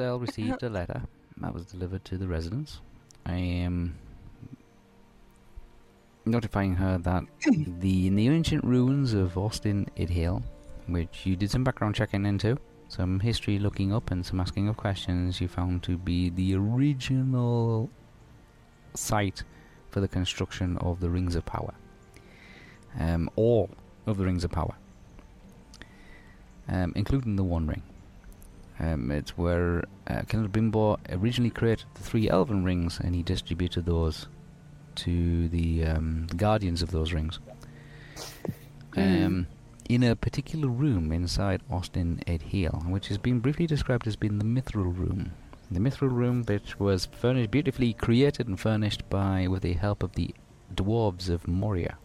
Estelle received a letter that was delivered to the residence. Um, notifying her that the in the ancient ruins of Austin Idhill, which you did some background checking into, some history looking up, and some asking of questions, you found to be the original site for the construction of the Rings of Power. Um, all of the Rings of Power, um, including the One Ring. Um, it's where uh, Celebrimbor originally created the three Elven rings, and he distributed those to the um, guardians of those rings. Mm. Um, in a particular room inside Ost-in-Edhil, which has been briefly described as being the Mithril Room. The Mithril Room, which was furnished, beautifully created and furnished by, with the help of the dwarves of Moria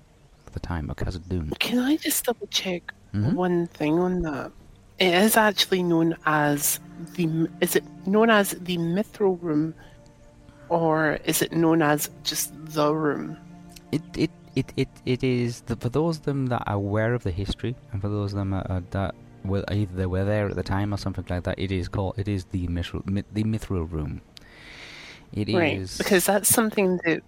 at the time, of Khazad-dûm. Can I just double check Mhm. one thing on that? It is actually known as the. Is it known as the Mithril Room, or is it known as just the room? It it it it, it is the, for those of them that are aware of the history, and for those of them that, are, that were either they were there at the time or something like that. It is called it is the mithril the mithril room. It is Right, because that's something that.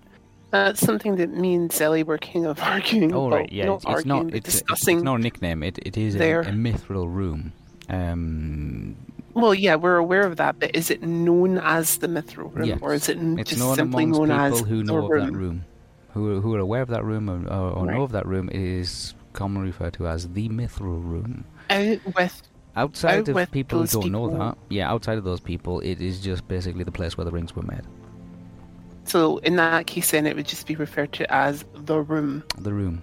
That's something that me and Zelly were kind of arguing oh about. right yeah not it's, it's arguing, not it's, discussing. it's not a nickname. It it is a, a mithril room. Um, Well, yeah, we're aware of that, but is it known as the Mithril Room, Yes. or is it it's just known simply known people as who the know of room? that room, who who are aware of that room or, or, or Right. know of that room. is commonly referred to as the mithril room. Out with Outside Out of with people who don't know that, yeah, outside of those people, it is just basically the place where the rings were made. So in that case, then it would just be referred to as the room. The room,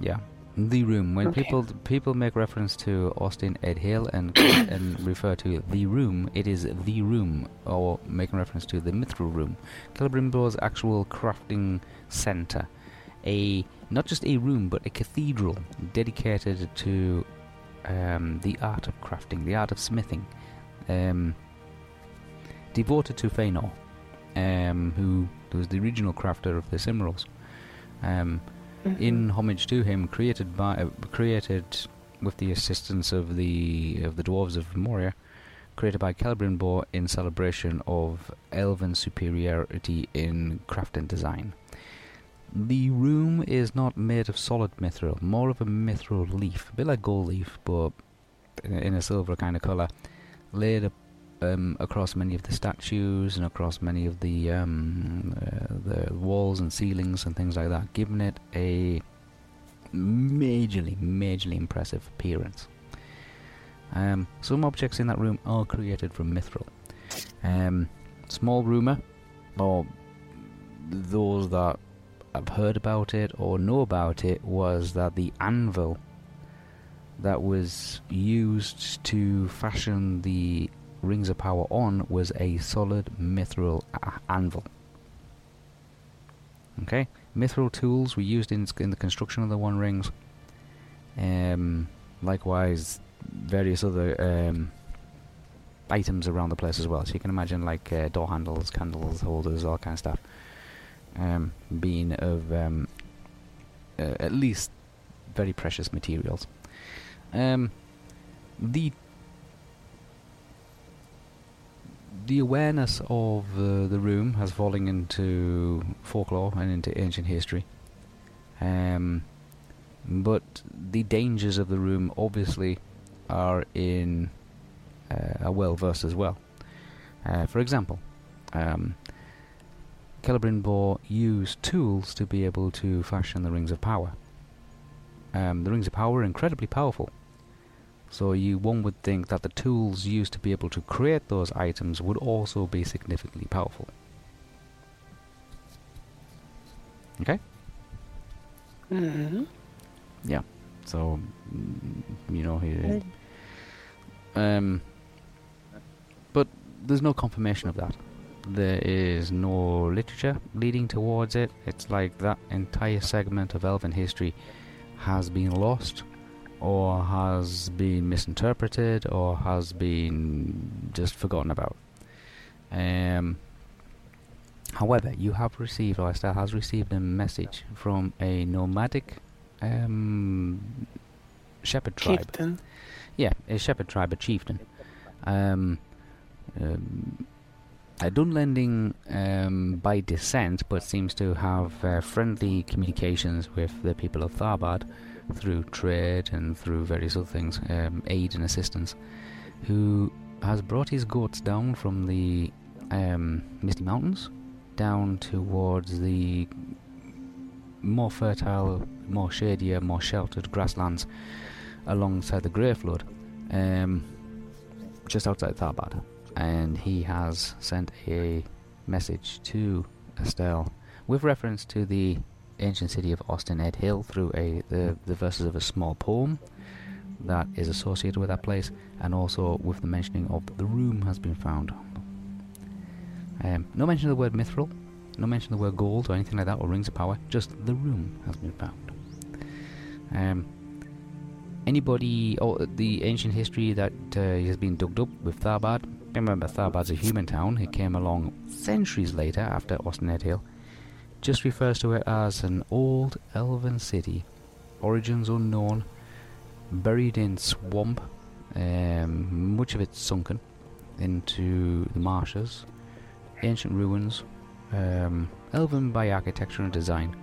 yeah, the room. When Okay. people people make reference to Ost-in-Edhil and and refer to the room, it is the room, or making reference to the mithril room, Celebrimbor's actual crafting center, a not just a room but a cathedral dedicated to um, the art of crafting, the art of smithing, um, devoted to Fëanor, um, who was the original crafter of the Silmarils. Um, Mm-hmm. in homage to him, created by uh, created with the assistance of the of the dwarves of Moria, created by Celebrimbor in celebration of elven superiority in craft and design. The room is not made of solid mithril, more of a mithril leaf, a bit like gold leaf, but in a, in a silver kind of color, laid up um, across many of the statues and across many of the um, uh, the walls and ceilings and things like that, giving it a majorly, majorly impressive appearance. Um, some objects in that room are created from mithril. Um, small rumor, or those that have heard about it or know about it, was that the anvil that was used to fashion the Rings of Power on was a solid mithril anvil. Okay, mithril tools were used in, in the construction of the One Rings. Um, likewise, various other um, items around the place as well. So you can imagine like uh, door handles, candles, holders, all kind of stuff, um, being of um, uh, at least very precious materials. Um, the the awareness of uh, the room has fallen into folklore and into ancient history. Um, but the dangers of the room obviously are in uh, well versed as well. Uh, for example, um, Celebrimbor used tools to be able to fashion the rings of power. Um, the rings of power are incredibly powerful, so you one would think that the tools used to be able to create those items would also be significantly powerful. Okay. hmm Yeah. So, mm, you know, he, um, but there's no confirmation of that. There is no literature leading towards it. It's like that entire segment of elven history has been lost, or has been misinterpreted, or has been just forgotten about. Um, however, you have received, or Estelle has received a message from a nomadic um, shepherd tribe. Chieftain. Yeah, a shepherd tribe, a chieftain. Um, um, a Dunlending um, by descent, but seems to have uh, friendly communications with the people of Tharbad through trade and through various other things, um, aid and assistance, who has brought his goats down from the um, Misty Mountains down towards the more fertile, more shadier, more sheltered grasslands alongside the Grey Flood, um, just outside Tharbad. And he has sent a message to Estelle with reference to the ancient city of Ost-in-Edhil through a the, the verses of a small poem that is associated with that place, and also with the mentioning of the room has been found. Um, no mention of the word mithril, no mention of the word gold or anything like that, or rings of power. Just the room has been found. Um, anybody, or the ancient history that uh, has been dug up with Tharbad. Remember, Tharbad's a human town. It came along centuries later after Ost-in-Edhil. Just refers to it as an old elven city, origins unknown, buried in swamp, um, much of it sunken into the marshes, ancient ruins, um, elven by architecture and design,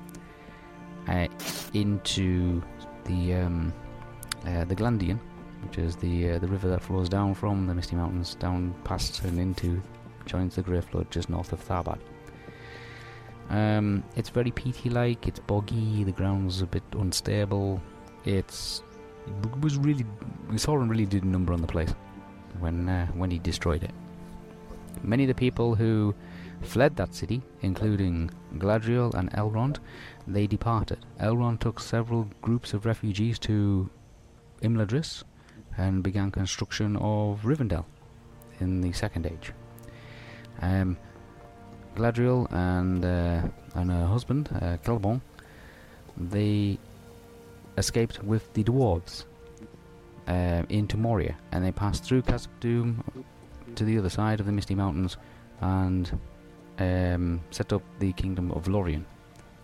uh, into the um, uh, the Glanduin, which is the uh, the river that flows down from the Misty Mountains down past and into joins the Grey Flood just north of Tharbad. Um, it's very peaty-like. It's boggy. The ground's a bit unstable. It's it was really Sauron really did a number on the place when uh, when he destroyed it. Many of the people who fled that city, including Galadriel and Elrond, they departed. Elrond took several groups of refugees to Imladris and began construction of Rivendell in the Second Age. Um, Galadriel and uh, and her husband, uh, they escaped with the dwarves uh, into Moria, and they passed through Khazad Dûm to the other side of the Misty Mountains and um, set up the kingdom of Lorien.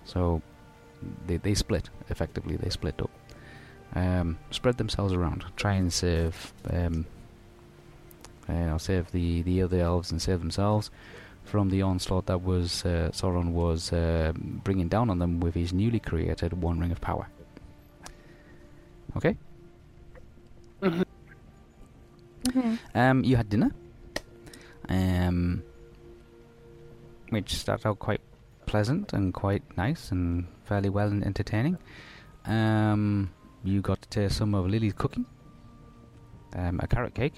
So they they split effectively. They split up, um, spread themselves around, try and save. Um, uh, save the the other elves and save themselves from the onslaught that was uh, Sauron was uh, bringing down on them with his newly created One Ring of Power. Okay. Um, you had dinner, um, which started out quite pleasant and quite nice and fairly well and entertaining. Um, you got to taste some of Lily's cooking, um, a carrot cake,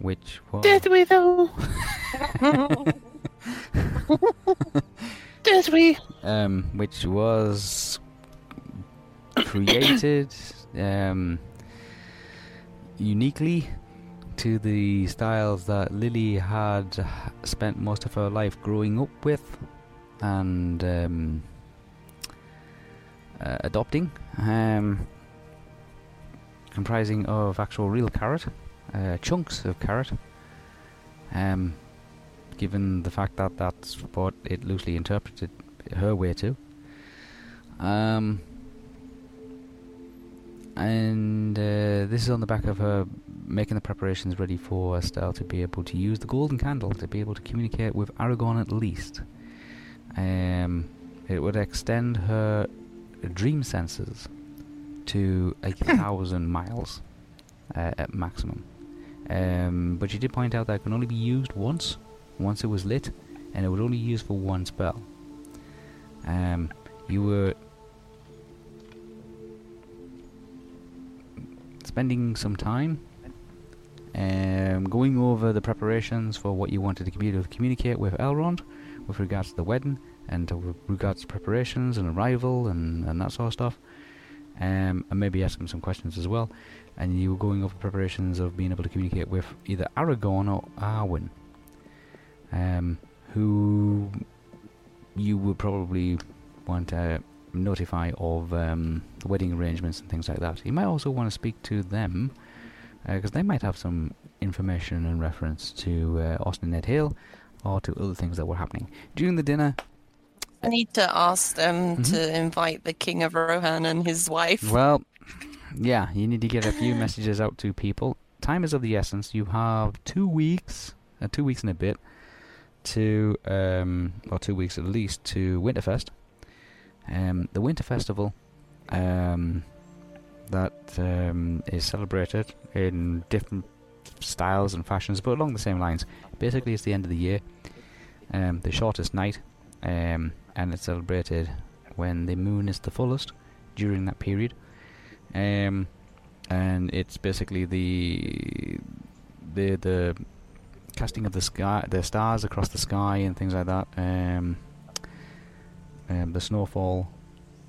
which was we though? Did we? um, which was created um, uniquely to the styles that Lily had spent most of her life growing up with and um, uh, adopting. Um, comprising of actual real carrot, uh, chunks of carrot. Um, given the fact that that's what it loosely interpreted her way to. Um, and uh, this is on the back of her making the preparations ready for Estelle to be able to use the golden candle to be able to communicate with Aragorn at least. Um, it would extend her dream senses to a thousand miles uh, at maximum. Um, but she did point out that it can only be used once, once it was lit, and it would only use for one spell. Um, you were spending some time um, going over the preparations for what you wanted to commu- communicate with Elrond with regards to the wedding and to regards to preparations and arrival and, and that sort of stuff. Um, and maybe ask him some questions as well. And you were going over preparations of being able to communicate with either Aragorn or Arwen, um, who you would probably want to notify of um, the wedding arrangements and things like that. You might also want to speak to them because they might have some information in reference to uh, Ost-in-Edhil or to other things that were happening during the dinner. I need to ask them Mhm. to invite the King of Rohan and his wife. Well, yeah, you need to get a few messages out to people. Time is of the essence. You have two weeks, uh, two weeks and a bit, to um, or two weeks at least to Winterfest. Um, the Winter Festival, um, that um, is celebrated in different styles and fashions, but along the same lines. Basically, it's the end of the year, um, the shortest night, um, and it's celebrated when the moon is the fullest during that period. Um, and it's basically the the the casting of the sky, the stars across the sky, and things like that. Um, um, the snowfall,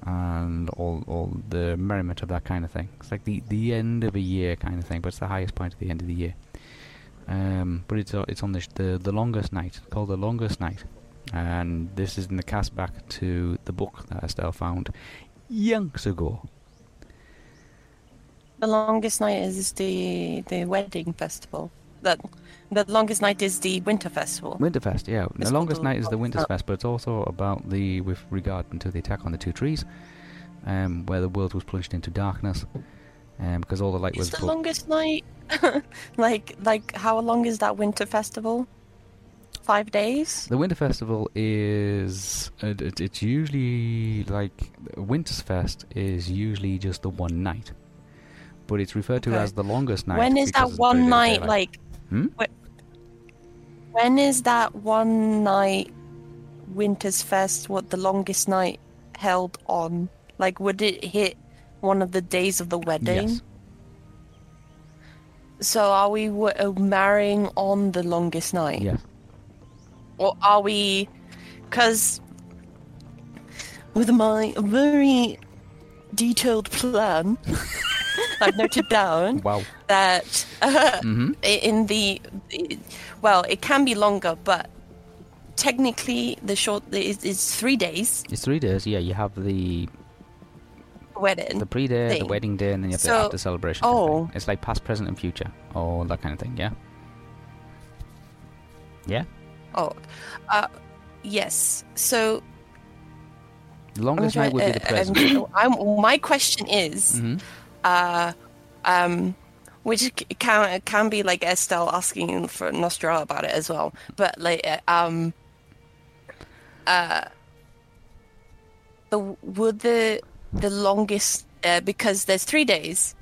and all all the merriment of that kind of thing. It's like the the end of a year kind of thing, but it's the highest point of the end of the year. Um, but it's uh, it's on the, sh- the the longest night, called the longest night, and this is in the cast back to the book that Estelle found yonks ago. The longest night is the the wedding festival. That the longest night is the winter festival. Winterfest, yeah. It's the longest night is the Longest Winterfest, but it's also about the with regard to the attack on the two trees, um, where the world was plunged into darkness, um, because all the light was. Is the longest night like like how long is that winter festival? Five days. The Winter Festival is uh, it, it's usually like Winter's Fest is usually just the one night, but it's referred to Okay. as the longest night. when is that one night like? Hmm? When is that one night Winter's Fest? What the longest night held on? Like, would it hit one of the days of the wedding? Yes. So are we w- uh, marrying on the longest night? Yes. Or are we. Because with my very detailed plan, I've noted down Wow. that uh, hmm in the. Well, it can be longer, but technically the short is, is three days It's three days. Yeah, you have the wedding. the pre-day, the wedding day, and then you have the after celebration. kind of thing. oh. it's like past, present, and future, all that kind of thing. Yeah. Yeah. Oh, uh, yes. So The longest night would be the uh, present. um, I'm, my question is, hmm uh, um, which can can be like Estelle asking for Nostra about it as well, but like uh, um, uh, the would the the longest uh, because there's three days.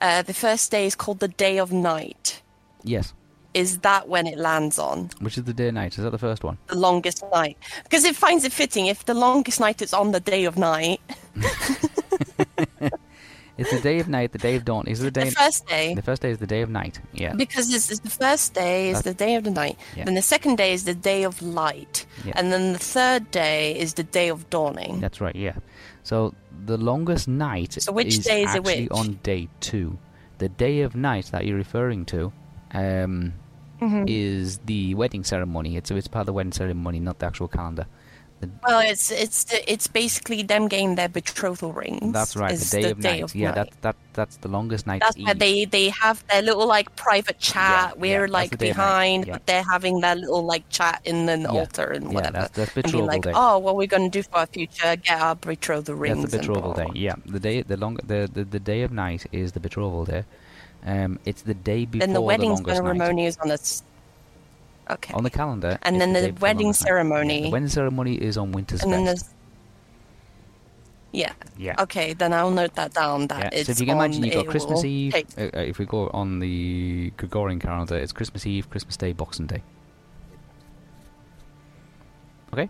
Uh, the first day is called the day of night. Yes. Is that when it lands on Which is the day of night? Is that the first one? the longest night? Because it finds it fitting if the longest night is on the day of night. It's the day of night, the day of dawn. Is it the day? The first day, the first day is the day of night. Yeah. because this is the first day is That's- the day of the night. Yeah. Then the second day is the day of light, Yeah. and then the third day is the day of dawning. That's right. Yeah. So the longest night So which is day is it actually on day two. The day of night that you're referring to um, Mhm. is the wedding ceremony. It's it's part of the wedding ceremony, not the actual calendar. Well, it's it's it's basically them getting their betrothal rings. That's right. The day of day night. of yeah, night. that that that's the longest night. That's where they they have their little like private chat. yeah, We're that's like the day of night, behind, yeah. but they're having their little like chat in the Yeah, altar and yeah, whatever. that's- that's and betrothal be like, day. oh, what are we're gonna do for our future? Get our betrothal rings. That's the betrothal day. Yeah, the day the long the, the the day of night is the betrothal day. Um, it's the day before Then the wedding longest night. ceremony is on the. Okay. On the calendar. And then the the wedding. Yeah, ceremony. the wedding ceremony is on winter's and then there's. Yeah. Yeah. Okay, then I'll note that down. Yeah. That it's So if you can imagine, you've got Christmas Eve. take- Uh, uh, if we go on the Gregorian calendar, it's Christmas Eve, Christmas Day, Boxing Day. Okay.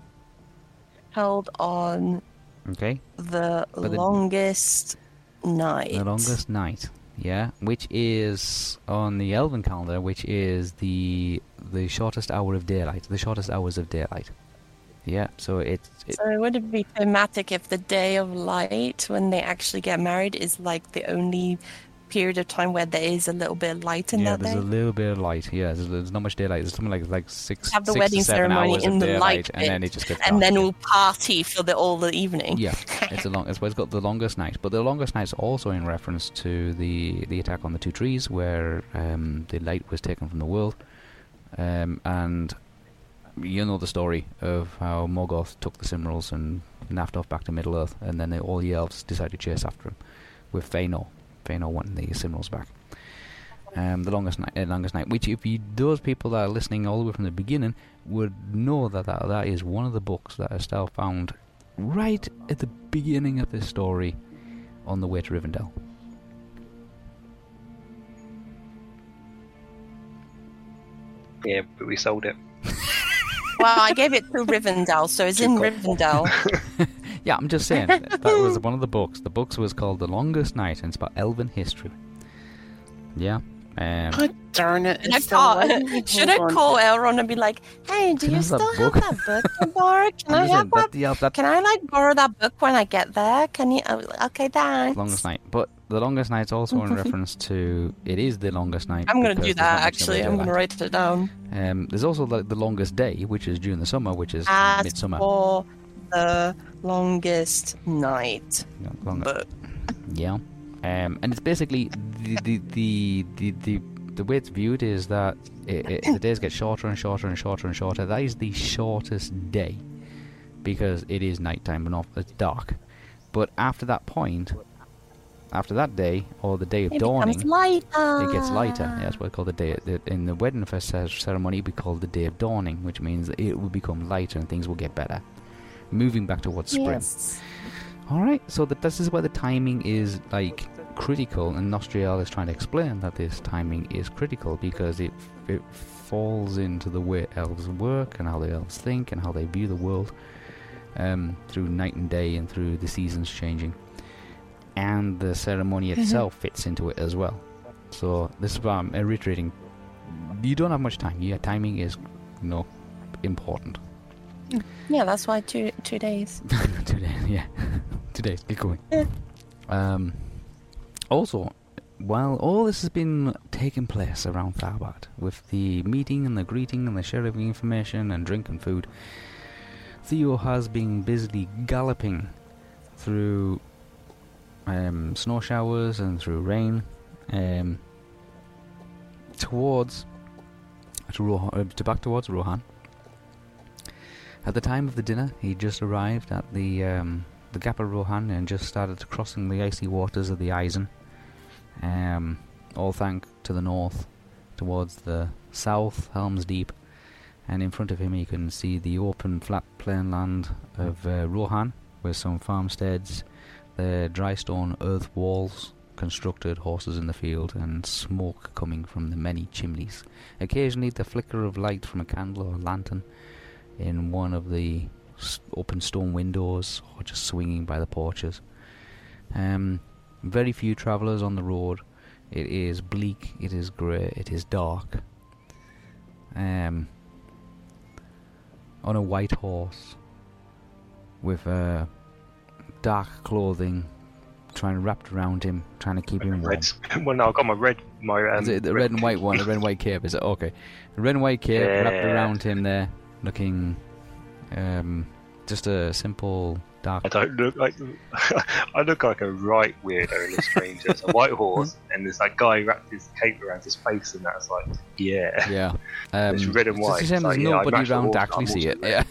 held on Okay. the the- longest night. The longest night, yeah, which is on the Elven calendar, which is the the shortest hour of daylight, the shortest hours of daylight. Yeah, so it's it, So it would it be thematic if the day of light, when they actually get married, is like the only period of time where there is a little bit of light in yeah, that there's day? a little bit of light. Yeah, there's, there's not much daylight. There's something like like six, Have the six wedding seven ceremony in the light and then it just gets and then dark we'll party for the all the evening. Yeah, it's a long. It's, it's got the longest night, but the longest night's also in reference to the the attack on the two trees, where um, the light was taken from the world, um, and you know the story of how Morgoth took the Silmarils and naffed off back to Middle Earth, and then they, all the elves decided to chase after him, with Fëanor, Fëanor wanting the Silmarils back. Um, the longest night, uh, longest night. Which, if you those people that are listening all the way from the beginning would know that that, that is one of the books that Estelle found right at the beginning of this story on the way to Rivendell. Yeah, but we sold it. Well, I gave it to Rivendell, so it's in Rivendell. Yeah, I'm just saying that was one of the books. The books was called The Longest Night, and it's about elven history. Yeah. Um, God darn it. Should I it's the call, one- should I call Elrond and be like, "Hey, do Can you still have book?" that book to borrow? Can I have that, that? yeah, that Can I like borrow that book when I get there? Can you? oh, Okay, thanks. longest night, but the longest night's also in reference to it is the longest night. I'm gonna do that much in the actually. I'm gonna write it down. Um, there's also the, the longest day, which is during the summer, which is As midsummer. for the longest night Yeah, longer- book. Yeah, um, and it's basically the the the the, the, the way it's viewed is that it, it, the days get shorter and shorter and shorter and shorter. That is the shortest day because it is nighttime and off it's dark. But after that point, after that day or the day of It dawning, lighter. it gets lighter. Yeah, that's what I call the day. The, in the wedding fest ceremony, it would be called the day of dawning, which means that it will become lighter and things will get better, moving back towards spring. Yes. All right, so that this is where the timing is like critical, and Nostriel is trying to explain that this timing is critical because it it falls into the way elves work and how the elves think and how they view the world um, through night and day and through the seasons changing, and the ceremony itself fits into it as well. So this is why I'm reiterating: you don't have much time. Yeah, timing is you know important. Yeah, that's why two two days. Today, yeah. Today, keep going. Yeah. Um, also, while all this has been taking place around Tharbad, with the meeting and the greeting and the sharing of information and drink and food, Theo has been busily galloping through um, snow showers and through rain um, towards to, Rohan, uh, to back towards Rohan. At the time of the dinner, he just arrived at the um, the Gap of Rohan and just started crossing the icy waters of the Eisen. Um, all thank to the north, towards the south, Helm's Deep, and in front of him you can see the open, flat plain land of uh, Rohan, with some farmsteads, the dry stone earth walls constructed, horses in the field, and smoke coming from the many chimneys. Occasionally, the flicker of light from a candle or lantern in one of the open stone windows or just swinging by the porches. Um, very few travellers on the road. It is bleak, it is grey, it is dark. Um, on a white horse with uh, dark clothing trying to wrapped around him, trying to keep him warm. Red. Well, no, I got my red. My um, Is it the red and white one? The red and white cape? Is it okay? The red and white cape wrapped around him there, looking um, just a simple dark. I don't look like I look like a right weirdo in a stranger. It's a white horse, and there's that guy wrapped his cape around his face, and that's like, yeah. Yeah, um, It's red and it's white. shame It's like, there's yeah, nobody around to actually see it. Yeah,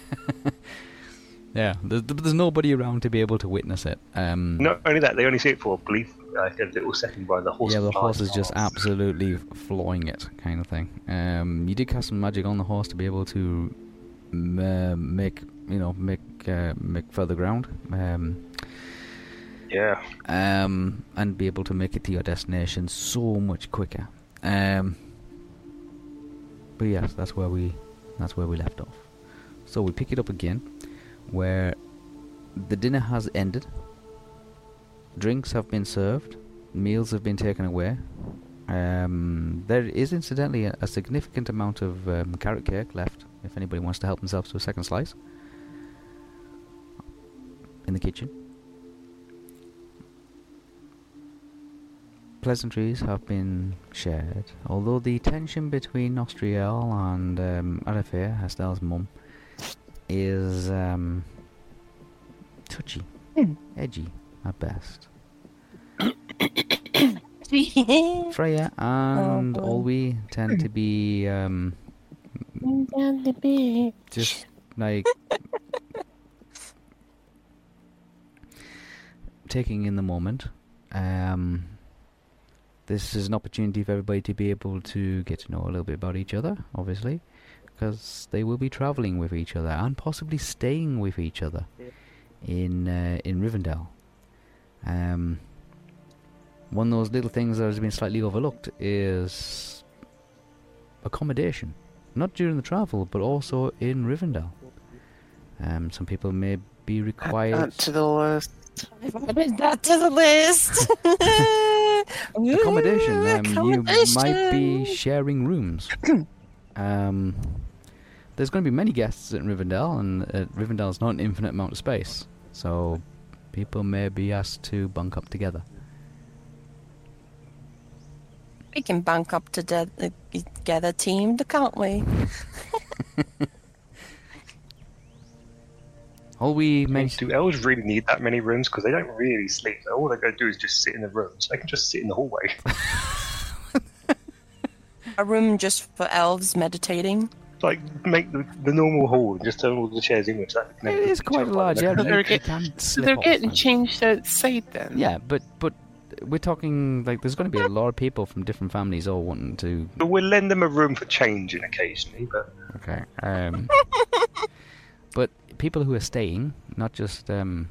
yeah. There's, there's nobody around to be able to witness it. Um, Not only that, they only see it for a brief, like a little second by the horse. yeah, the horse is just absolutely flooring it, kind of thing. Um, you did cast some magic on the horse to be able to make, you know, make uh, make further ground. Um, Yeah, um, and be able to make it to your destination so much quicker. Um, but yes, that's where we that's where we left off. So we pick it up again, where the dinner has ended. Drinks have been served, meals have been taken away. Um, there is incidentally a, a significant amount of um, carrot cake left. If anybody wants to help themselves to a second slice, in the kitchen. pleasantries have been shared, although the tension between Nostriel and um, Arafia, Estelle's mum, is um, touchy, Hmm. edgy at best. Freya and boy. Olwe tend to be um, just like taking in the moment. Um, this is an opportunity for everybody to be able to get to know a little bit about each other, obviously, because they will be traveling with each other and possibly staying with each other in uh, in Rivendell. Um, one of those little things that has been slightly overlooked is accommodation, not during the travel, but also in Rivendell. Um, some people may be required. Add to the list. I've that to the list. accommodation. Um, you might be sharing rooms. um, there's going to be many guests at Rivendell, and uh, Rivendell's not an infinite amount of space, so people may be asked to bunk up together. We can bank up to de- uh, together teamed, can't we? All we I mean, mentioned. do elves really need that many rooms? Because they don't really sleep. So all they're going to do is just sit in the rooms. They can just sit in the hallway. A room just for elves meditating. like make the, the normal hall and just turn all the chairs inwards. That can It never is be quite too large. Yeah, far. you, They're you get- can So slip they're off getting and- changed outside then. Yeah, but but we're talking like there's going to be a lot of people from different families all wanting to. But we'll lend them a room for changing occasionally. But Okay. Um, but people who are staying, not just um,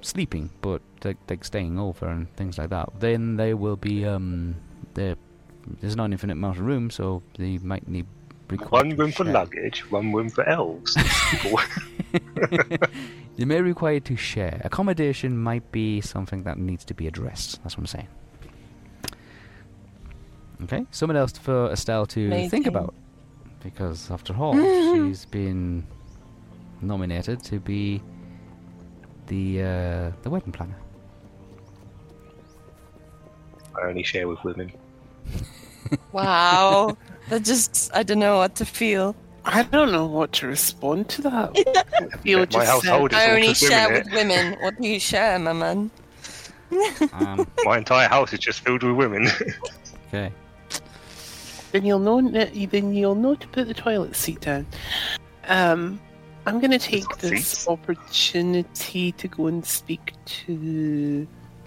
sleeping, but like, like staying over and things like that, then they will be um, there. There's not an infinite amount of room, so they might need. Require one to room for share. luggage, one room for elves. you may require to share. Accommodation might be something that needs to be addressed. That's what I'm saying. Okay, someone else for Estelle to think about, because after all, she's been nominated to be the uh, the wedding planner. I only share with women. Wow. That just, I don't know what to feel. I don't know what to respond to that. I feel My just household is I only just share women. with women. What do you share, my man? Um, My entire house is just filled with women. okay, then you'll know then you'll know to put the toilet seat down. Um, I'm going to take this Seats? opportunity to go and speak to.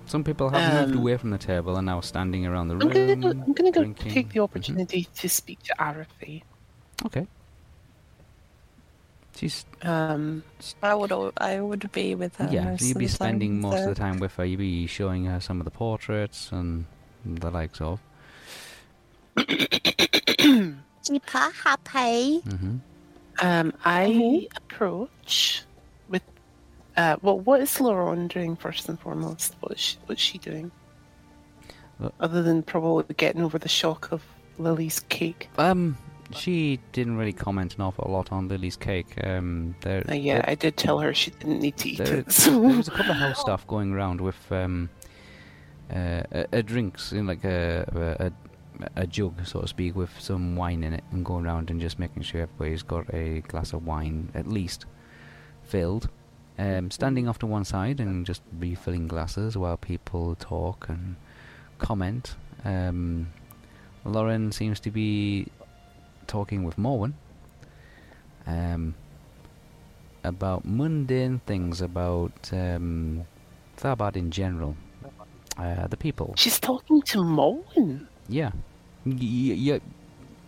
Some people have moved Um, away from the table and now standing around the I'm room. going to I'm going to go drinking. take the Mhm. opportunity to speak to Arafi. Okay. She's Um, I would, I would be with her. yeah, most you'd be the spending time, most so- of the time with her. You'd be showing her some of the portraits and the likes of. Super happy. hmm um, I Mhm. approach with. Uh, well, what is Lauren doing first and foremost? What is she, what's she doing? Other than probably getting over the shock of Lily's cake. Um, she didn't really comment an awful lot on Lily's cake. Um, there, Uh, yeah, there, I did tell her she didn't need to eat there, it. So. there was a couple of house staff going around with um, uh, a, a drinks in like a, a a jug, so to speak, with some wine in it, and going around and just making sure everybody's got a glass of wine at least filled. Um, standing off to one side and just refilling glasses while people talk and comment. Um, Lauren seems to be talking with Morwen um, about mundane things about um, Tharbad in general, uh, the people. She's talking to Mullen. Yeah, y- y-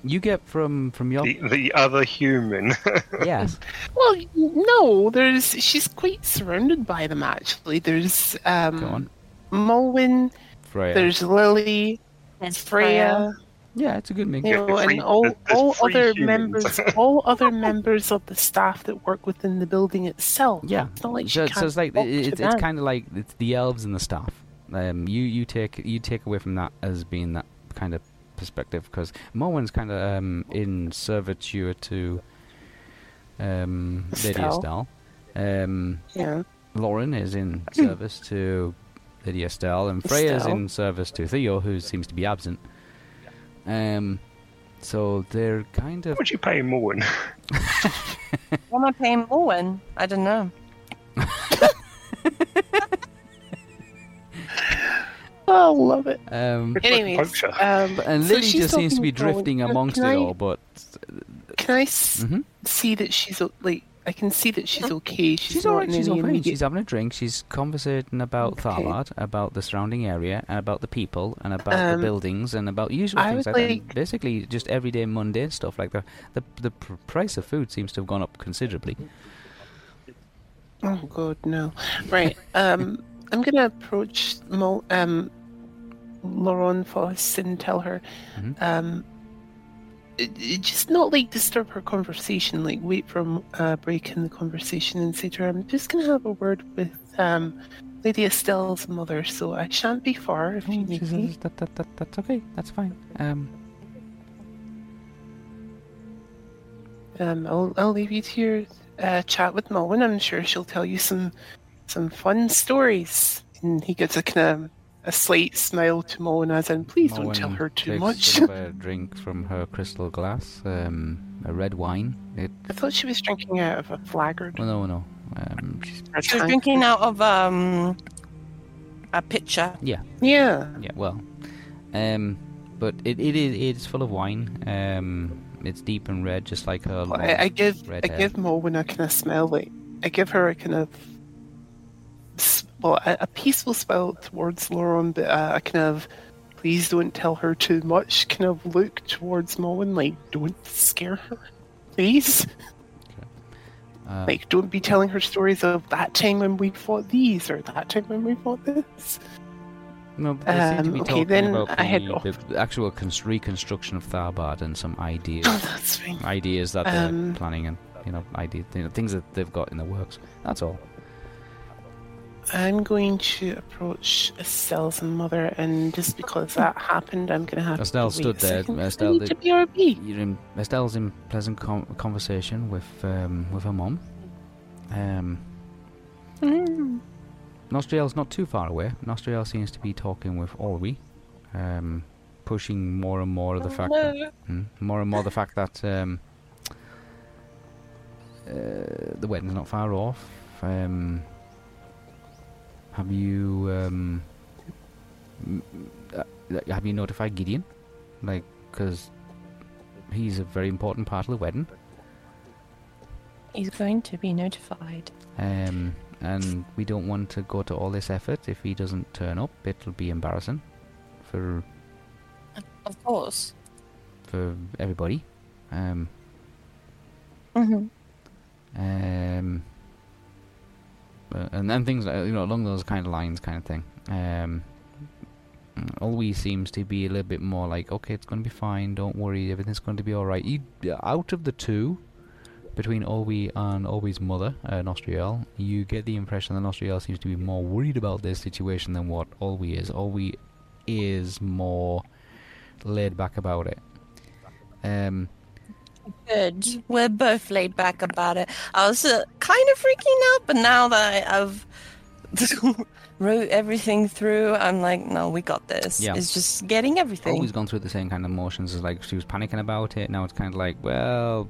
you get from from your The, the other human. yes, Well, no, there's. She's quite surrounded by them. Actually, there's go um, on, Mulwin. Freya. There's Lily, There's Freya. yeah, it's a good mix. You know, three- and all, there's- there's all other humans. members, all other members of the staff that work within the building itself. Yeah, It's not like so, can't so it's like it- it's, it's kind of like it's the elves and the staff. Um, you you take you take away from that as being that kind of perspective because Morwen's kind of um, in servitude to um, Lady Estelle. Estelle. Um, Yeah. Lauren is in service to Lady Estelle, and Freya's Estelle. in service to Theo, who seems to be absent. Um, so they're kind of What you pay Morwen? What am I paying Morwen? I don't know. Oh, love it. um, Anyways, um, and so Lily she's just seems to be drifting Can- amongst can it I- all. But Can I s- mhm. see that she's like? I can see that she's okay. She's, She's alright. She's any okay. immediate- She's having a drink. She's conversating about Okay. Tharbad, about the surrounding area, and about the people, and about the Um, buildings, and about usual I things would like that. like- Basically, just everyday mundane stuff. Like the the the price of food seems to have gone up considerably. Oh God, no! Right. Um, I'm gonna approach Mo, um, Lauren Foss and tell her, Mhm. um, it, it just not like disturb her conversation. Like wait for a uh, break in the conversation and say to her, "I'm just gonna have a word with um, Lady Estelle's mother, so I shan't be far if you Oh, she need me." that, that, that that's okay. That's fine. Um, Um, I'll I'll leave you to your uh, chat with Mullen. I'm sure she'll tell you some some fun stories. And he gives a kind of a slight smile to Mullen, as in, "Please don't tell her too takes much." sort of a drink from her crystal glass, um, a red wine. It. I thought she was drinking out of a flaggard. Well, no, no. Um, she's- She was drinking out of um a pitcher. yeah, Yeah. yeah. Well, um, but it it is it's full of wine. Um, it's deep and red, just like her. Well, long I, I give red I hair. give Mullen a kind of smell like I give her a kind of s- well a, a peaceful smile towards Lauren, but a, a kind of please don't tell her too much kind of look towards Mullen, like don't scare her, please. Uh, Like, don't be telling her stories of that time when we fought these or that time when we fought this. No, but they seem to Um, be okay, talking then about I head the, off. the actual cons- reconstruction of Tharbad and some ideas, Oh, that's fine. ideas that they're Um, planning and you know, ideas, you know, things that they've got in the works. That's all. I'm going to approach Estelle's mother, and just because that happened, I'm going to have Estelle to wait stood a there. second. Estelle I need did- to BRB. You're in, Estelle's in pleasant com- conversation with um, with her mom. Um, Mm. Nostriel's not too far away. Nostriel seems to be talking with Olwe, um, pushing more and more of the fact that Mm, more and more the fact that um, uh, the wedding's not far off. Um, have you um, uh, have you notified Gideon? Like, because he's a very important part of the wedding. He's going to be notified. Um, and we don't want to go to all this effort if he doesn't turn up. It'll be embarrassing for Of course. for everybody. Um, hmm um, uh, and then things like, you know along those kind of lines, kind of thing. Um, always seems to be a little bit more like, okay, it's going to be fine. Don't worry, everything's going to be all right. You, out of the two, between Olwe and Olwe's mother, uh, Nostriel, you get the impression that Nostriel seems to be more worried about this situation than what Olwe is. Olwe is more laid back about it. Um, Good. We're both laid back about it. I was uh, kind of freaking out, but now that I've wrote everything through, I'm like, no, we got this. Yeah. It's just getting everything. always gone through the same kind of emotions as like she was panicking about it. Now it's kind of like, well,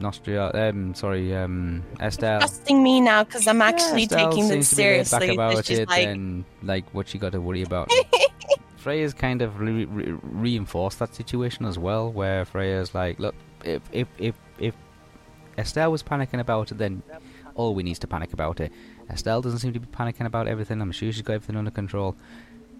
Nostria, um, sorry, um, Estelle. Trusting me now because I'm actually Estelle taking this to be laid seriously. About It's just it like, and like what she got to worry about. Freya's kind of re- re- reinforced that situation as well, where Freya's like, look, if if if if Estelle was panicking about it, then all we need to panic about it. Estelle doesn't seem to be panicking about everything. I'm sure she's got everything under control.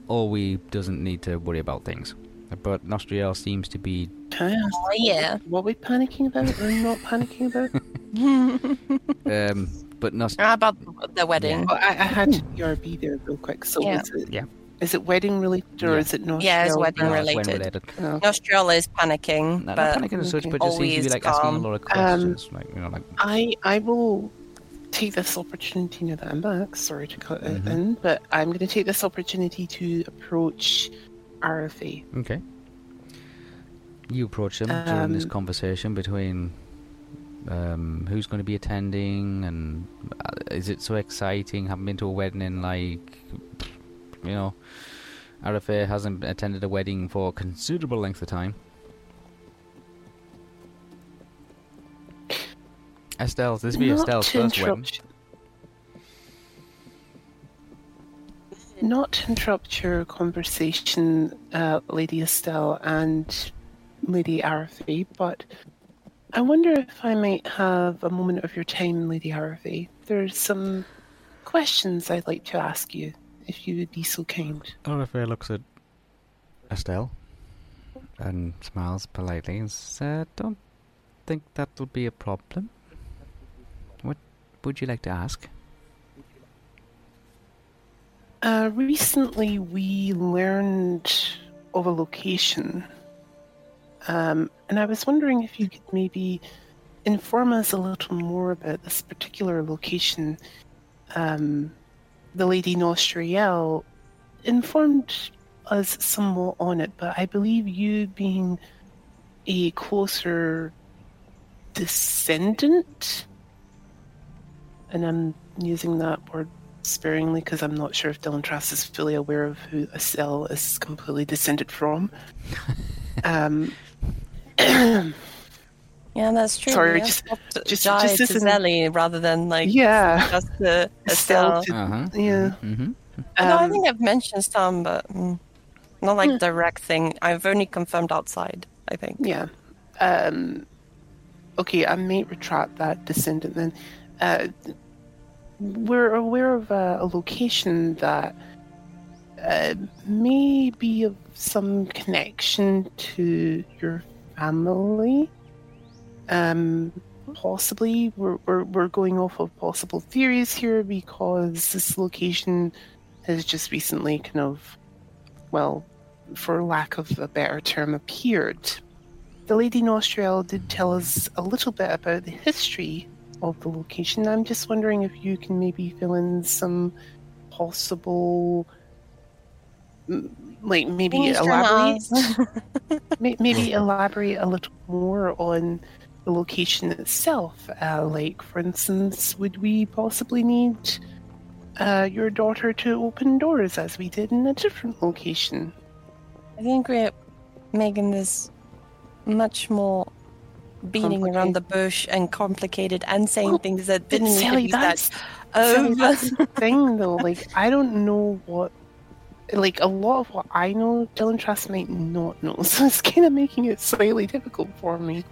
All we doesn't need to worry about things. But Nostriel seems to be Can I ask oh yeah. what we panicking about or not panicking about? um, but Nost- How about the wedding? Well, I, I had ERB there real quick. So Yeah. is it Yeah. Is it wedding related or Yeah. is it not? Yeah, it's wedding no, it's when related. related. No. Nostriel is panicking, Not, but not panicking as such, but just seems to be Always like asking a calm. lot of questions, like you know, like I I will take this opportunity now that I'm back. Sorry to cut it Mhm. in, but I'm going to take this opportunity to approach RFA. Okay. You approach them during this Um, conversation between um, who's going to be attending and uh, is it so exciting? Haven't been to a wedding in like, you know, RFA hasn't attended a wedding for a considerable length of time. Estelle's, this will be Not Estelle's first wedding. Not to interrupt your conversation, uh, Lady Estelle and Lady Arafi, but I wonder if I might have a moment of your time, Lady Arafi. There's some questions I'd like to ask you, if you would be so kind. RFA looks at Estelle and smiles politely and says, Don't think that would be a problem. What would you like to ask? Uh, recently, we learned of a location, um, and I was wondering if you could maybe inform us a little more about this particular location. Um, the Lady Nostriel informed us somewhat on it, but I believe you being a closer descendant, and I'm using that word sparingly because I'm not sure if Dylan Trask is fully aware of who Estelle is completely descended from. um, yeah, that's true. Sorry, yeah. just- Swapped just- Jai just to Zelly rather than like yeah, just the Estelle. Estelle. to- Uh huh. yeah. Mm-hmm. Although I Um, think I've mentioned some, but mm, not like direct thing. I've only confirmed outside. I think. Yeah. Um, okay, I may retract that descendant then. Uh, we're aware of a, a location that uh, may be of some connection to your family. Um, possibly, we're, we're, we're going off of possible theories here because this location has just recently kind of, well, for lack of a better term, appeared. The Lady Nostriel did tell us a little bit about the history of the location. I'm just wondering if you can maybe fill in some possible, like maybe Things elaborate, maybe elaborate a little more on the location itself. Uh, like, for instance, would we possibly need uh, your daughter to open doors as we did in a different location? I think we're making this much more beating around the bush and complicated and saying Well, things that didn't need to Sally, be said. that's Sally, that's the thing though. Like, I don't know what. Like, a lot of what I know, Dylan trust might not know. So it's kind of making it slightly difficult for me.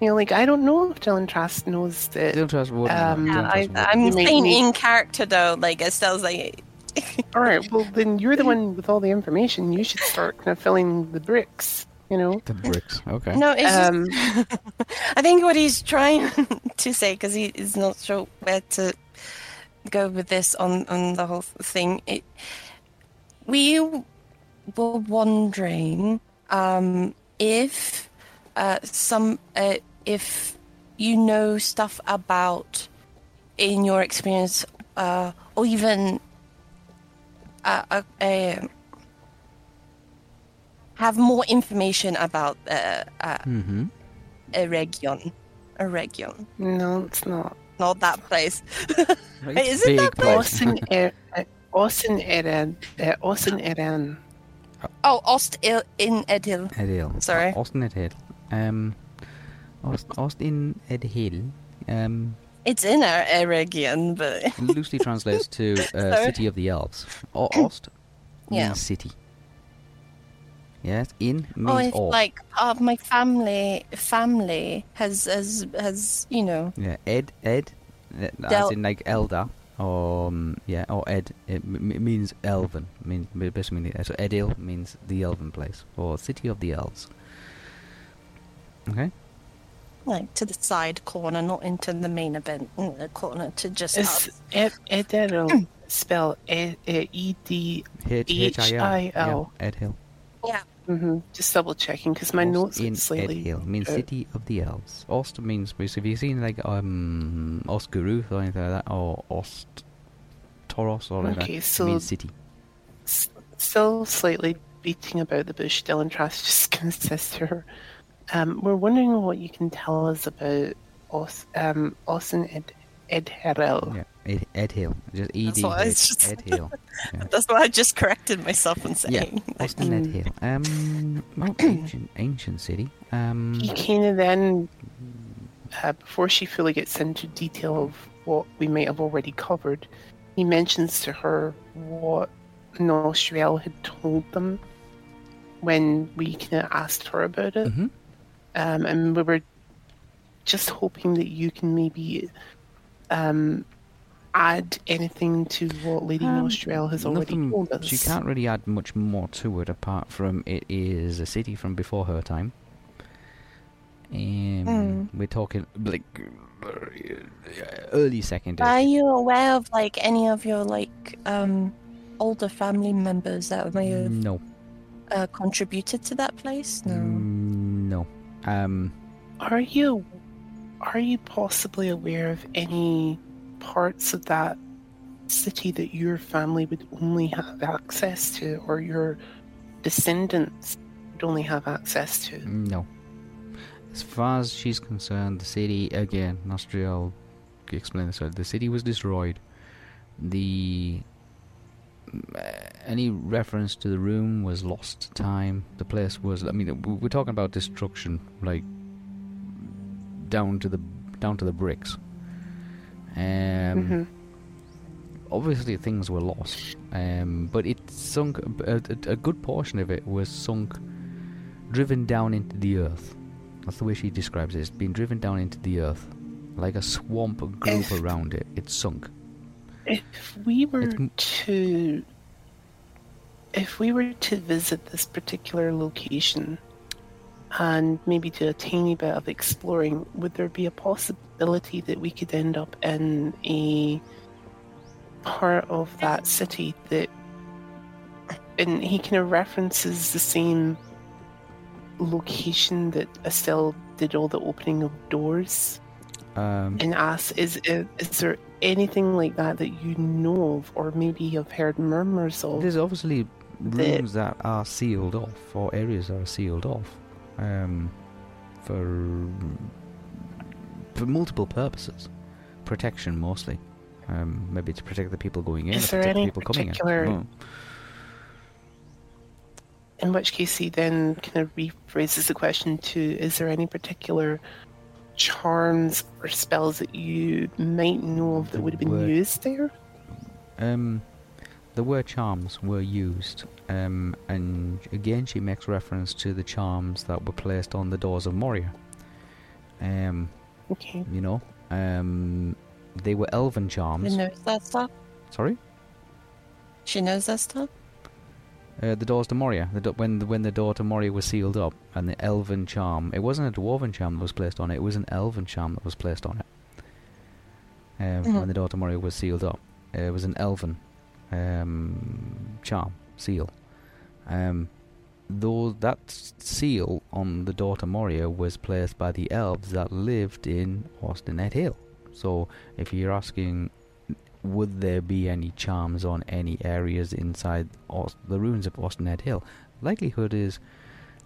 You know, like, I don't know if Dylan Trask knows that. Dylan Trust wouldn't. Um, Dylan Yeah, Trust I, am saying in character though, like Estelle's like, Alright, well, then you're the one with all the information. You should start kind of filling the bricks, you know? the bricks. Okay. no, it's just- Um, I think what he's trying to say, because he is not sure where to go with this on, on the whole thing, it, we were wondering um, if uh, some, uh, if you know stuff about, in your experience, uh, or even uh, uh, uh, have more information about uh, uh, Mm-hmm. a region. A region. no, it's not. Not that place. Is it that place. Austin, er, Austin, Eran, uh, Austin, Eran. Oh, Ost Il- in Edil. Edil. Sorry. Austin Edil. Um, Ost, Ost in Ed Hill. Um, It's in our Eregion, but loosely translates to uh, City of the Elves. O- Ost means Yeah. city. Yes, in means oh, it's of. like of my family. Family has has has you know. Yeah, Ed, Ed, uh, as in like elder, or um, yeah, or Ed. It m- m- means elven. Mean basically mean so Edil means the elven place or city of the elves. Okay. Like to the side corner, not into the main event mm, the corner to just Is us. Ed, Edil spelled E E D? H H I L. H-I-L. Yeah, Ed Hill. Yeah, Mm-hmm. Just double checking because my Ost notes in are slightly. Ed Hill means uh, city of the elves. Ost means basically, have you seen like um Oscaruth or anything like that, or Ost Toros or like Okay, that? so- it means city. s- still slightly beating about the bush, Dylan Trask just going to says to her, um, we're wondering what you can tell us about Os, um, Austin Ed, Ed Herrell. Yeah, Ed, Ed Hill. Just E D what I H just- Ed Hill. Yeah. that's what I just corrected myself on Yeah, saying. Austin Ed Hill. Um, well, ancient, ancient city. Um, He kind of then, uh, before she fully gets into detail of what we might have already covered, he mentions to her what Nostriel had told them when we kind of asked her about it. mhm. Um, and we were just hoping that you can maybe um, add anything to what Lady Um, Nostriel has already Nothing- told us. She can't really add much more to it apart from it is a city from before her time. Um, Mm. We're talking like early second. Are you aware of like any of your like um older family members that may have No, uh, contributed to that place? No. Mm, no. Um, Are you are you possibly aware of any parts of that city that your family would only have access to, or your descendants would only have access to? no. As far as she's concerned, the city again. Nostriel explained this. The city was destroyed. The uh, any reference to the room was lost to time. The place was. I mean, we're talking about destruction, like down to the down to the bricks. Um, hmm obviously things were lost, um, but it sunk. A, a, a good portion of it was sunk, driven down into the earth. That's the way she describes it. It's been driven down into the earth, like a swamp grew around it. It's sunk. If we were It's to if we were to visit this particular location and maybe do a tiny bit of exploring, would there be a possibility that we could end up in a part of that city that and he kind of references the same location that Estelle did all the opening of doors Um, and asks, is, is is there anything like that that you know of, or maybe you've heard murmurs of? There's obviously rooms that are sealed off, or areas that are sealed off, um, for for multiple purposes, protection mostly. Um, maybe to protect the people going in, Is or there protect the any people coming in. particular- In which case, he then kind of rephrases the question to: Is there any particular charms or spells that you might know of that would have been word- used there? Um, the word charms were used, um, and again she makes reference to the charms that were placed on the doors of Moria. Um, Okay. you know, um, they were elven charms. She knows that stuff. Sorry. She knows that stuff. Uh, the doors to Moria. The do- when the, when the door to Moria was sealed up, and the elven charm. It wasn't a dwarven charm that was placed on it. It was an elven charm that was placed on it. Um, Mhm. When the door to Moria was sealed up, uh, it was an elven um, charm seal. Um, though that seal on the to Moria was placed by the elves that lived in Ost-in-Edhil. So, if you're asking would there be any charms on any areas inside Aus- the ruins of Ost-in-Edhil? Likelihood is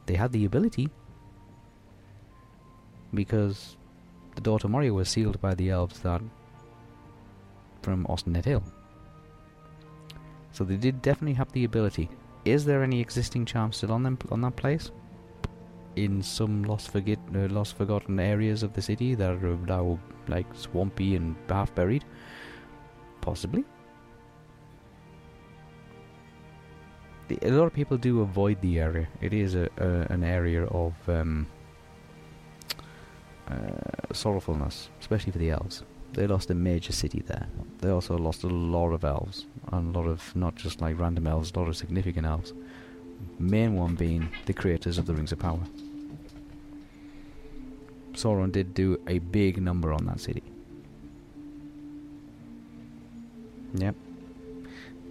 they had the ability because the to Moria was sealed by the elves that from Ost-in-Edhil. So they did definitely have the ability. Is there any existing charm still on them on that place? in some lost, forget, uh, lost forgotten areas of the city that are now like swampy and half buried? Possibly. The, a lot of people do avoid the area. It is a, a an area of um, uh, sorrowfulness, especially for the elves. They lost a major city there. They also lost a lot of elves, and a lot of not just like random elves, a lot of significant elves. Main one being the creators of the Rings of Power. Sauron did do a big number on that city. Yep.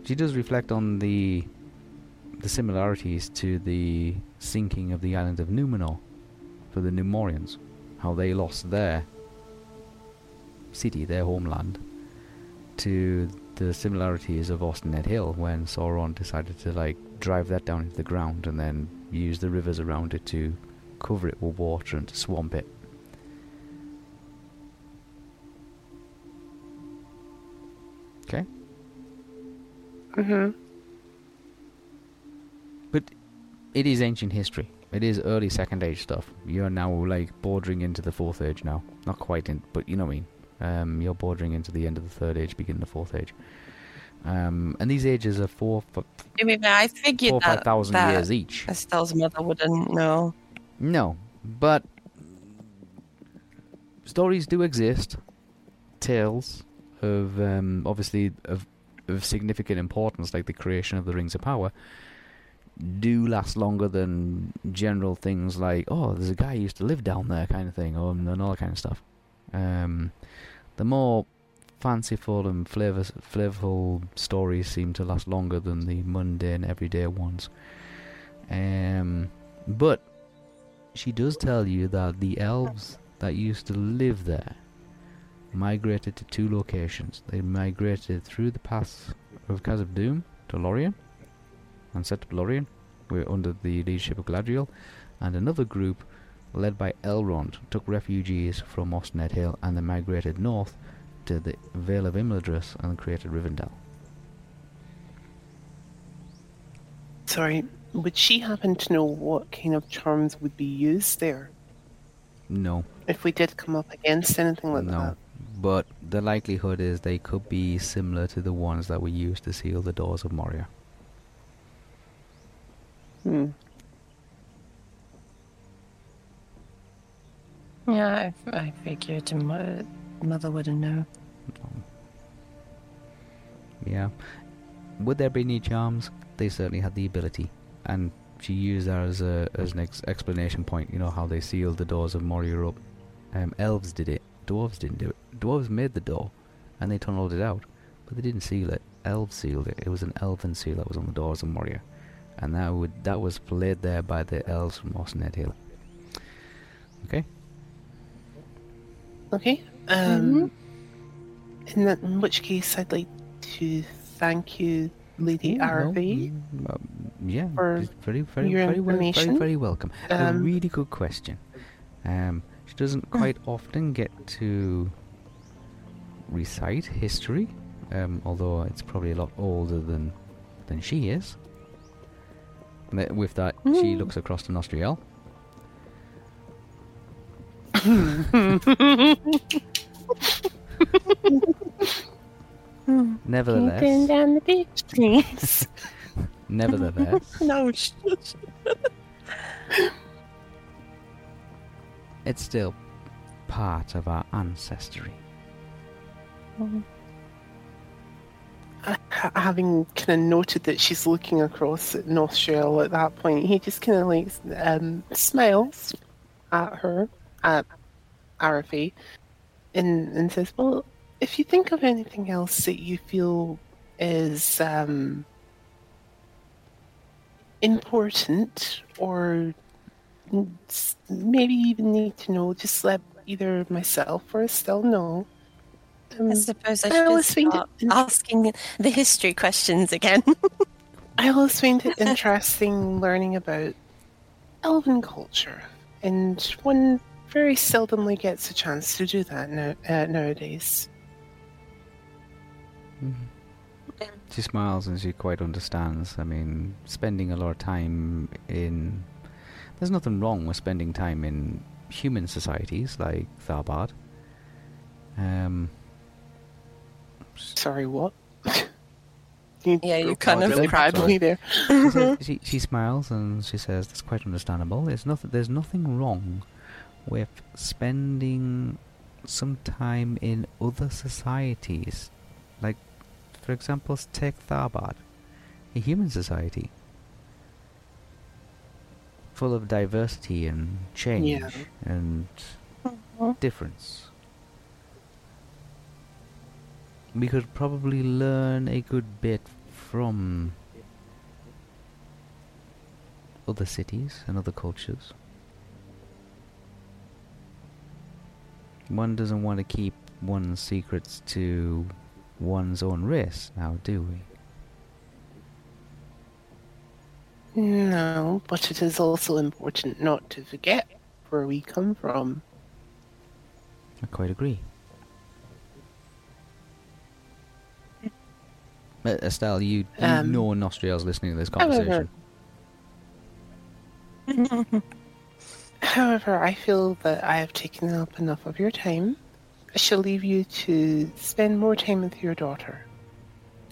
She does reflect on the the similarities to the sinking of the island of Numenor for the Numenoreans, how they lost their city, their homeland, to the similarities of Ost-in-Edhil when Sauron decided to like drive that down into the ground and then use the rivers around it to cover it with water and to swamp it. Okay. Mm-hmm. But it is ancient history. It is early second age stuff. You're now like bordering into the fourth age now. Not quite in, but you know what I mean. Um, you're bordering into the end of the third age, beginning of the fourth age. Um, and these ages are four, f- I mean, I figured four that, five thousand that years each. Estelle's mother wouldn't know. No, but stories do exist. Tales of um, obviously of of significant importance, like the creation of the Rings of Power, do last longer than general things like oh, there's a guy who used to live down there, kind of thing, or and all that kind of stuff. Um, the more fanciful and flavor flavorful stories seem to last longer than the mundane, everyday ones. Um, but she does tell you that the elves that used to live there migrated to two locations. They migrated through the pass of Khazad-dûm to Lorien and set up Lorien, were under the leadership of Galadriel, and another group led by Elrond took refugees from Ost-in-Edhil and they migrated north to the Vale of Imladris and created Rivendell. Sorry, would she happen to know what kind of charms would be used there No, if we did come up against anything like that. no. that? But the likelihood is they could be similar to the ones that were used to seal the doors of Moria. Hmm. Yeah, I, I figured her mo- mother wouldn't know. Yeah. Would there be any charms? They certainly had the ability, and she used that as a as an ex- explanation point. You know how they sealed the doors of Moria up. Um, elves did it. Dwarves didn't do it. Dwarves made the door, and they tunneled it out, but they didn't seal it. Elves sealed it. It was an elven seal that was on the doors of Moria, and that would that was laid there by the elves from Ost-in-Edhil. Okay. Okay. Um, in, that, in which case, I'd like to thank you, Lady no, Araby. mm, um, yeah, for very, very, your very, well, very, very welcome. a Um, really good question. Um, she doesn't quite often get to recite history, um, although it's probably a lot older than than she is. That- With that, she Mm. looks across to Nostriel. Nevertheless, down the beach, please. nevertheless, No, sh- it's still part of our ancestry. Ha- having kind of noted that she's looking across at Nostriel at that point, he just kind of like um, smiles at her, at Arafi, and, and says, Well, if you think of anything else that you feel is um, important or maybe even need to know, just let either myself or Estelle know. Um, I suppose I I should find it- asking the history questions again. I always find it interesting learning about elven culture, and one very seldomly gets a chance to do that now, uh, nowadays. She smiles and she quite understands. I mean, spending a lot of time in There's nothing wrong with spending time in human societies like Tharbad. Um, Sorry, what? Yeah, you kind of really cracked badly there. she, says- she, she smiles and she says, "That's quite understandable. There's nothing. There's nothing wrong with spending some time in other societies, like, for example, take Tharbad, a human society, full of diversity and change Yeah. and mm-hmm. difference." We could probably learn a good bit from other cities and other cultures. One doesn't want to keep one's secrets to one's own race, now do we? No, but it is also important not to forget where we come from. I quite agree. Uh, Estelle, you, you Um, know Nostriel's listening to this conversation. However, I feel that I have taken up enough of your time. I shall leave you to spend more time with your daughter.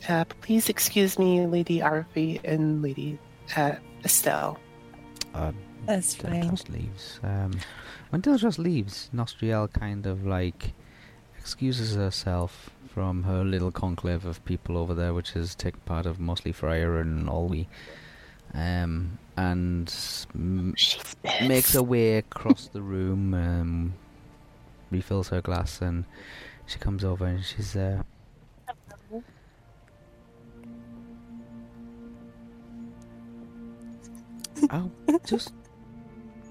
Uh, please excuse me, Lady Arfi and Lady uh, Estelle. Uh, That's fine. Diltros leaves. Um, when Diltros leaves, Nostriel kind of like excuses herself from her little conclave of people over there, which is taken part of mostly Freya and Olwe, um, and m- makes her way across the room, um, refills her glass, and she comes over and she's uh, I just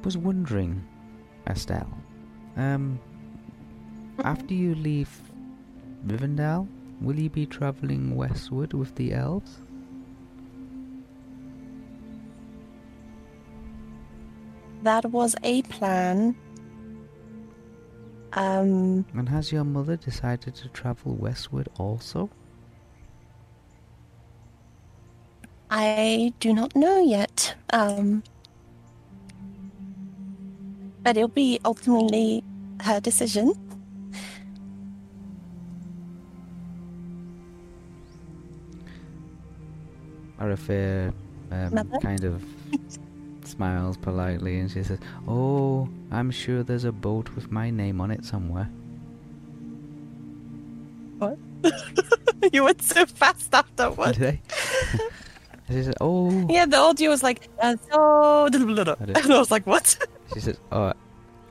was wondering, Estelle, um, after you leave Rivendell, will you be travelling westward with the elves? That was a plan. Um, And has your mother decided to travel westward also? I do not know yet. Um, but it'll be ultimately her decision. Arafir um, Mother? kind of smiles politely and she says, Oh, I'm sure there's a boat with my name on it somewhere. What? you went so fast after what? Did I? She says, Oh, Yeah, the audio was like, uh, so. And. I was like, what? she says, Oh,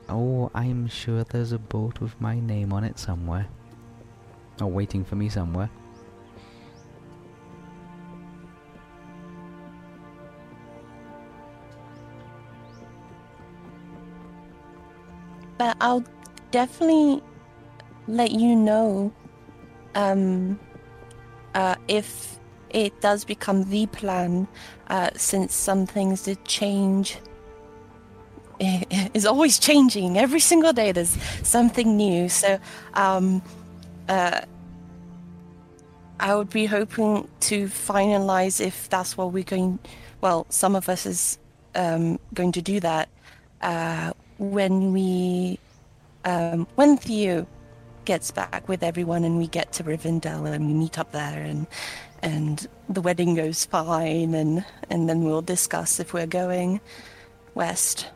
oh, I'm sure there's a boat with my name on it somewhere. Or waiting for me somewhere. But I'll definitely let you know um, uh, if it does become the plan, uh, since some things did change. It is always changing. Every single day there's something new. So um, uh, I would be hoping to finalize if that's what we're going. Well, some of us is um, going to do that uh, when we um, when Theo gets back with everyone and we get to Rivendell and we meet up there and and the wedding goes fine and and then we'll discuss if we're going west.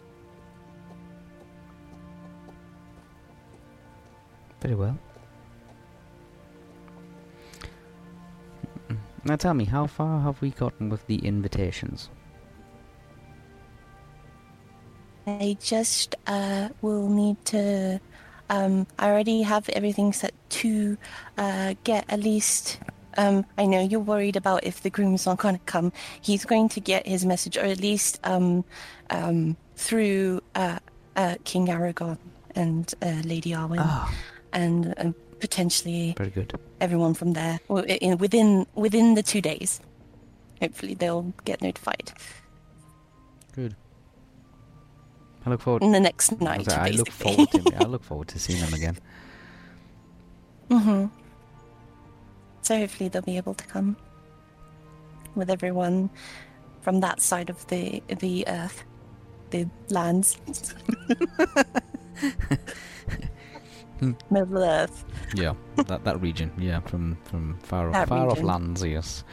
Very well. Now tell me, how far have we gotten with the invitations? I just uh, will need to. Um, I already have everything set to uh, get at least. Um, I know you're worried about if the groom's not going to come. He's going to get his message, or at least um, um, through uh, uh, King Aragorn and uh, Lady Arwen, Ah, and, and potentially very good. everyone from there within within the two days. Hopefully, they'll get notified I look forward. in the next night. was I look forward to. I look forward to seeing them again. hmm So hopefully they'll be able to come with everyone from that side of the the earth. the lands. Middle Earth. Yeah, that that region. Yeah, from from far off, far off lands. Yes.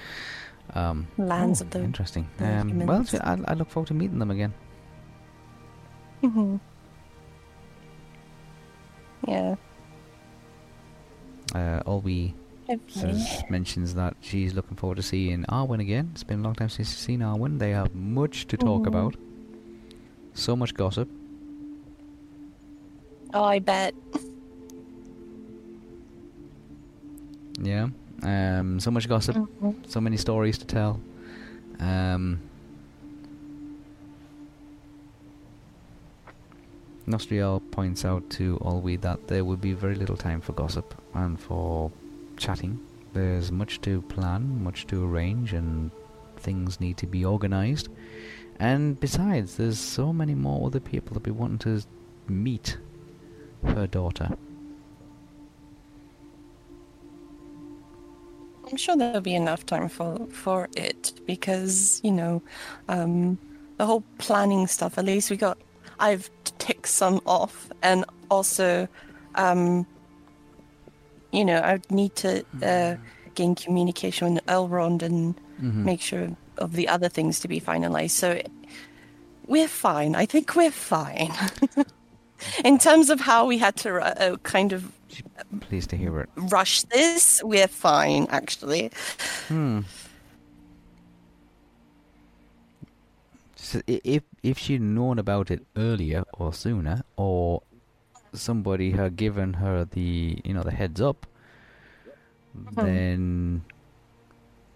Um, Lands oh, of the. interesting. Um, well. I, I look forward to meeting them again. Hmm Yeah. Uh, says, mentions that she's looking forward to seeing Arwen again. It's been a long time since she's seen Arwen. They have much to talk Mhm. about. So much gossip. Oh, I bet. Yeah. Um, so much gossip. Mhm. So many stories to tell. Um, Nostriel points out to Olwe that there will be very little time for gossip and for chatting. There's much to plan, much to arrange, and things need to be organised. And besides, there's so many more other people that be wanting to meet her daughter. I'm sure there'll be enough time for for it because you know, um, the whole planning stuff. At least we got. I've ticked some off, and also, um, you know, I would need to uh, gain communication with Elrond and Mhm. make sure of the other things to be finalized. So we're fine. I think we're fine. In terms of how we had to uh, kind of Pleased to hear it. rush this, we're fine, actually. Hmm. So if if she'd known about it earlier or sooner, or somebody had given her the you know the heads up, then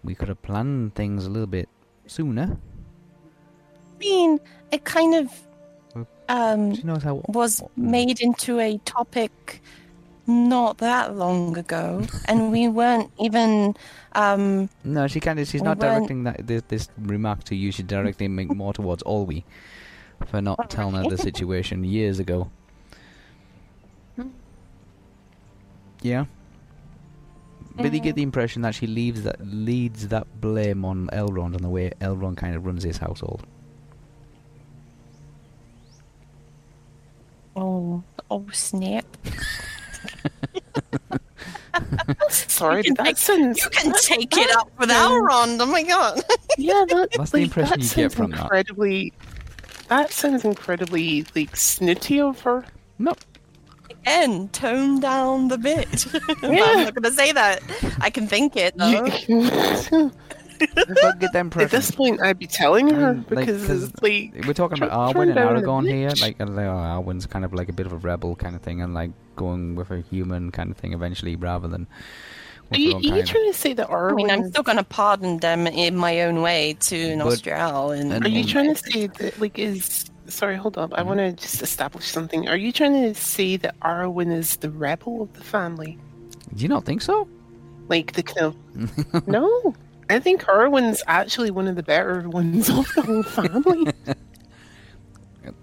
we could have planned things a little bit sooner. I mean, it kind of um, She knows how. was Mm. made into a topic not that long ago, and we weren't even. Um, No, she kind of. She's not When- directing that this, this remark to you. She's directing it more towards Olwe for not telling her the situation years ago. Yeah. But you get the impression that she leaves that leads that blame on Elrond and the way Elrond kind of runs his household. oh, oh, snap! Sorry, You can but that take- sounds. You can that- take it up with Elrond. Oh my god! Yeah, that, That's the like, impression that you get sounds from incredibly, that. sounds incredibly like snitty of her. No, Again, tone down the bit. I'm not gonna say that. I can think it though. You- but get the At this point, I'd be telling her I mean, like, because 'cause it's like We're talking about Arwen and down Aragorn here. Like, like, oh, Arwen's kind of like a bit of a rebel kind of thing, and like going with a human kind of thing eventually, rather than. Are you, are you kind of- trying to say that Arwen? I mean, I'm still gonna pardon them in my own way to But- Nostriel. And, and- Are you trying to say that like is sorry, hold up. I Mhm. want to just establish something. Are you trying to say that Arwen is the rebel of the family? Do you not think so? Like the kind of No. I think Arwen's actually one of the better ones of the whole family.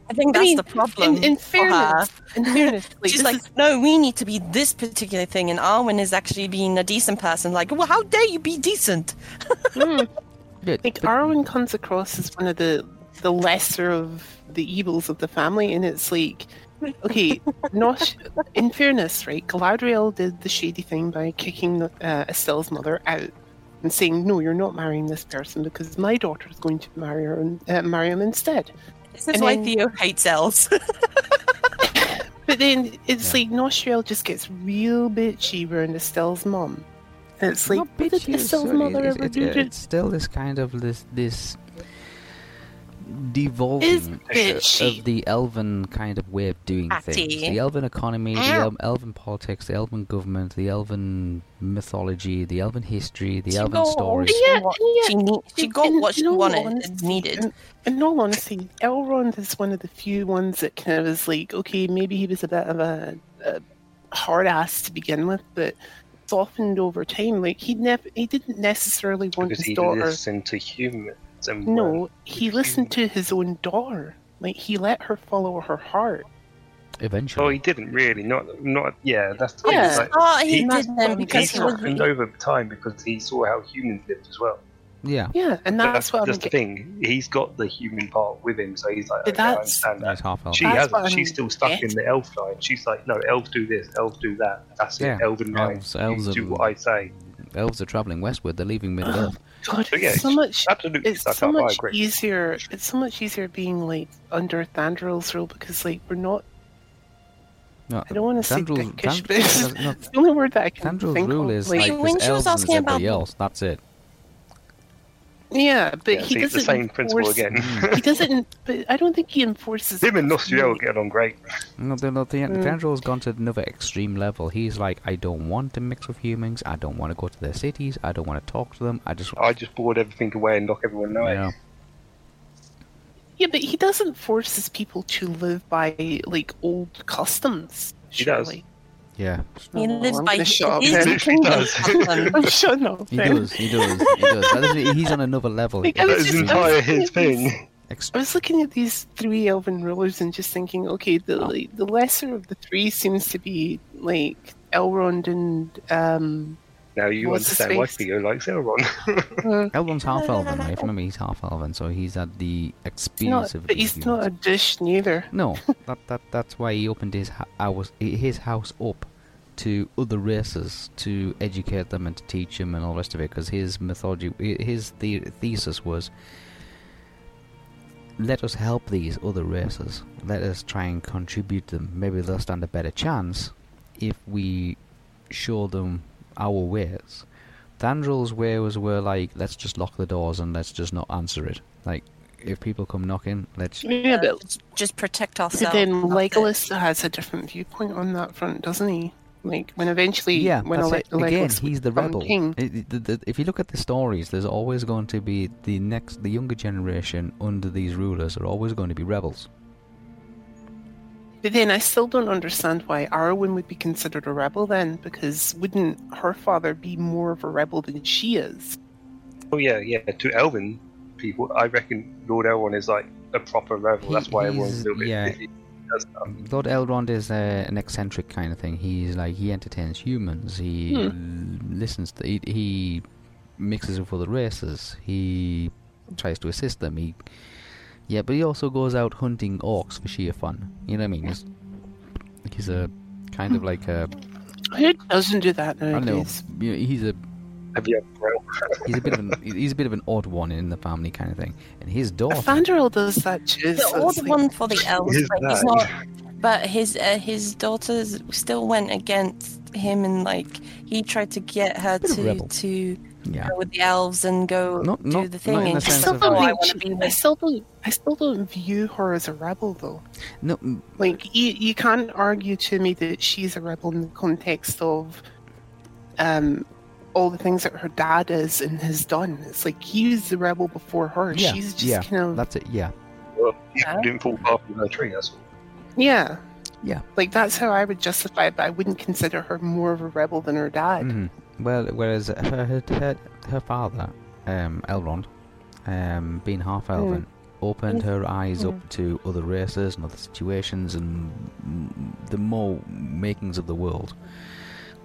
I think I that's mean, the problem. in, in fairness, in fairness, like, She's like, is- no, we need to be this particular thing, and Arwen is actually being a decent person. Like, well, how dare you be decent? Hmm. Yeah, like but- Arwen comes across as one of the the lesser of the evils of the family, and it's like, okay, not in fairness, right? Galadriel did the shady thing by kicking uh, Estelle's mother out and saying, "No, you're not marrying this person because my daughter is going to marry her and uh, marry him instead." This is And why then- Theo hates elves. But then it's Yeah. like Nostriel just gets real bitchy around Estelle's mum. And it's like, what did bitchy, Estelle's sorry, mother it's- ever it's- do to It's still this kind of this this devolving of the elven kind of way of doing things. The elven economy, the Ow. el- elven politics, the elven government, the elven mythology, the elven history, the She elven got stories. she Yeah, yeah. She, need, she got In- what she in all wanted, honesty, needed. In, in all honesty, Elrond is one of the few ones that kind of is like, okay, maybe he was a bit of a, a hard ass to begin with, but softened over time. Like he never, he didn't necessarily want because his he daughter. listened to humans. And No, he listened to his own daughter. Like he let her follow her heart. Eventually. Oh, he didn't really. Not, not. Yeah, that's the thing. Yeah. It's like, Oh, he he- did them he because he was. softened over time because he saw how humans lived as well. Yeah, Yeah, and But that's, what I'm that's the getting. thing. He's got the human part with him, so he's like, But okay, I that's- understand that. he's half elf. She That's hasn't. She's still stuck in the elf line. She's like, no, elves do this, elves do that. That's Yeah, it. Elven line. elves- elves you are- do what I say. Elves are traveling westward. They're leaving Middle Earth. God, So, yeah, it's so much. Absolutely It's so much easier. It's so much easier being like under Thandril's rule because like we're not. No, I don't want to say Thandril- dickish, Than- but it's, no, it's the only word that I can Thandril's think rule of. is like, like when she was asking about everybody else. That's it. Yeah, but Yeah, he see, doesn't. the same principle again. He doesn't. But I don't think he enforces. Him and it Nostriel get on great. No, the, no, the, Mm. Thandril's gone to another extreme level. He's like, I don't want to mix with humans. I don't want to go to their cities. I don't want to talk to them. I just, I just board everything away and knock everyone you away. know, Yeah, but he doesn't force his people to live by like old customs. He does. Surely. yeah, He Oh, lives I'm by his, shut up his then. Literally does. I'm shutting up. he does, he does, he does. That is, he's on another level. Like, I That was is just- entire his thing. I was looking at these three elven rulers and just thinking, okay, the Oh. like, the lesser of the three seems to be like Elrond and um. Now you What's understand why face? Theo likes Elrond. uh, Elrond's half elven, right? Remember, he's half elven, so he's at the not, experience of but these he's not a dish neither. No, that that that's why he opened his ha- house his house up to other races to educate them and to teach them and all the rest of it. Because his mythology, his the- thesis was, let us help these other races. Let us try and contribute them. Maybe they'll stand a better chance if we show them our ways. Thandril's ways were like, let's just lock the doors and let's just not answer it. Like, if people come knocking, let's Yeah, but, just, just protect but ourselves. then. Legolas has a different viewpoint on that front, doesn't he? Like when eventually, yeah, when that's Ale- it. Again, Legolas he's the rebel. king, It- it- the- the- if you look at the stories, there's always going to be the next, the younger generation under these rulers are always going to be rebels. But then I still don't understand why Arwen would be considered a rebel then, because wouldn't her father be more of a rebel than she is? oh yeah, yeah. To Elven people, I reckon Lord Elrond is like a proper rebel. He- That's why everyone's he's- a little bit yeah. iffy. He does stuff. Lord Elrond is uh, an eccentric kind of thing. He's like he entertains humans. He l- listens. To, he, he mixes with other races. He tries to assist them. He yeah, but he also goes out hunting orcs for sheer fun. You know what I mean? He's, he's a kind of like a Who doesn't do that I know. nowadays? You know, he's a Have you ever well, he's a bit of an he's a bit of an odd one in the family kind of thing. And his daughter, Fandral does that too. the so old it's like- one for the elves, Is but he's that- not. But his uh, his daughters still went against him, and like he tried to get her Bit of to rebel. to yeah, go with the elves and go Not- do not- the thing. not and the I still don't "Oh, I think she, to be I still don't. I still don't view her as a rebel though. no, Like you, you can't argue to me that she's a rebel in the context of um all the things that her dad is and has done. It's like he's the rebel before her. Yeah, She's just yeah. kind of that's it. Yeah, well, you Yeah. didn't fall far from her tree. That's all. yeah. Yeah. Like that's how I would justify it, but I wouldn't consider her more of a rebel than her dad. Mhm. Well, whereas her her, her, her father, um, Elrond, um, being half elven, opened her eyes up to other races and other situations and the more makings of the world.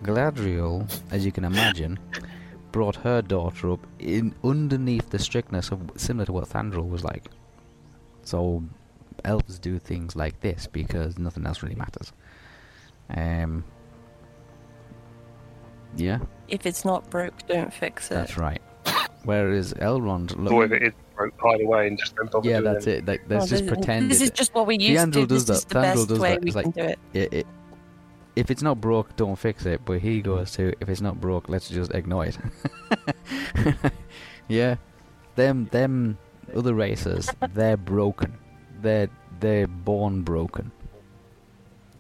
Galadriel, as you can imagine, brought her daughter up in underneath the strictness of similar to what Thandril was like. So elves do things like this because nothing else really matters. Um. Yeah, If it's not broke, don't fix it. that's right. Whereas Elrond, look, Or if it is broke, hide away and just don't bother yeah, doing that's it. it. Like, Well, let's just this, pretend This is just what we used Theandril to. does This is the Theandril best does way that. we It's can like- do it. it, it, if it's not broke, don't fix it. But he goes to, if it's not broke, let's just ignore it. yeah, them them other races, they're broken. They're they're born broken.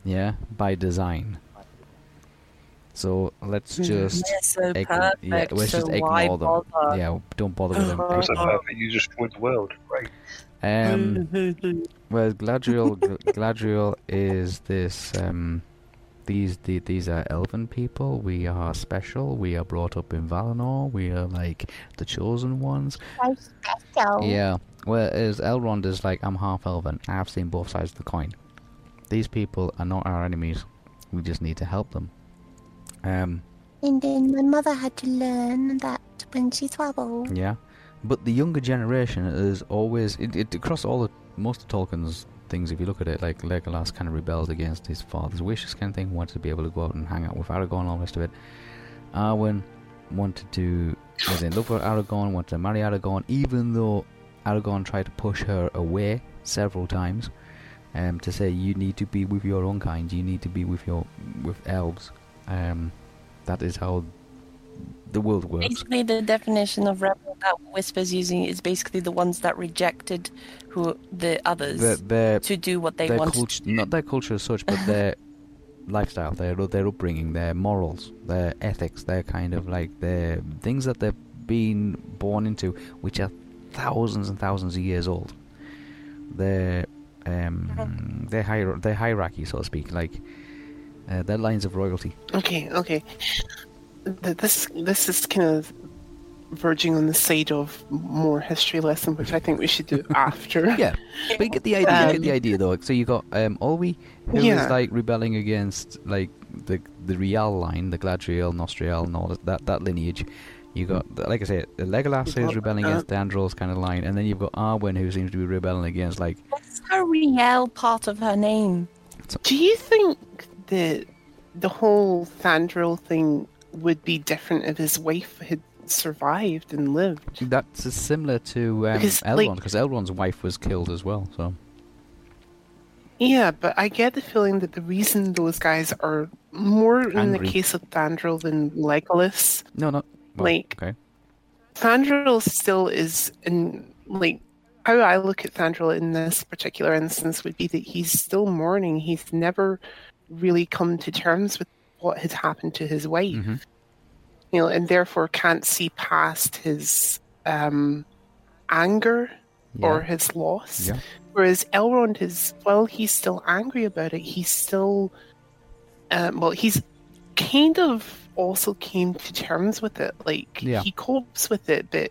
Yeah, by design. So let's just They're so ign- perfect. yeah, let's so just why ignore them. bother? Yeah, don't bother with them. Uh-huh. So Ignore perfect, you just destroyed the world. right? Um, well, Galadriel, Galadriel is this. Um, these the, these are elven people. We are special. We are brought up in Valinor. We are like the chosen ones. Yeah. Whereas Elrond is like, I'm half elven. I have seen both sides of the coin. These people are not our enemies. We just need to help them. Um. And then my mother had to learn that when she traveled. Yeah. but the younger generation is always it, it across all the most of Tolkien's things. If you look at it, like Legolas kind of rebels against his father's wishes, kind of thing. Wanted to be able to go out and hang out with Aragorn, and all the rest of it. Arwen wanted to was in love with Aragorn, wanted to marry Aragorn, even though Aragorn tried to push her away several times. Um, to say you need to be with your own kind, you need to be with your with elves. Um, that is how the world works. Basically, the definition of rebel that Whisper's using is basically the ones that rejected who the others Their, their, to do what they culture, not their culture as such, but their lifestyle, their their upbringing, their morals, their ethics, their kind of like their things that they've been born into, which are thousands and thousands of years old. Their um, their hier- their hierarchy, so to speak, like uh, their lines of royalty. Okay, okay. This this is kind of verging on the side of more history lesson, which I think we should do after. Yeah, but you get the idea. you get the Um, idea, though. So you got um, Olwe, who is Yeah. like rebelling against like the the Real line, the Galadriel, Nostriel, and all that that lineage. You got, like I said, Legolas You've who's got, rebelling uh, against Thranduil's kind of line, and then you've got Arwen who seems to be rebelling against like What's her Riel part of her name? Do you think that the whole Thranduil thing would be different if his wife had survived and lived? that's similar to um, Because, Elrond like- because Elrond's wife was killed as well. So Yeah, but I get the feeling that the reason those guys are more in the case of Thranduil than Legolas, no, not well, Like- okay. Thranduil still is in like how I look at Thranduil in this particular instance would be that he's still mourning. He's never really come to terms with what had happened to his wife. Mhm. You know, and therefore can't see past his um anger or his loss. Yeah. Whereas Elrond is, while he's still angry about it, he's still, um, well, he's kind of also came to terms with it. Like Yeah. he copes with it, but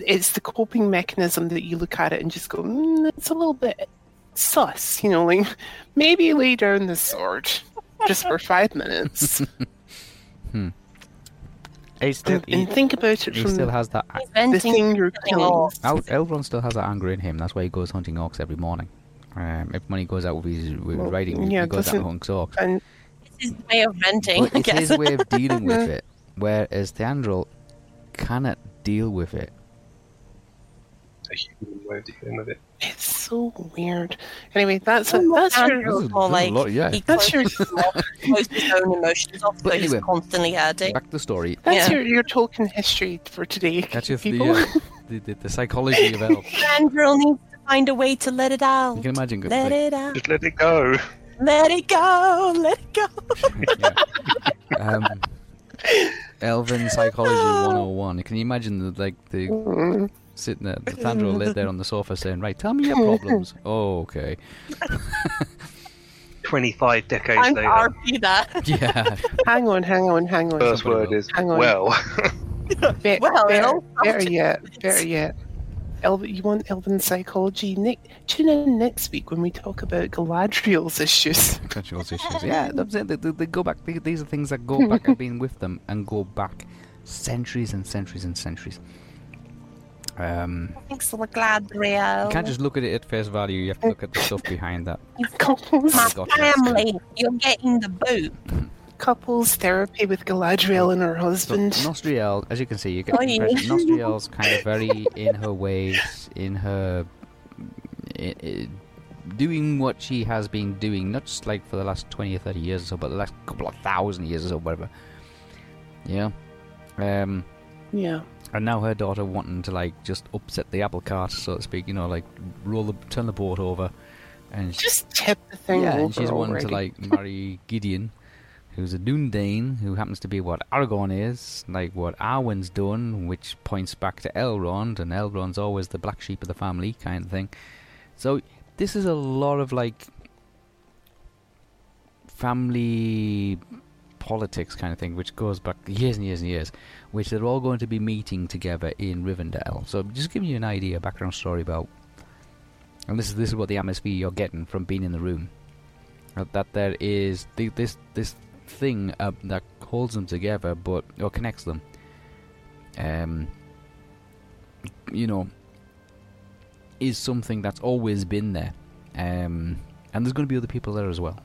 it's the coping mechanism that you look at it and just go, mm, it's a little bit sus. You know, like maybe lay down the sword just for five minutes He still, and, he, and think about it he from still has that. He's the venting thing you're killing. off. Elrond still has that anger in him. That's why he goes hunting orcs every morning. Um, if when he goes out with his with Well, riding, yeah, he goes out doesn't- and hunts orcs. And It's his way of venting, But I it's his way of dealing with it. Whereas Thranduil cannot deal with it. A human way of dealing with it. It's so weird. Anyway, that's a, that's your Andrew- This is- more this is a like lot, yeah. he That's closes your- his closes his own emotions off, But so he's constantly hurting. Back to the story. That's Yeah. your, your Tolkien history for today, That's just the, uh, the, the the psychology of elves. Andrew needs to find a way to let it out. You can imagine. good- Let like, it out. Just let it go. Let it go. Let it go. yeah. um, Elven psychology 101. Can you imagine the like the Mm. Sitting there, the Thranduil laid there on the sofa saying, "Right, tell me your problems." oh, okay. 25 decades I'm later. RP that. Yeah. hang on, hang on, hang on. First word is, Hang on. well. Be- Well, better, it'll- better yet, better yet. Elven, you want Elven psychology? Nick, tune in next week when we talk about Galadriel's issues. Control issues. Yeah, that's it. They, they, they go back. They, these are things that go back. I've been with them and go back centuries and centuries and centuries. Um, Thanks for the Galadriel. you can't just look at it at face value. You have to look at the stuff behind that. couples, My Got family, you're getting the boot. couples therapy with Galadriel and her So husband. Nostriel, as you can see, you get the yeah. impression Nostriel's kind of very in her ways, in her i i doing what she has been doing, not just like for the last twenty or thirty years or so, but the last couple of thousand years or so, whatever. Yeah. Um, yeah. And now her daughter wanting to like just upset the apple cart, so to speak. You know, like roll the turn the boat over, and she, Just tip the thing yeah, and she's wanting to like marry Gideon, who's a Dundane, who happens to be what Aragorn is, like what Arwen's done, which points back to Elrond, and Elrond's always the black sheep of the family kind of thing. So this is a lot of like family politics kind of thing, which goes back years and years and years, which they're all going to be meeting together in Rivendell. So just giving you an idea, background story about, and this is this is what the atmosphere you're getting from being in the room. Uh, That there is this this thing uh, that holds them together, but or connects them. Um, you know, is something that's always been there. Um, and there's going to be other people there as well.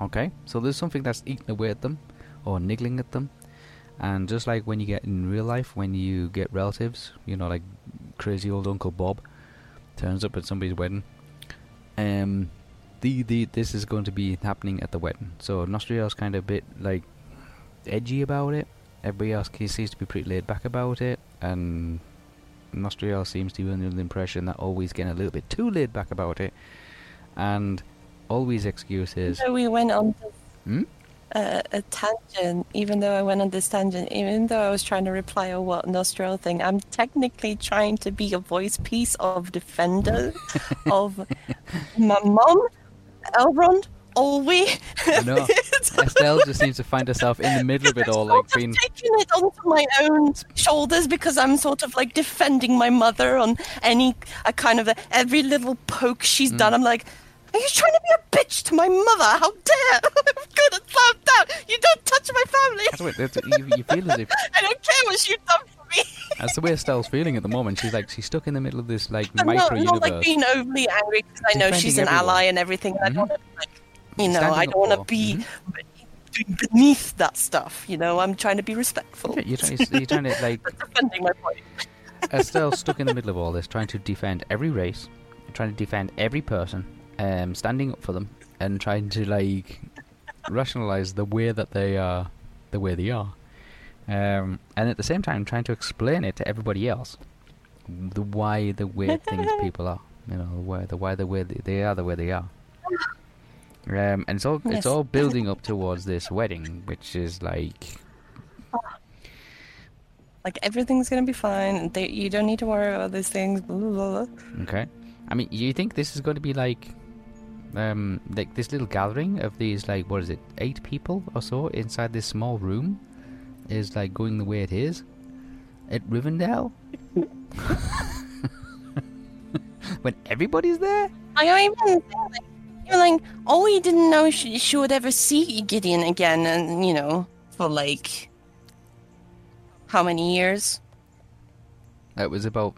Okay, so there's something that's eating away at them or niggling at them. And just like when you get in real life, when you get relatives, you know, like crazy old Uncle Bob turns up at somebody's wedding, um, the, the this is going to be happening at the wedding. So Nostriel's kind of a bit like edgy about it. Everybody else he seems to be pretty laid back about it, and Nostriel seems to be under the impression that always getting a little bit too laid back about it, and always excuses. So we went on this, Hmm? A tangent, even though I went on this tangent, even though I was trying to reply a what Nostriel thing, I'm technically trying to be a voice piece of defender of my mom, Elrond, Olwe. I know. Estelle just seems to find herself in the middle of it all, like being. taking it onto my own shoulders because I'm sort of like defending my mother on any a kind of a, every little poke she's Mm. done. I'm like, are you trying to be a bitch to my mother? How dare! I'm good at thumbed out. You don't touch my family. That's what that's, you, you feel as if I don't care what you've done for me. that's the way Estelle's feeling at the moment. She's like she's stuck in the middle of this like I'm not, micro not universe. like being overly angry because I know she's an everyone. ally and everything. and I don't want to, like, you know, Standing I don't want to be Mhm. beneath that stuff. You know, I'm trying to be respectful. Yeah, you're, trying, you're trying to like defending my point. Estelle's stuck in the middle of all this, trying to defend every race, trying to defend every person, um, standing up for them, and trying to like rationalize the way that they are, the way they are, um, and at the same time trying to explain it to everybody else, the why the way things people are, you know, the why the why the way they, they are the way they are. Um, and it's all Yes. it's all building up towards this wedding, which is like Like everything's gonna be fine. They, you don't need to worry about these things. Blah, blah, blah. Okay. I mean, you think this is going to be like, um, like this little gathering of these, like, what is it, eight people or so inside this small room, is like going the way it is at Rivendell? when everybody's there? I even like, you're like, oh, we didn't know she, she would ever see Gideon again, and you know, for like how many years? It was about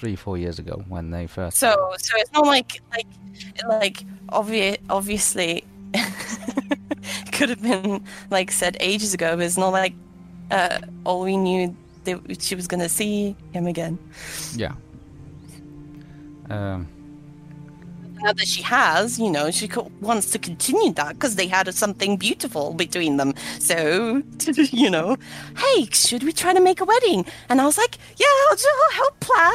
three, four years ago when they first. So, so it's not like like like obvious, obviously could have been like said ages ago, but it's not like uh, all we knew that she was gonna see him again. Yeah. Um. Now that she has, you know, she co- wants to continue that because they had something beautiful between them. So, you know, hey, should we try to make a wedding? And I was like, yeah, I'll, I'll help plan.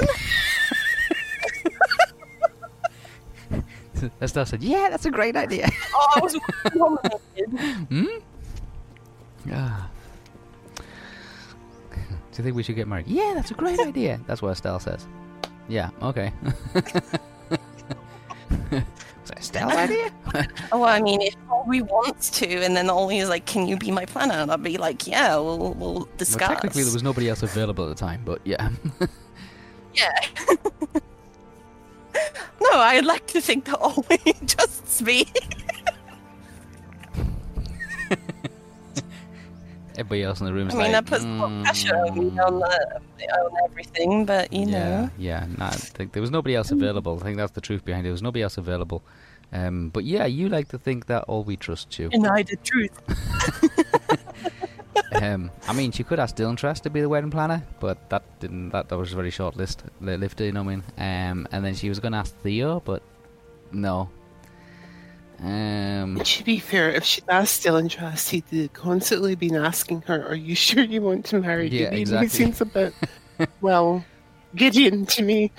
Estelle said, "Yeah, that's a great idea." Oh, I was nominated. Ah. Do you think we should get married? Yeah, that's a great idea. That's what Estelle says. Yeah, okay. Was that Estelle's idea? Oh, I mean, if Ollie wants to, and then Ollie is like, can you be my planner? And I'd be like, yeah, we'll, we'll discuss. Well, technically, there was nobody else available at the time, but yeah. Yeah. no, I'd like to think that Ollie trusts me. Everybody else in the room I mean, like, that puts more pressure on on, uh, on everything, but you yeah, know. yeah. I think there was nobody else available. I think that's the truth behind it. There was nobody else available. Um, but yeah, you like to think that all we trust you. Deny the truth. um, I mean, she could ask Dylan Trust to be the wedding planner, but that didn't. That, that was a very short list, li- lived. You know what I mean? Um, and then she was going to ask Theo, but no. Um, To be fair, if she asked Dylan Trust, he'd constantly been asking her, Are you sure you want to marry Yeah, Gideon? exactly. He seems a bit, well, Gideon to me.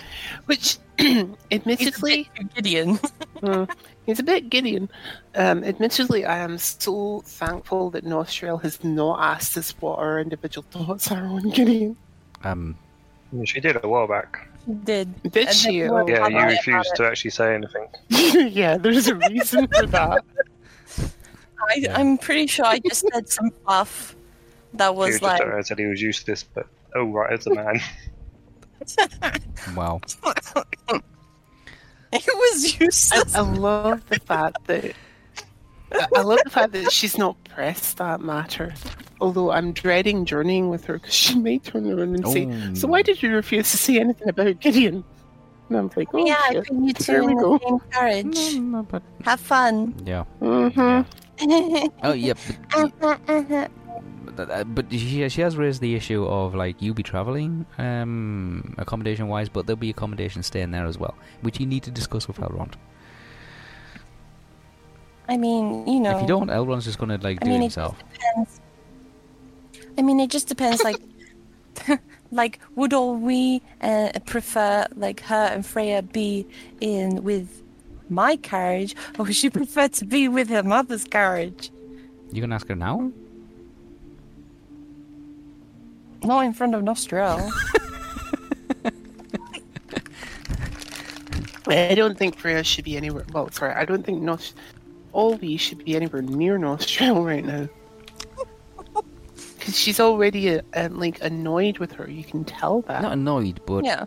Which, admittedly, Gideon. uh, he's a bit Gideon. Um, admittedly, I am so thankful that Nostriel has not asked us what our individual thoughts are on Gideon. um, Yeah, She did a while back. Did. Did And she? then we'll Yeah, you refused to actually say anything. yeah, there's a reason for that. I, Yeah. I'm pretty sure I just said some fluff that was was like. I said he was useless, but oh right, as a man. wow. it was I, useless. I love the fact that I, I love the fact that she's not pressed that matter. Although I'm dreading journeying with her because she may turn around and say, "So Oh. why did you refuse to say anything about Gideon?" And I'm like, "Oh yeah, I shit." you There two we in go. the same carriage. No, no, but Have fun. yeah. Mhm. Oh yeah, but, but, uh, but she she has raised the issue of like you be traveling um accommodation wise, but there'll be accommodation staying there as well, which you need to discuss with Elrond. I mean, you know. If you don't, Elrond's just gonna like I do mean, it it himself. depends. I mean, it just depends. Like, like would all we uh, prefer like her and Freya be in with my carriage, or would she prefer to be with her mother's carriage? You can ask her now. Not in front of Nostriel. I don't think Freya should be anywhere. Well, sorry, I don't think Nos. Olvi should be anywhere near Nostriel right now. Because she's already uh, uh, like annoyed with her. You can tell that. Not annoyed, but yeah.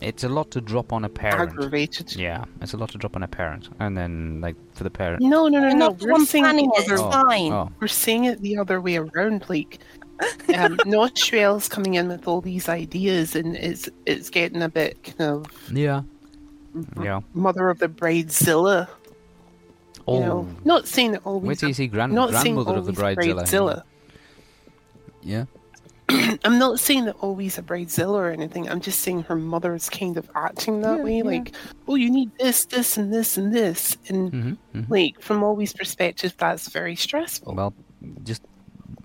it's a lot to drop on a parent. Aggravated. Yeah, it's a lot to drop on a parent, and then like for the parent. No, no, no, You're no. We're one saying planning the other. It's fine. Oh, We're seeing it the other way around. Like, um, Nostriel's coming in with all these ideas, and it's it's getting a bit kind of yeah, yeah. mother of the bridezilla. Oh, You know, not saying that always. wait till you see grand not grandmother of the bridezilla. bridezilla. Yeah. I'm not saying that always a bridezilla or anything. I'm just saying her mother's kind of acting that Yeah, way. yeah. Like, oh, you need this, this, and this, and this. And, hmm hmm like, from Always' perspective, that's very stressful. Well, just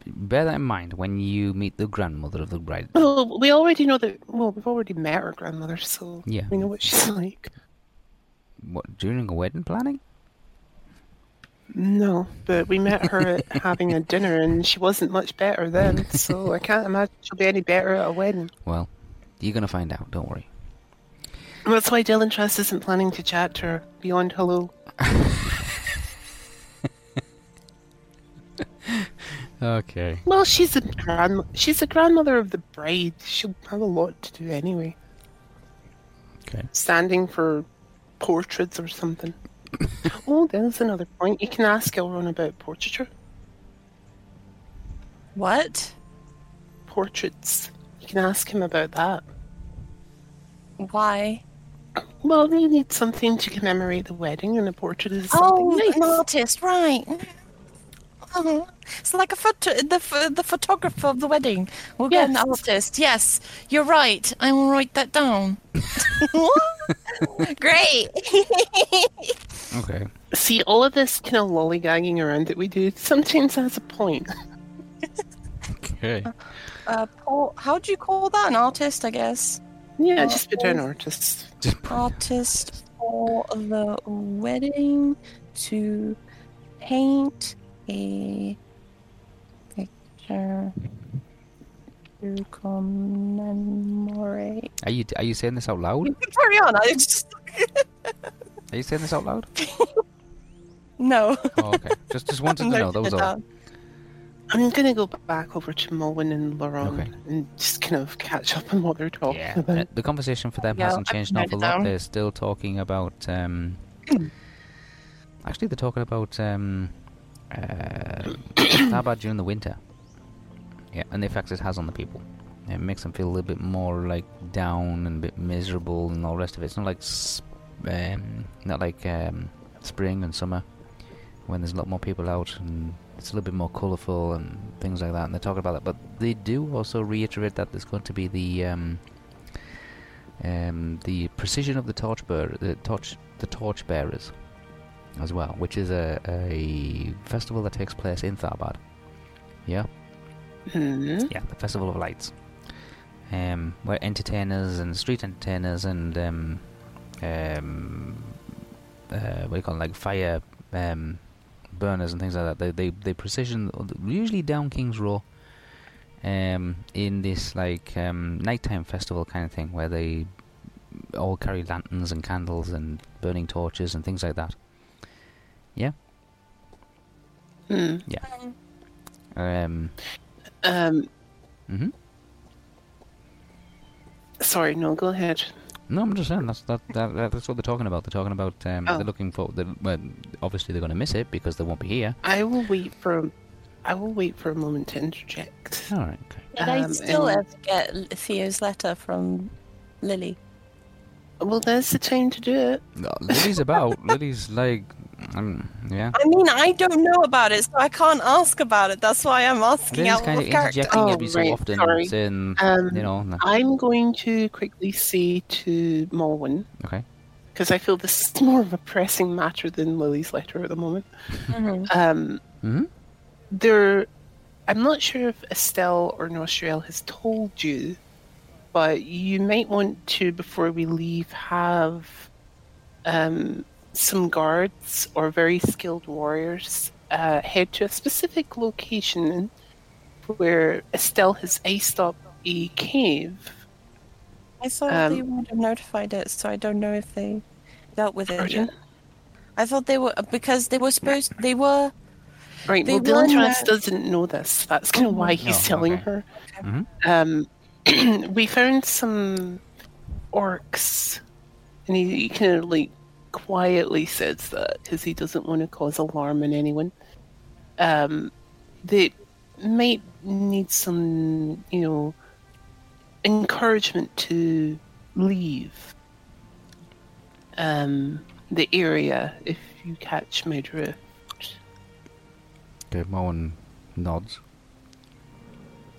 bear that in mind when you meet the grandmother of the bride. Well, we already know that. Well, we've already met her grandmother, so Yeah. we know what she's like. What during a wedding planning? No, but we met her at having a dinner, and she wasn't much better then. So I can't imagine she'll be any better at a wedding. Well, you're gonna find out. Don't worry. That's why Dylan Trust isn't planning to chat to her beyond hello. Okay. Well, she's a grand, she's a grandmother of the bride. She'll have a lot to do anyway. Okay. Standing for portraits or something. oh, there's another point. You can ask Elrond about portraiture. What? Portraits. You can ask him about that. Why? Well, you need something to commemorate the wedding, and a portrait is something Oh, nice. an artist, right? Oh, It's like a photo, the the photographer of the wedding. We'll get an artist. Yes, you're right. I will write that down. Great. Okay. See, all of this kind of lollygagging around that we do sometimes has a point. Okay. uh, Paul, how do you call that? An artist, I guess. Yeah, just put down artists. Artist for the wedding to paint a picture to commemorate. are you are you saying this out loud? Carry on. I just Are you saying this out loud? no. Oh, okay. Just just wanted to know. That was all. I'm gonna go back over to Mulwyn and Laurent Okay. and just kind of catch up on what they're talking Yeah. about. Uh, the conversation for them Yeah, hasn't changed an awful lot. They're still talking about. Um, actually, they're talking about um, uh, how about during the winter. Yeah, and the effects it has on the people. It makes them feel a little bit more like down and a bit miserable and all the rest of it. It's not like s- um, not like um, spring and summer when there's a lot more people out and it's a little bit more colourful and things like that. And they're talking about that, but they do also reiterate that there's going to be the um, um, the precision of the torch bearer, the torch the torch bearers as well, which is a, a festival that takes place in Tharbad. Yeah. Hmm. Yeah, the Festival of Lights. Um, where entertainers and street entertainers and um, uh, what do you call it, like fire um, burners and things like that. They they they precision usually down Kings Row. Um, in this like um, nighttime festival kind of thing where they all carry lanterns and candles and burning torches and things like that. Yeah. Hmm. Um. Um. hmm Sorry, no, go ahead. No, I'm just saying that's that, that that's what they're talking about. They're talking about um, Oh. they're looking for. They're, well, obviously they're going to miss it because they won't be here. I will wait for. I will wait for a moment to interject. All right. Okay. Did I Um, still and- ever get Theo's letter from Lily? Well, there's the time to do it. No, Lily's about. Lily's like, um, yeah. I mean, I don't know about it, so I can't ask about it. That's why I'm asking out kind of of character. Oh, every so right, often, sorry. saying, Um, you know, no- I'm going to quickly say to Malwyn, okay. because I feel this is more of a pressing matter than Lily's letter at the moment. Mhm. Um, hmm there, I'm not sure if Estelle or Nostriel has told you, but you might want to, before we leave, have um, some guards or very skilled warriors uh, head to a specific location where Estelle has iced up a cave. I thought Um, they would have notified it, so I don't know if they dealt with it yet. I thought they were because they were supposed. They were. Right, They well, Dylan won Trance that- doesn't know this. That's kind of why he's Oh, telling okay. her. hmm Um, we found some orcs, and he, he kind of like quietly says that because he doesn't want to cause alarm in anyone. Um, they might need some, you know, encouragement to leave um, the area if you catch my drift. Okay, Moen nods.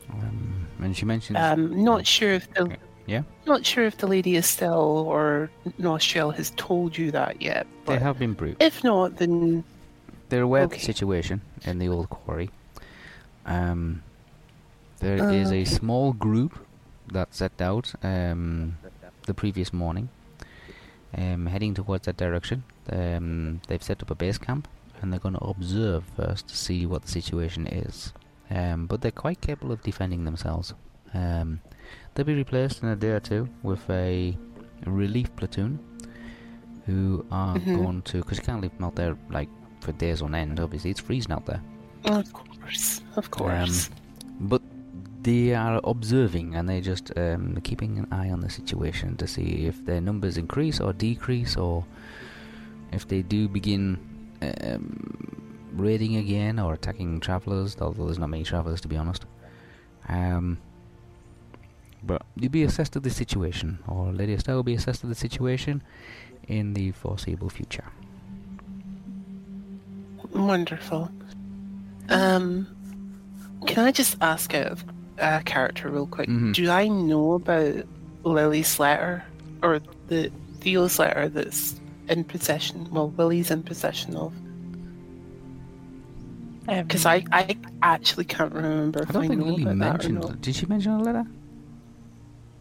Um, and she mentions. Um, not sure if the yeah, Not sure if the Lady Estelle or Nostriel has told you that yet. they have been brute. if not, then They're aware of the situation in the old quarry. Um, there is a small group that set out um, the previous morning, um, heading towards that direction. Um, they've set up a base camp, and they're going to observe first to see what the situation is. Um, but they're quite capable of defending themselves. Um, they'll be replaced in a day or two with a relief platoon who are Mhm. going to because you can't leave them out there like for days on end. Obviously, it's freezing out there. of course, of course. But they are observing and they're just um, keeping an eye on the situation to see if their numbers increase or decrease, or if they do begin um, raiding again or attacking travellers. Although there's not many travellers, to be honest. Um, but you'll be assessed to the situation, or Lady Estelle will be assessed to the situation in the foreseeable future. Wonderful. Um, can I just ask out of uh, character real quick? Mhm. Do I know about Lily's letter or the Theo's letter that's in possession? Well, Lily's in possession of. Because I, I actually can't remember I don't think know Lily about mentioned. Did she mention a letter?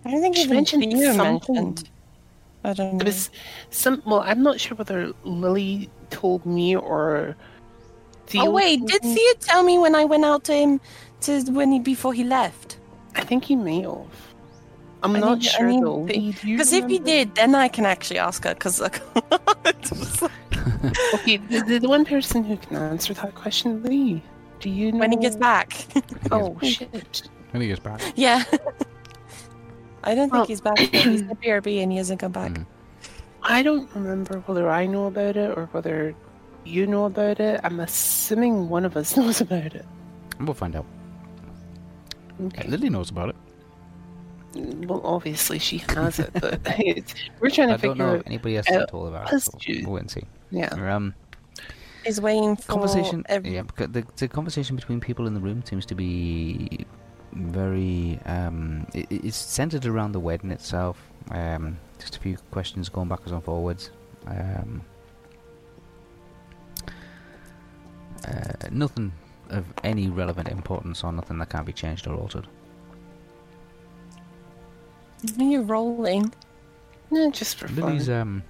I don't think She mentioned Theo something. mentioned. I don't know. It was some. Well, I'm not sure whether Lily told me or. Theo oh wait, did me. Theo tell me when I went out to him to when he before he left? I think he may have. I'm I not need- I sure need though. the- Lee, do you Because if he did, then I can actually ask her. Because like, it's just like- okay, the, the, the one person who can answer that question, Lee. Do you know when he gets back, Oh shit! When he gets back. yeah. I don't Well- think he's back. Yet. He's at BRB and he hasn't come back. Mm. I don't remember whether I know about it or whether you know about it. I'm assuming one of us knows about it. We'll find out. Okay. Lily knows about it. Well, obviously she has it, but we're trying to I don't know if anybody else out has told about it. So we'll wait and see. Yeah. Um, He's waiting for conversation. ev- Yeah, the, the conversation between people in the room seems to be very. Um, it, it's centered around the wedding itself. Um, just a few questions going backwards and forwards. Um, uh, nothing of any relevant importance or nothing that can't be changed or altered. Are you rolling? No, just for Lily's fun. um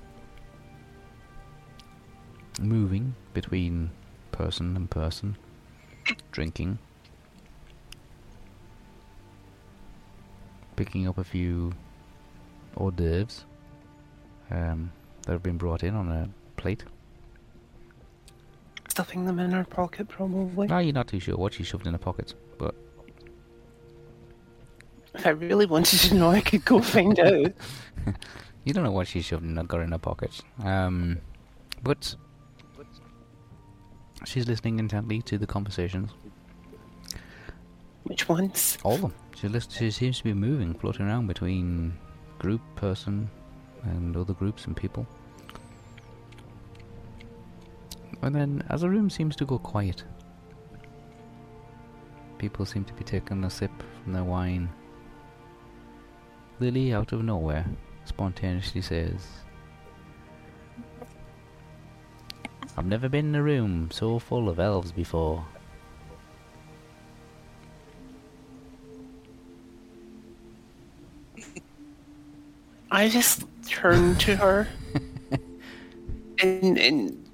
moving between person and person, drinking, picking up a few hors d'oeuvres um, that have been brought in on a plate. Stuffing them in her pocket, probably. Now you're not too sure what she shoved in her pockets, but If I really wanted to know, I could go find out. you don't know what she shoved in her, got in her pockets. Um, but she's listening intently to the conversations. Which ones? All of them. She, list, she seems to be moving, floating around between group, person, and other groups and people. And then, as the room seems to go quiet, people seem to be taking a sip from their wine. Lily, out of nowhere, spontaneously says, I've never been in a room so full of elves before. I just turned to her and, and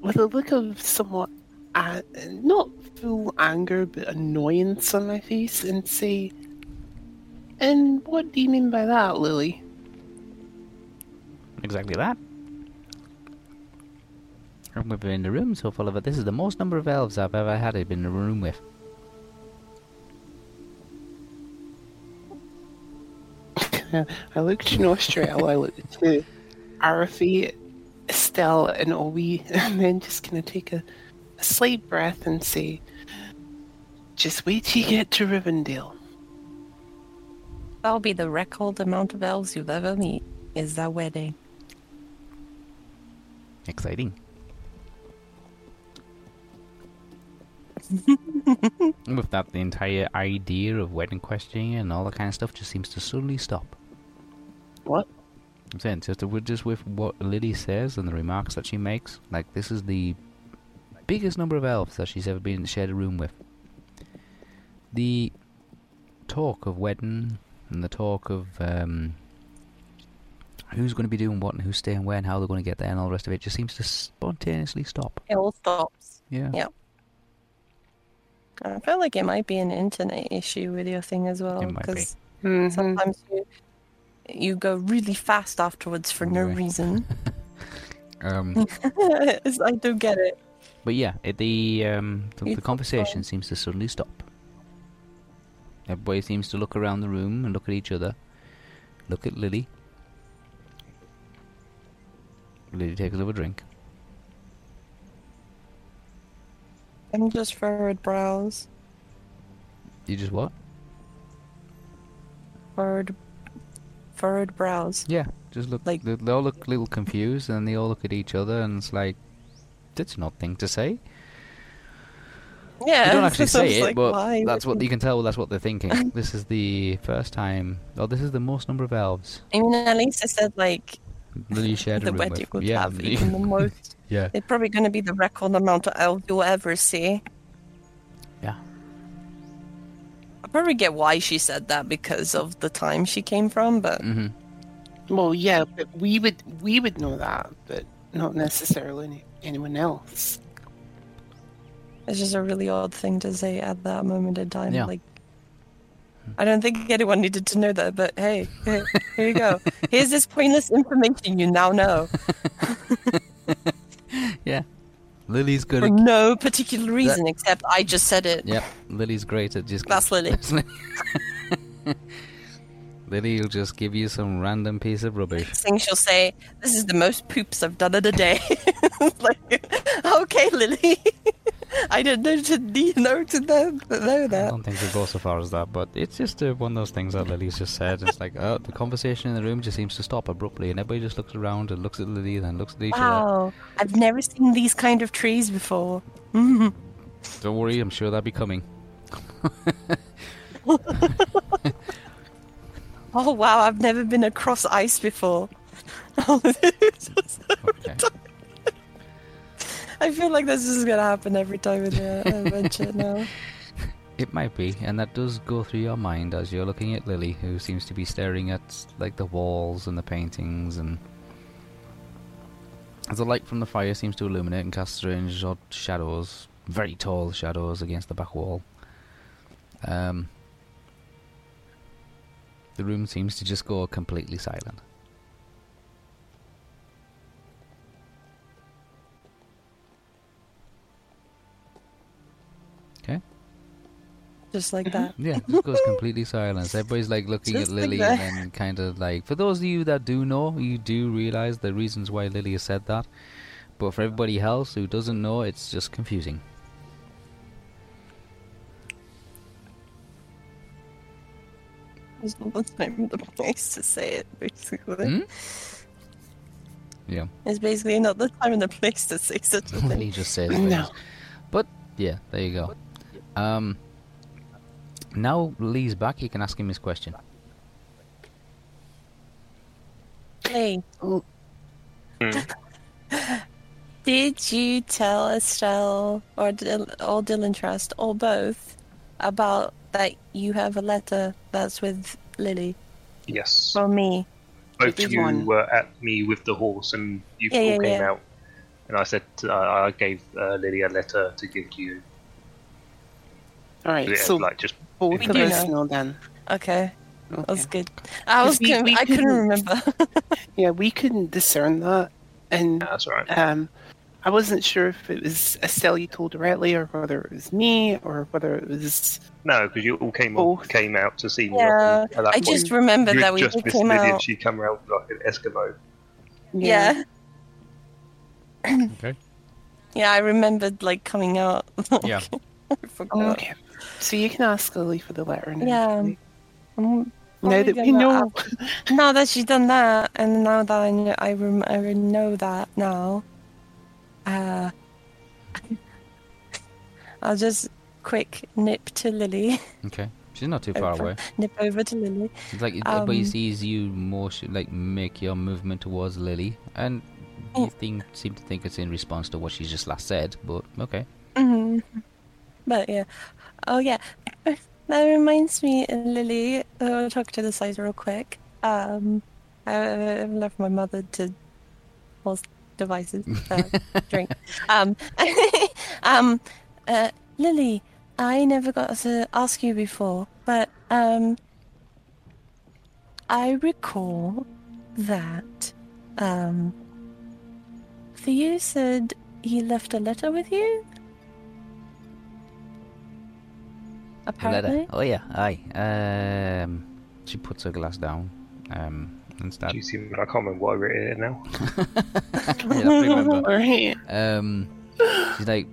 with a look of somewhat, uh, not full anger, but annoyance on my face and say, And what do you mean by that, Lily? Exactly that. We've been in the room so full of it. This is the most number of elves I've ever had in a room with. I looked in Nostriel, I looked to Arafi, Estelle, and Obi, and then just kind of take a, a slight breath and say, Just wait till you get to Rivendell. That'll be the record amount of elves you've ever meet. Is that wedding? Exciting. With that, the entire idea of wedding questioning and all that kind of stuff just seems to suddenly stop. What? I'm saying just with just with what Lily says and the remarks that she makes, like this is the biggest number of elves that she's ever been shared a room with. The talk of wedding and the talk of um, who's going to be doing what and who's staying where and how they're going to get there and all the rest of it just seems to spontaneously stop. It all stops. Yeah. Yeah. I feel like it might be an internet issue with your thing as well, It might be. because Mhm. sometimes you you go really fast afterwards for no reason. Um, I don't get it. But yeah, it, the um, the, the conversation seems to suddenly stop. Everybody seems to look around the room and look at each other. Look at Lily. Lily takes another drink. I'm just furrowed brows. You just what? Furrowed, furrowed brows. Yeah, just look. Like- they, they all look a little confused, and they all look at each other, and it's like, that's not thing to say. Yeah. They don't actually so I was say it, like, but why that's what you can tell. That's what they're thinking. this is the first time. Oh, this is the most number of elves. I mean, at least I said like shared the wedding with. would yeah, have even the most. yeah. It's probably going to be the record amount of elves you'll ever see. I probably get why she said that because of the time she came from, but hmm Well, yeah, but we would we would know that, but not necessarily any, anyone else. it's just a really odd thing to say at that moment in time. Yeah. Like, I don't think anyone needed to know that, but hey, hey here you go. Here's this pointless information you now know Yeah. Lily's good for at no particular reason except I just said it. Yep, Lily's great at just. That's Lily. Lily will just give you some random piece of rubbish. Next thing she'll say, "This is the most poops I've done in a day." like, okay, Lily. I didn't know to know know I don't think we'll go so far as that, but it's just uh, one of those things that Lily's just said. It's like, oh, the conversation in the room just seems to stop abruptly, and everybody just looks around and looks at Lily, and then looks at each other. Wow, I've never seen these kind of trees before. Don't worry, I'm sure they'll be coming. Oh wow, I've never been across ice before. Okay. I feel like this is gonna happen every time in the adventure now. It might be, and that does go through your mind as you're looking at Lily, who seems to be staring at like the walls and the paintings, and as the light from the fire seems to illuminate and cast strange odd shadows, very tall shadows against the back wall. Um, the room seems to just go completely silent. Just like that. Yeah, it just goes completely silent. Everybody's like looking Just at Lily that. and then kind of like. For those of you that do know, you do realize the reasons why Lily has said that. But for everybody else who doesn't know, it's just confusing. It's not the time the place to say it, basically. Hmm? Yeah. It's basically not the time and the place to say such a thing. just says No. things. But yeah, there you go. Um. Now Lee's back. You can ask him his question. Hey, Oh, did you tell Estelle or, Dil- or Dylan Trust or both about that you have a letter that's with Lily Yes. from me? Both did of you one. were at me with the horse, and you Yeah, all yeah, came yeah. out. And I said uh, I gave uh, Lily a letter to give to you. All right. Yeah, So like just both We of do us know. know then. Okay, Okay. that's good. I was we- con- we I couldn't couldn't- remember. Yeah, we couldn't discern that, and that's right. um, I wasn't sure if it was Estelle you told directly, or whether it was me, or whether it was. No, because you all came Both. came out to see me. Yeah, that I point. just remembered you that had we just both missed came Lily, out. and she come around like an Eskimo. Yeah. Okay. Yeah, I remembered like coming out. Yeah. I forgot. Okay, so you can ask Lily for the letter. Now, Yeah. I'm Now that we know, ask- now that she's done that, and now that I know, I, rem- I know that now, uh, I'll just quick nip to Lily, Okay. She's not too far Over. away. nip over to Lily. It's like, but he Um, sees you motion, like make your movement towards Lily, and you think, seem to think it's in response to what she's just last said. But okay. hmm But yeah, oh yeah, that reminds me, Lily. uh, I'll talk to the side real quick. Um, I, I've left my mother to pause devices, uh, drink. Um, um, uh, Lily, I never got to ask you before, but um, I recall that um, Theo said he left a letter with you. Apparently. Oh yeah, aye. Um, she puts her glass down. Um, and Do you see? I can't remember what I wrote in it now. I remember. all right. Um, she's like,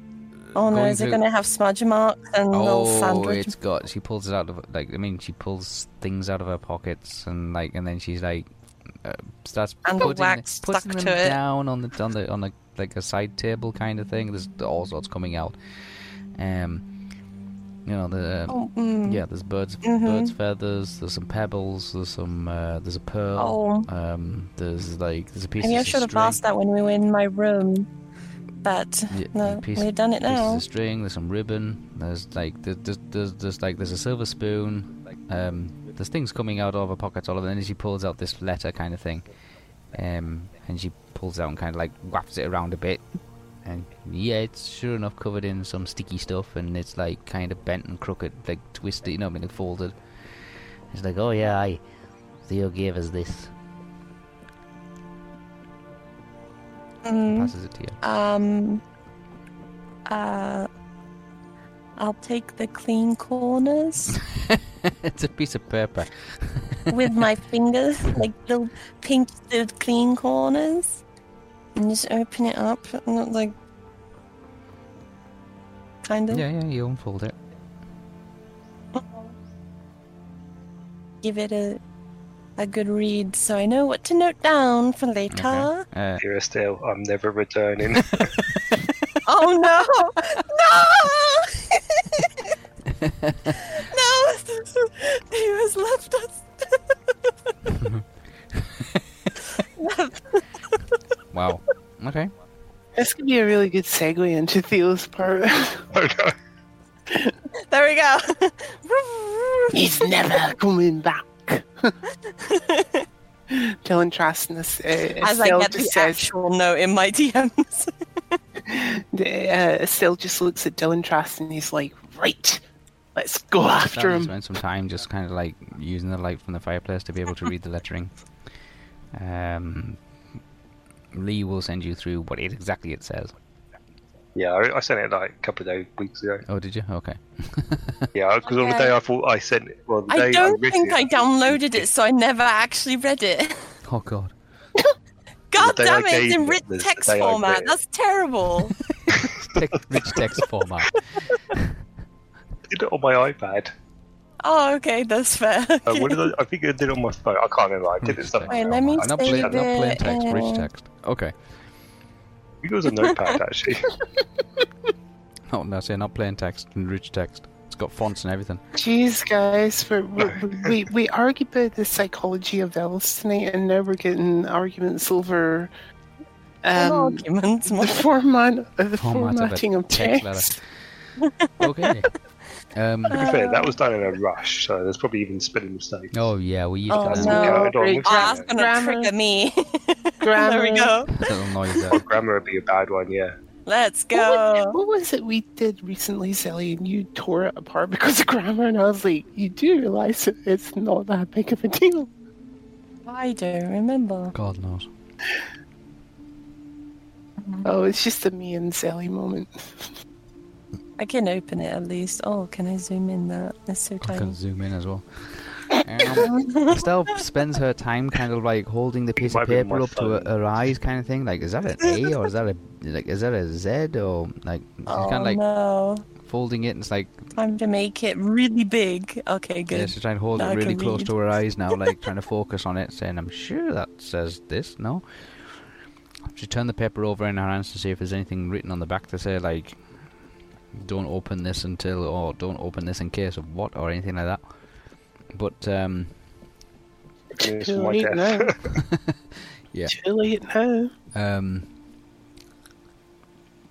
Oh no, going is it going to have smudge marks and little oh, sandwich? it's got. She pulls it out of like. I mean, she pulls things out of her pockets and like, and then she's like, uh, starts And the putting, wax putting stuck them to it. down on the on the on the like a side table kind of thing. There's all sorts coming out. Um, you know the. Oh, mm. Yeah, there's birds, Mhm. birds' feathers. There's some pebbles. There's some. Uh, there's a pearl. Oh, Um, there's like there's a piece. maybe I should have asked that when we were in my room. But yeah, no, piece, we've done it now. There's a string. There's some ribbon. There's like there's there's, there's, like there's a silver spoon. Um, there's things coming out of her pockets all of. And then she pulls out this letter kind of thing. Um, and she pulls out and kind of like wraps it around a bit. And yeah, it's sure enough covered in some sticky stuff, and it's like kind of bent and crooked, like twisted, you know, I mean, like folded. It's like, oh yeah, I Theo gave us this. Mm, Passes it to you. um, uh, I'll take the clean corners it's a piece of paper. with my fingers, like little pink little clean corners, and just open it up, and like, kind of Yeah, yeah, you unfold it. give it a a good read, so I know what to note down for later. Okay. Uh, Dear Estelle, I'm never returning. Oh no! No! no! He has left us. Wow. Okay. This could be a really good segue into Theo's part. no. there we go. He's never coming back. Dylan Trastness, uh, As I Estelle get the just says, actual note in my DMs. uh, Estelle just looks at Dylan Trask and he's like, right, let's go after him. spend some time just kind of like using the light from the fireplace to be able to read the lettering. Um, Lee will send you through what it, exactly it says. Yeah, I, I sent it like a couple of days, weeks ago. Oh, did you? Okay. Yeah, because on the day I thought I sent it, well, the day I don't read think it, I downloaded it, so I never actually read it. Oh God. God damn it, it's in rich was text day I read format. That's terrible. Rich text format. I did it on my iPad. Oh, okay, that's fair. Uh, what did I, I think I did it on my phone. I can't remember. I did it Rich something. Wait, let me not save plain, not plain it text, rich text. Okay. I think it was a notepad actually. Oh, no, say not plain text and rich text. It's got fonts and everything. Jeez, guys, we're, we're, we we argued about the psychology of elves tonight, and now we're getting arguments over An um, argument. the format, uh, the Format of formatting of text text. Okay. um, to be fair, that was done in a rush, so there's probably even spelling mistakes. oh, yeah, we used Oh, to That's that. no. okay, hold on, Great we'll Oh, that's gonna Grammar. trigger me. Grammar. there we go. little noise there. Grammar would be a bad one, yeah. Let's What was, go. what was it we did recently, Sally? And you tore it apart because of grammar, and I was like, "You do realize it, it's not that big of a deal." I don't remember. God knows. Oh, it's just a me and Sally moment. I can open it at least. Oh, can I zoom in that? It's so I tiny. can zoom in as well. Um, Estelle spends her time kind of like holding the piece of paper my up to her, her eyes, kind of thing. Like, is that an A or is that a like is that a Z or like she's Oh kind of like no! folding it and it's like Time to make it really big. Okay, good. yeah, she's trying to hold Now it really close read. to her eyes now, like trying to focus on it, saying, "I'm sure that says this." No. She turned the paper over in her hands to see if there's anything written on the back to say like, "Don't open this until," or "Don't open this in case of what," or anything like that. But um, Looking Too from my late now. Yeah. Too late now. Um,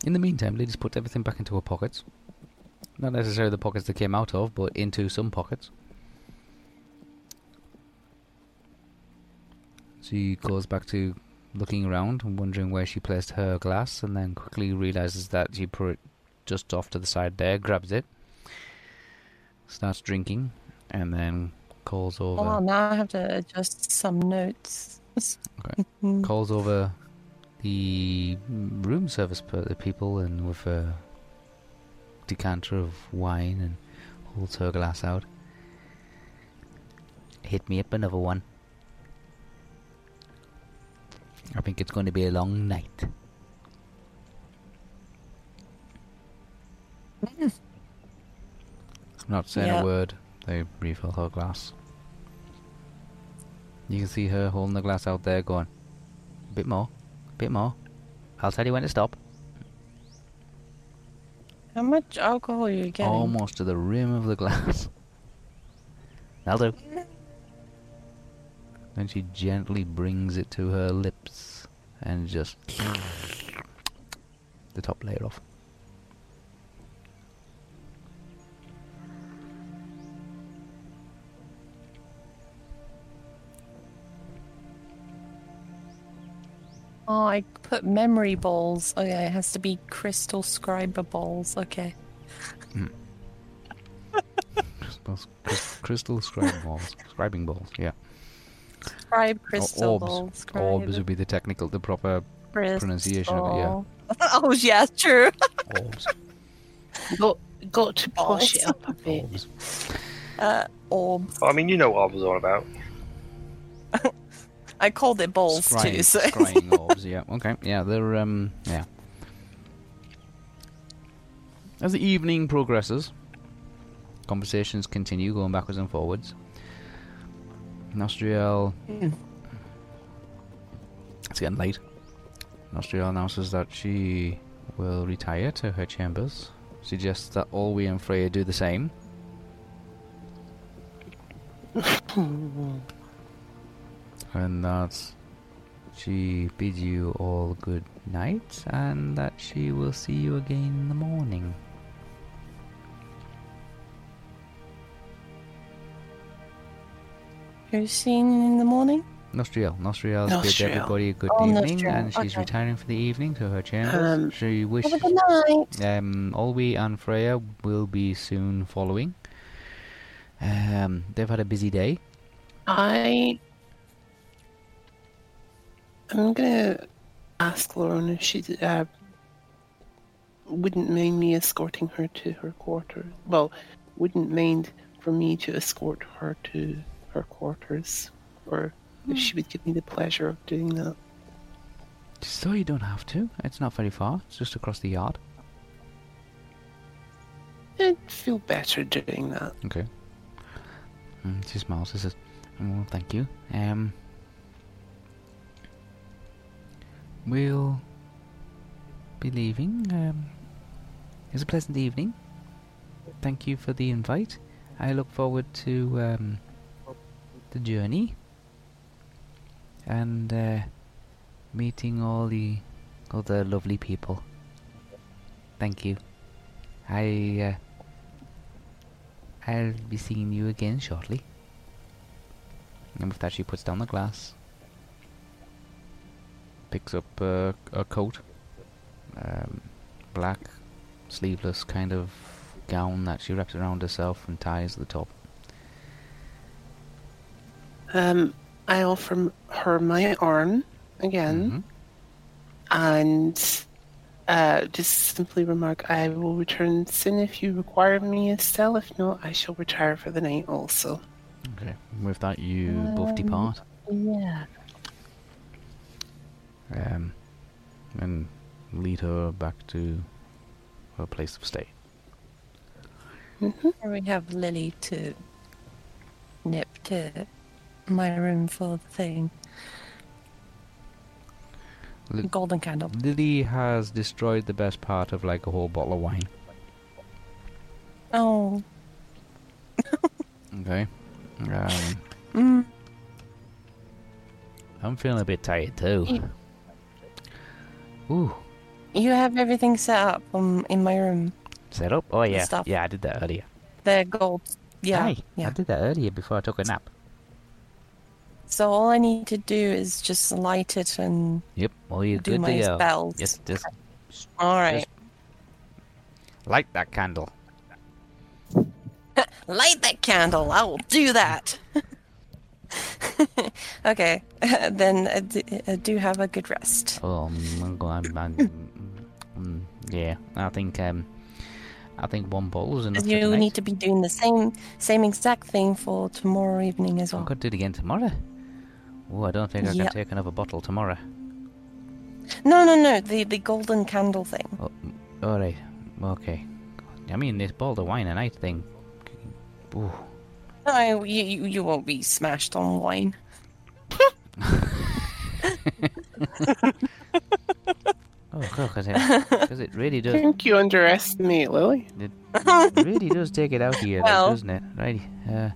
in the meantime, Lily's put everything back into her pockets. Not necessarily the pockets they came out of, but into some pockets. She goes back to looking around and wondering where she placed her glass, and then quickly realizes that she put it just off to the side there, grabs it, starts drinking, and then calls over. Oh, now I have to adjust some notes. Okay. calls over the room service per- the people and with a decanter of wine and holds her glass out. Hit me up another one. I think it's going to be a long night. I'm not saying Yeah. a word. They refill her glass. You can see her holding the glass out there going, a bit more, a bit more. I'll tell you when to stop. How much alcohol are you getting? Almost to the rim of the glass. That'll do. Then she gently brings it to her lips and just the top layer off. Oh, I put memory balls. Okay, it has to be crystal scriber balls. Okay. Crystals- crys- Crystal scribe balls. Scribing balls, yeah. Scribe crystal orbs. balls. Scribe Orbs would be the technical, the proper pronunciation of it, yeah. crystal. oh, yeah, true. orbs. Got got to push it up a bit. Orbs. Uh, orbs. I mean, you know what I was on about. I called it balls too. Scrying, So. scrying orbs, yeah. Okay, yeah, they're, um, yeah. As the evening progresses, conversations continue going backwards and forwards. Nostriel. It's getting late. Nostriel announces that she will retire to her chambers. Suggests that Olwe and Freya do the same. and that she bids you all good night and that she will see you again in the morning. Who's seen in the morning? Nostriel. Nostriel bids everybody a good Oh, evening Nostriel, and she's okay. retiring for the evening to her chambers. Um, she wishes Have a good night. um, Olwe and Freya will be soon following. Um, they've had a busy day. I I'm gonna ask Lauren if she uh, wouldn't mind me escorting her to her quarters. Well, wouldn't mind for me to escort her to her quarters, or if she would give me the pleasure of doing that. So you don't have to. It's not very far. It's just across the yard. I'd feel better doing that. Okay. Mm, she smiles. She says, "Well, thank you. Um, we'll be leaving. Um, it was a pleasant evening. Thank you for the invite. I look forward to um, the journey and uh, meeting all the other lovely people. Thank you. I uh, I'll be seeing you again shortly. And with that, she puts down the glass, picks up uh, a coat, um, black, sleeveless kind of gown that she wraps around herself and ties at the top. Um, I offer her my arm again and uh, just simply remark, I will return soon if you require me, Estelle. If not, I shall retire for the night also. Okay. With that, you both depart. Yeah. Um, and lead her back to her place of stay. Or we have Lily to nip to my room for the thing. Li- Golden candle. Lily has destroyed the best part of like a whole bottle of wine. Oh. Okay. Um, Mm. I'm feeling a bit tired too. You- Ooh, You have everything set up um, in my room. set up? Oh yeah, stuff. yeah, I did that earlier. The gold. Yeah. Aye, I did that earlier before I took a nap. So all I need to do is just light it and Yep, well you're do good my to go. spells. Just, just All right. light that candle. Light that candle. I will do that. okay. then uh, d- uh, do have a good rest. Oh, I'm, I'm, I'm, mm, yeah, I think um, I think one bottle is enough. You need to be doing the same same exact thing for tomorrow evening as well. going to do it again tomorrow. Oh, I don't think I Yep. can take another bottle tomorrow. No, no, no. The the golden candle thing. Oh, all right, okay. I mean, this bottle of wine a night thing. Ooh. No, you you, you won't be smashed on wine. Oh, because it, 'cause it really does. I does. think you underestimate Lily. It really does take it out of you, like, Well. doesn't it? Right. Uh,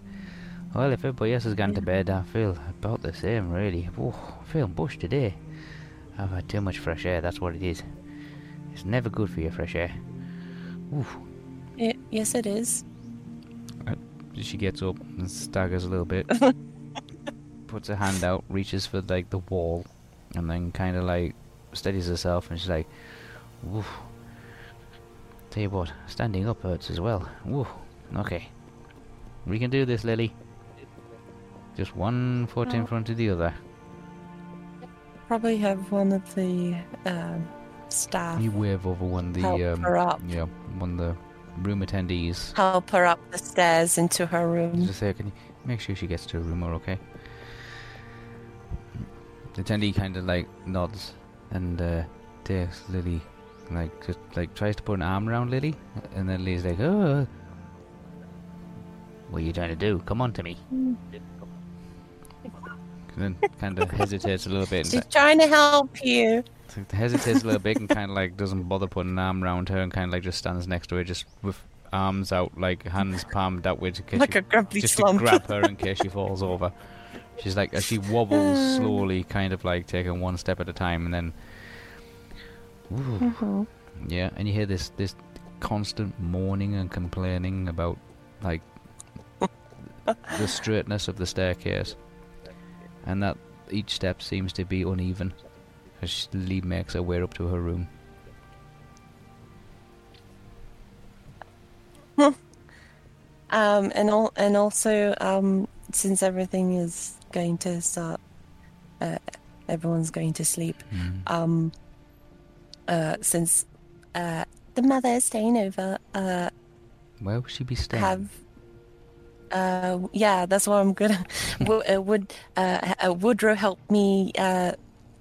well, if everybody else has gone to bed, I feel about the same, really. Ooh, I feel bushed today. I've had too much fresh air, that's what it is. It's never good for your fresh air. Ooh. Y- yes, it is. She gets up and staggers a little bit, puts her hand out, reaches for like the wall, and then kind of like steadies herself, and she's like, "Woof." Tell you what, standing up hurts as well. Woof. Okay, we can do this, Lily. Just one foot in Oh. front of the other. Probably have one of the um, staff You wave over one of the help um, her up. yeah, one of the room attendees. Help her up the stairs into her room. Just say, can you make sure she gets to her room, all okay? The attendee kind of like nods and uh, takes Lily, like just like tries to put an arm around Lily, and then Lily's like, "Oh, what are you trying to do? Come on to me." And then kind of hesitates a little bit. She's And trying to help you. hesitates a little bit and kind of like doesn't bother putting an arm around her and kind of like just stands next to her, just with arms out, like hands palmed outwards in case Like she a grumpy just slump. to grab her in case she falls over. She's like as she wobbles slowly, kind of like taking one step at a time, and then, Ooh, Mhm. yeah, and you hear this this constant moaning and complaining about like the straightness of the staircase, and that each step seems to be uneven as she Lee makes her way up to her room. Um, and all, and also, um, since everything is going to start, uh, everyone's going to sleep. Mm. Um, uh, since uh, the mother is staying over, uh, Where will she be staying? have. Uh, yeah, that's what I'm gonna. Wo- uh, would uh, uh, Woodrow help me uh,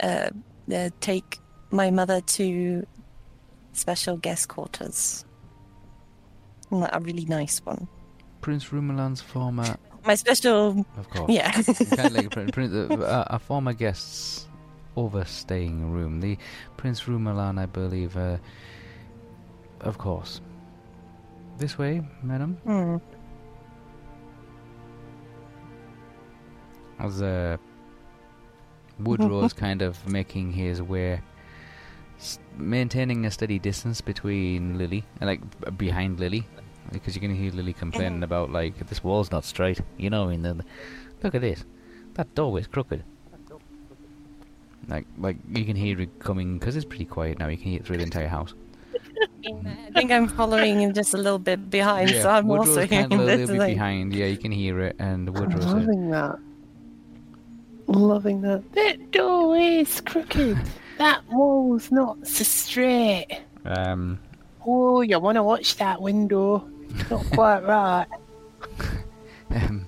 uh, uh, take my mother to special guest quarters? Like A really nice one. Prince Rumelan's former my special. Of course. Yeah. kind of like prin- prin- uh, a, a former guest's overstaying room. The Prince Rumalan, I believe. Uh, of course. This way, madam. Hmm. As uh, Woodrow's kind of making his way, s- maintaining a steady distance between Lily, like b- behind Lily, because you can hear Lily complaining about like this wall's not straight. You know, and then look at this, that doorway's crooked. Like, like you can hear it coming because it's pretty quiet now. You can hear it through the entire house. I think I'm following him just a little bit behind, so I'm Woodrow's also kind hearing of a this. little bit like- behind. Yeah, you can hear it, and I'm Woodrow's. Uh, loving that. Loving that. That door is crooked. that wall's not so straight. um, Oh, you want to watch that window? Not quite right. um,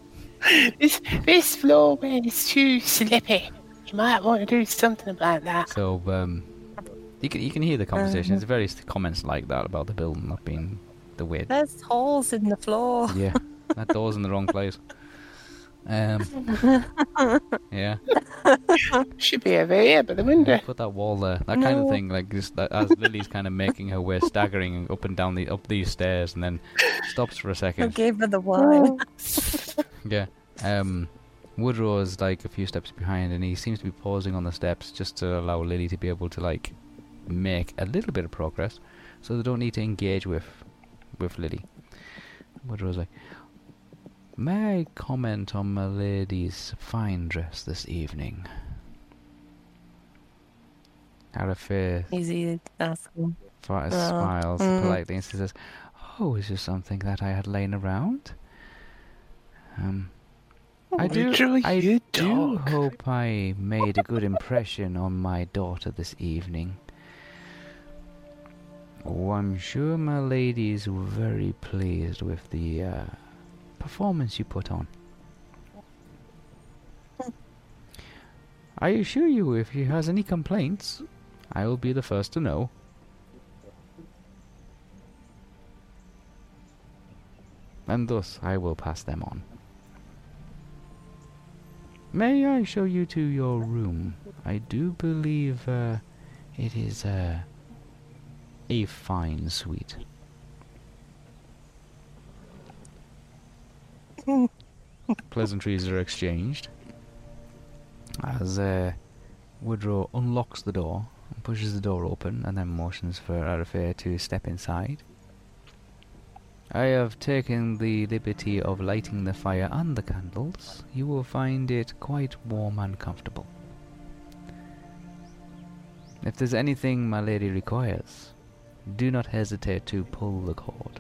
This this floor man is too slippy. You might want to do something about that. So um, you can you can hear the conversation. Uh-huh. There's various comments like that about the building not being the way. There's holes in the floor. Yeah, that door's in the wrong place. Um, yeah, Should be over here by the window. put that wall there. That kind of thing, like just that, as Lily's kind of making her way, staggering up and down the up these stairs, and then stops for a second. gave her the wine. Yeah. Um, Woodrow is like a few steps behind, and he seems to be pausing on the steps just to allow Lily to be able to like make a little bit of progress, so they don't need to engage with with Lily. Woodrow's like, "May I comment on my lady's fine dress this evening?" Arafir Easy asking. Fa- Well, smiles mm. politely and says, "Oh, is this something that I had lain around?" Um, I do. Woodrow, I do dog. hope I made a good impression on my daughter this evening. Oh, I'm sure my ladies were very pleased with the uh, performance you put on. I assure you, if he has any complaints, I will be the first to know. And thus I will pass them on. May I show you to your room? I do believe uh, it is uh, a fine suite. Pleasantries are exchanged as uh, Woodrow unlocks the door and pushes the door open and then motions for Arafir to step inside. I have taken the liberty of lighting the fire and the candles. You will find it quite warm and comfortable. If there's anything my lady requires, do not hesitate to pull the cord.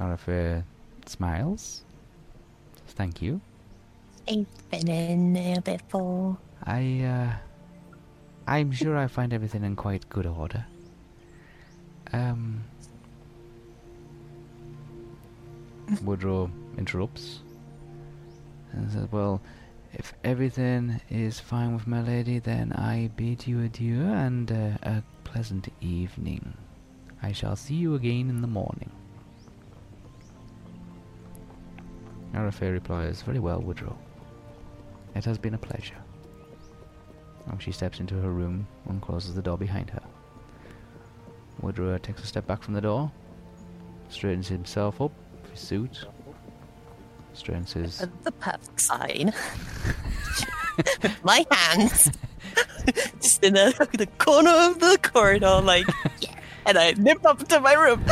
Arafir smiles. Thank you. I've been in there before. I, uh, I'm sure I find everything in quite good order. Um, Woodrow interrupts and says, Well, if everything is fine with my lady, then I bid you adieu and uh, a pleasant evening. I shall see you again in the morning. Arafay replies, Very well, Woodrow. It has been a pleasure. And she steps into her room and closes the door behind her. Woodrow takes a step back from the door, straightens himself up, his suit, straightens his. Uh, The perfect sign. My hands. Just in the, the corner of the corridor, like, yeah. And I nip up to my room.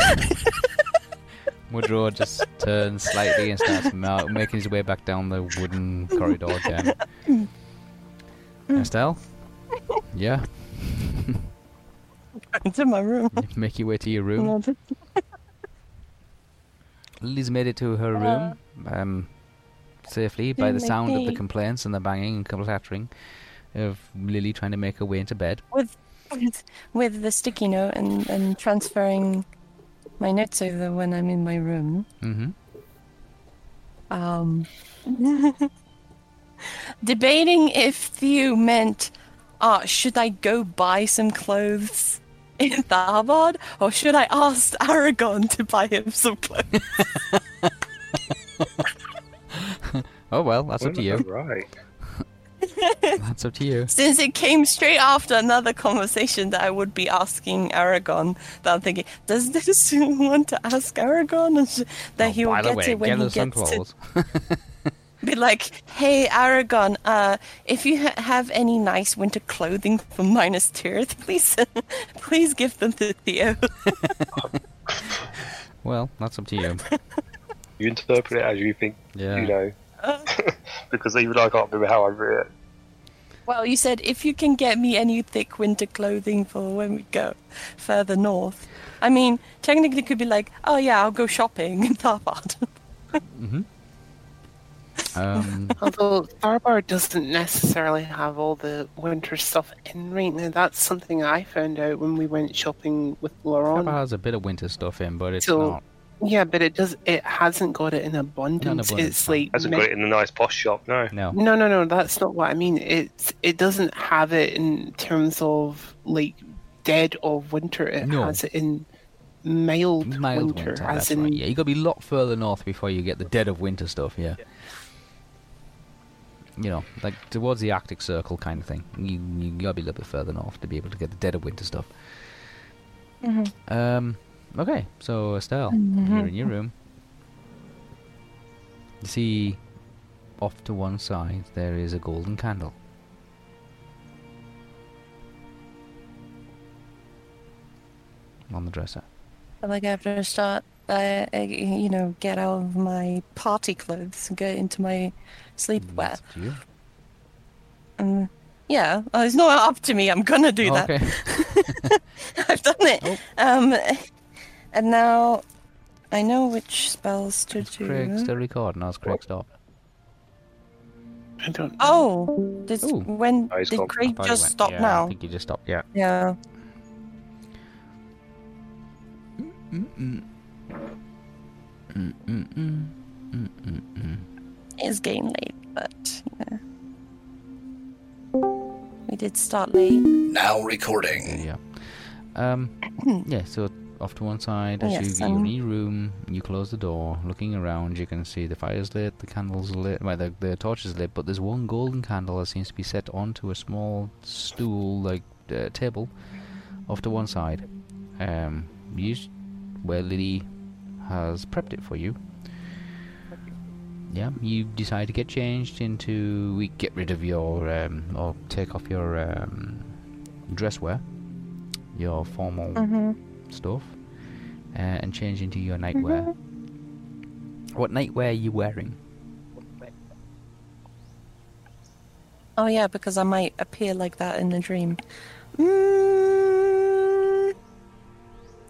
Woodrow just turns slightly and starts ma- making his way back down the wooden corridor again. Estelle? Yeah? Into my room. Make your way to your room. Lily's made it to her room um, safely by the sound of the complaints and the banging and clattering of Lily trying to make her way into bed. with with with the sticky note and, and transferring my notes over when I'm in my room. Mm-hmm. Um, debating if Theo meant, oh, should I go buy some clothes? in Tharbad, or should I ask Aragorn to buy him some clothes? Oh well, that's up to you. Right. That's up to you. Since it came straight after another conversation that I would be asking Aragorn, that I'm thinking, does this want to ask Aragorn? That Oh, he will by the get way, it when get he us some gets to clothes. be like, hey, Aragorn, uh, if you ha- have any nice winter clothing for Minas Tirith, please, please give them to Theo. well, that's up to you. You interpret it as you think, Yeah. you know. Uh. because even I can't remember how I read it. Well, you said if you can get me any thick winter clothing for when we go further north. I mean, technically, it could be like, oh yeah, I'll go shopping in Tharbad. Um, Although Tharbad doesn't necessarily have all the winter stuff in right now. That's something I found out when we went shopping with Laurent. Pepper has a bit of winter stuff in, but it's So, not. Yeah, but it does. It hasn't got it in abundance. abundance, It's like Hasn't got it in a nice posh shop, no. No. No, no, no. That's not what I mean. It's it doesn't have it in terms of like dead of winter. It No. has it in mild, Mild winter, winter, as in right. Yeah, you got to be a lot further north before you get the dead of winter stuff. Yeah. You know, like towards the Arctic Circle kind of thing. You you got to be a little bit further north to be able to get the dead of winter stuff. Um. Okay, so Estelle, you're in your room. You see, off to one side there is a golden candle. On the dresser. I like I start, uh, uh, you know, get out of my party clothes and get into my sleepwear. That's up to you. And yeah, uh, it's not up to me. I'm gonna do that. I've done it. Oh. Um, and now I know which spells to Is do. Craig still recording? Has Craig stopped? I don't. Oh, did Ooh. when Oh, did. Craig just went- stop yeah, I now? think he just stopped. Yeah. Yeah. It's getting late, but yeah. We did start late. Now recording. Yeah. Um. yeah. So off to one side, as Yes, you um, room, you close the door. Looking around, you can see the fire's lit, the candles are lit, well, the the torch is lit, but there's one golden candle that seems to be set onto a small stool, like uh, table, off to one side. Um. You, where Lily has prepped it for you. Yeah, you decide to get changed into. We get rid of your um, or take off your um, dress wear, your formal Mm-hmm. Stuff, uh, and change into your nightwear. What nightwear are you wearing? Oh yeah, because I might appear like that in the dream. Mm,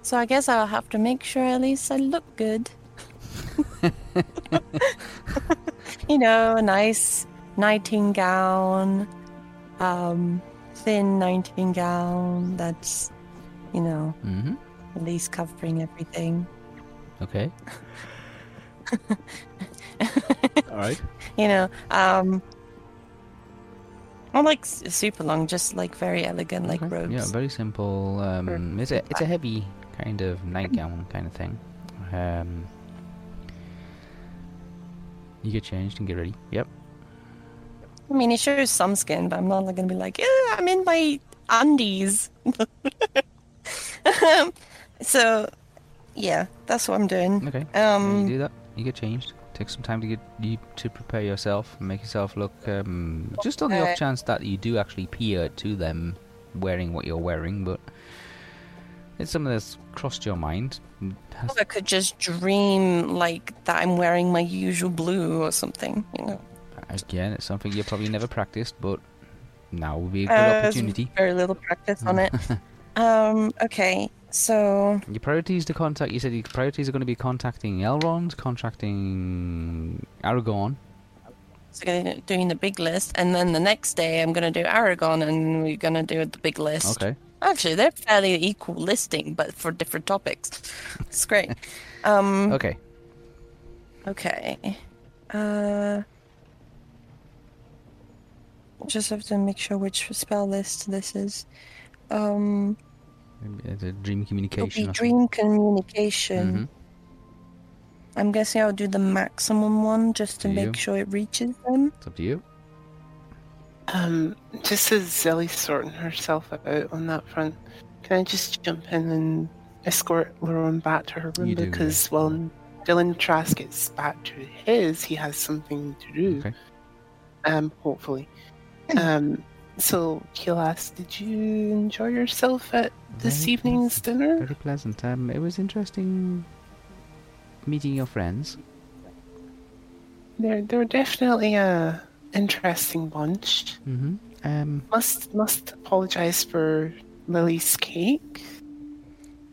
so I guess I'll have to make sure at least I look good. you know, a nice nighting gown, um, thin nighting gown that's, you know, Mm-hmm. At least covering everything. Okay. All right. You know, um, not like super long, just like very elegant, like Okay. robes. Yeah, very simple. Um, it's a it's a heavy kind of nightgown kind of thing. Um, you get changed and get ready. Yep. I mean, it shows some skin, but I'm not like, gonna be like, yeah, I'm in my undies. so, yeah, that's what I'm doing. Okay. Um, you do that. You get changed. Take some time to get you to prepare yourself, and make yourself look um, just on the off chance that you do actually peer to them wearing what you're wearing, but it's something that's crossed your mind. has- I could just dream like that I'm wearing my usual blue or something. You know, Again, it's something you probably never practiced, but now would be a good Uh, opportunity. Very little practice on it. um. Okay. So Your priorities to contact. You said your priorities are going to be contacting Elrond, contacting Aragorn. So gonna- doing the big list, and then the next day I'm gonna do Aragorn, and we're gonna do the big list. Okay. Actually, they're fairly equal listing, but for different topics. It's great. Um. Okay. Okay. Uh. Just have to make sure which spell list this is. Um. Maybe It's a dream It'll communication. be dream communication. something. Mhm. I'm guessing I'll do the maximum one just to Do you? make sure it reaches them. It's up to you. Um, just as Zelly's sorting herself out on that front, can I just jump in and escort Lauren back to her room? You do, yeah. because while Dylan Trask gets back to his, he has something to do. Okay. Um, hopefully. Um, so he'll "Did you enjoy yourself at this Very evening's dinner?" Very pleasant. Um, it was interesting meeting your friends. They're they're definitely a interesting bunch. Mm-hmm. Um, Must must apologize for Lily's cake.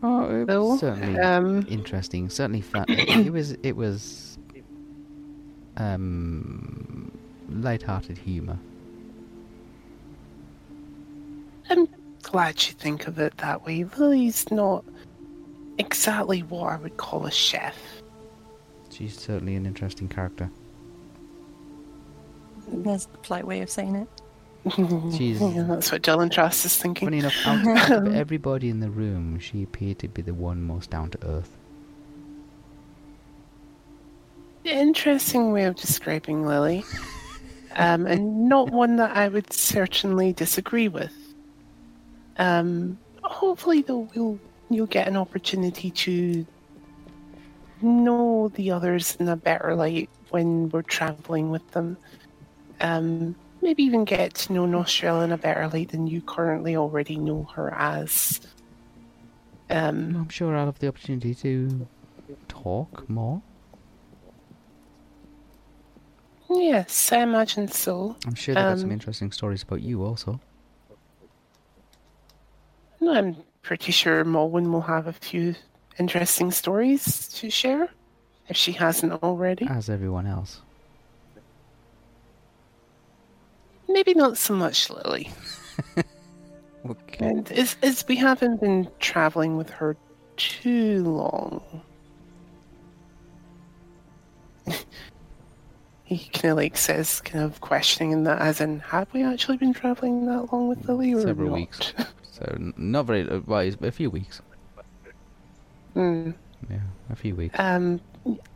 oh, it was certainly um, interesting. Certainly it, it was. It was. Um, light-hearted humor. I'm glad you think of it that way. Lily's not exactly what I would call a chef. She's certainly an interesting character. That's a polite way of saying it. She's- yeah, that's what Dylan Trask is thinking. Funny enough, out of everybody in the room, she appeared to be the one most down to earth. Interesting way of describing Lily, um, and not one that I would certainly disagree with. Um, hopefully, though, we'll you'll get an opportunity to know the others in a better light when we're traveling with them. Um, maybe even get to know Nostriel in a better light than you currently already know her as. Um, I'm sure I'll have the opportunity to talk more. yes, I imagine so. I'm sure they've got some Um, interesting stories about you also. I'm pretty sure Mulwyn will have a few interesting stories to share, if she hasn't already. As everyone else. Maybe not so much Lily. Okay. And as, as we haven't been traveling with her too long. he kind of like says, kind of questioning that, as in, have we actually been traveling that long with Lily or Several not? weeks. So not very. Uh, well, it's a few weeks. Hmm. Yeah, a few weeks. Um,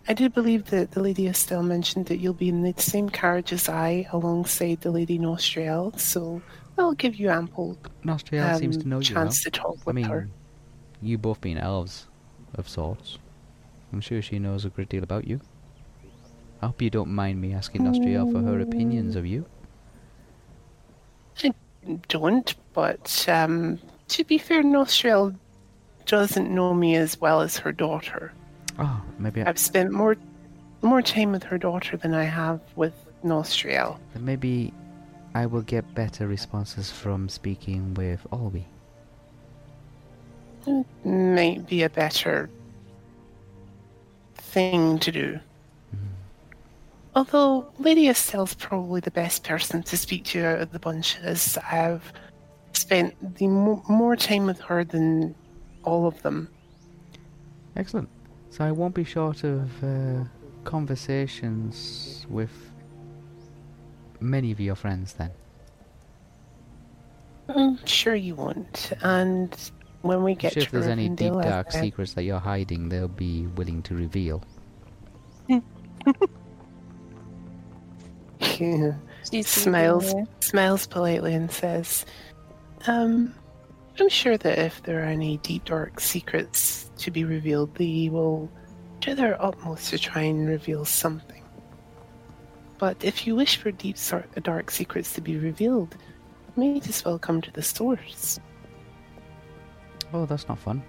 I do believe that the Lady Estelle mentioned that you'll be in the same carriage as I, alongside the Lady Nostriel, so that'll give you ample seems um, to know you well. chance to talk I mean, her. you both being elves of sorts. I'm sure she knows a great deal about you. I hope you don't mind me asking Nostriel for her opinions of you. I don't, but um, to be fair, Nostriel doesn't know me as well as her daughter. Oh, maybe I, I've spent more more time with her daughter than I have with Nostriel. then maybe I will get better responses from speaking with Olwe. Might be a better thing to do. Although Lady Estelle's probably the best person to speak to out of the bunch, as I've spent the mo- more time with her than all of them. Excellent. So I won't be short of uh, conversations with many of your friends then. I'm sure you won't. And when we I'm get sure to if there's any deep dark as I- secrets that you're hiding, they'll be willing to reveal. Yeah. She's smiles smiles politely and says, um, I'm sure that if there are any deep dark secrets to be revealed, they will do their utmost to try and reveal something. But if you wish for deep dark secrets to be revealed, you may as well come to the source. Oh, that's not fun.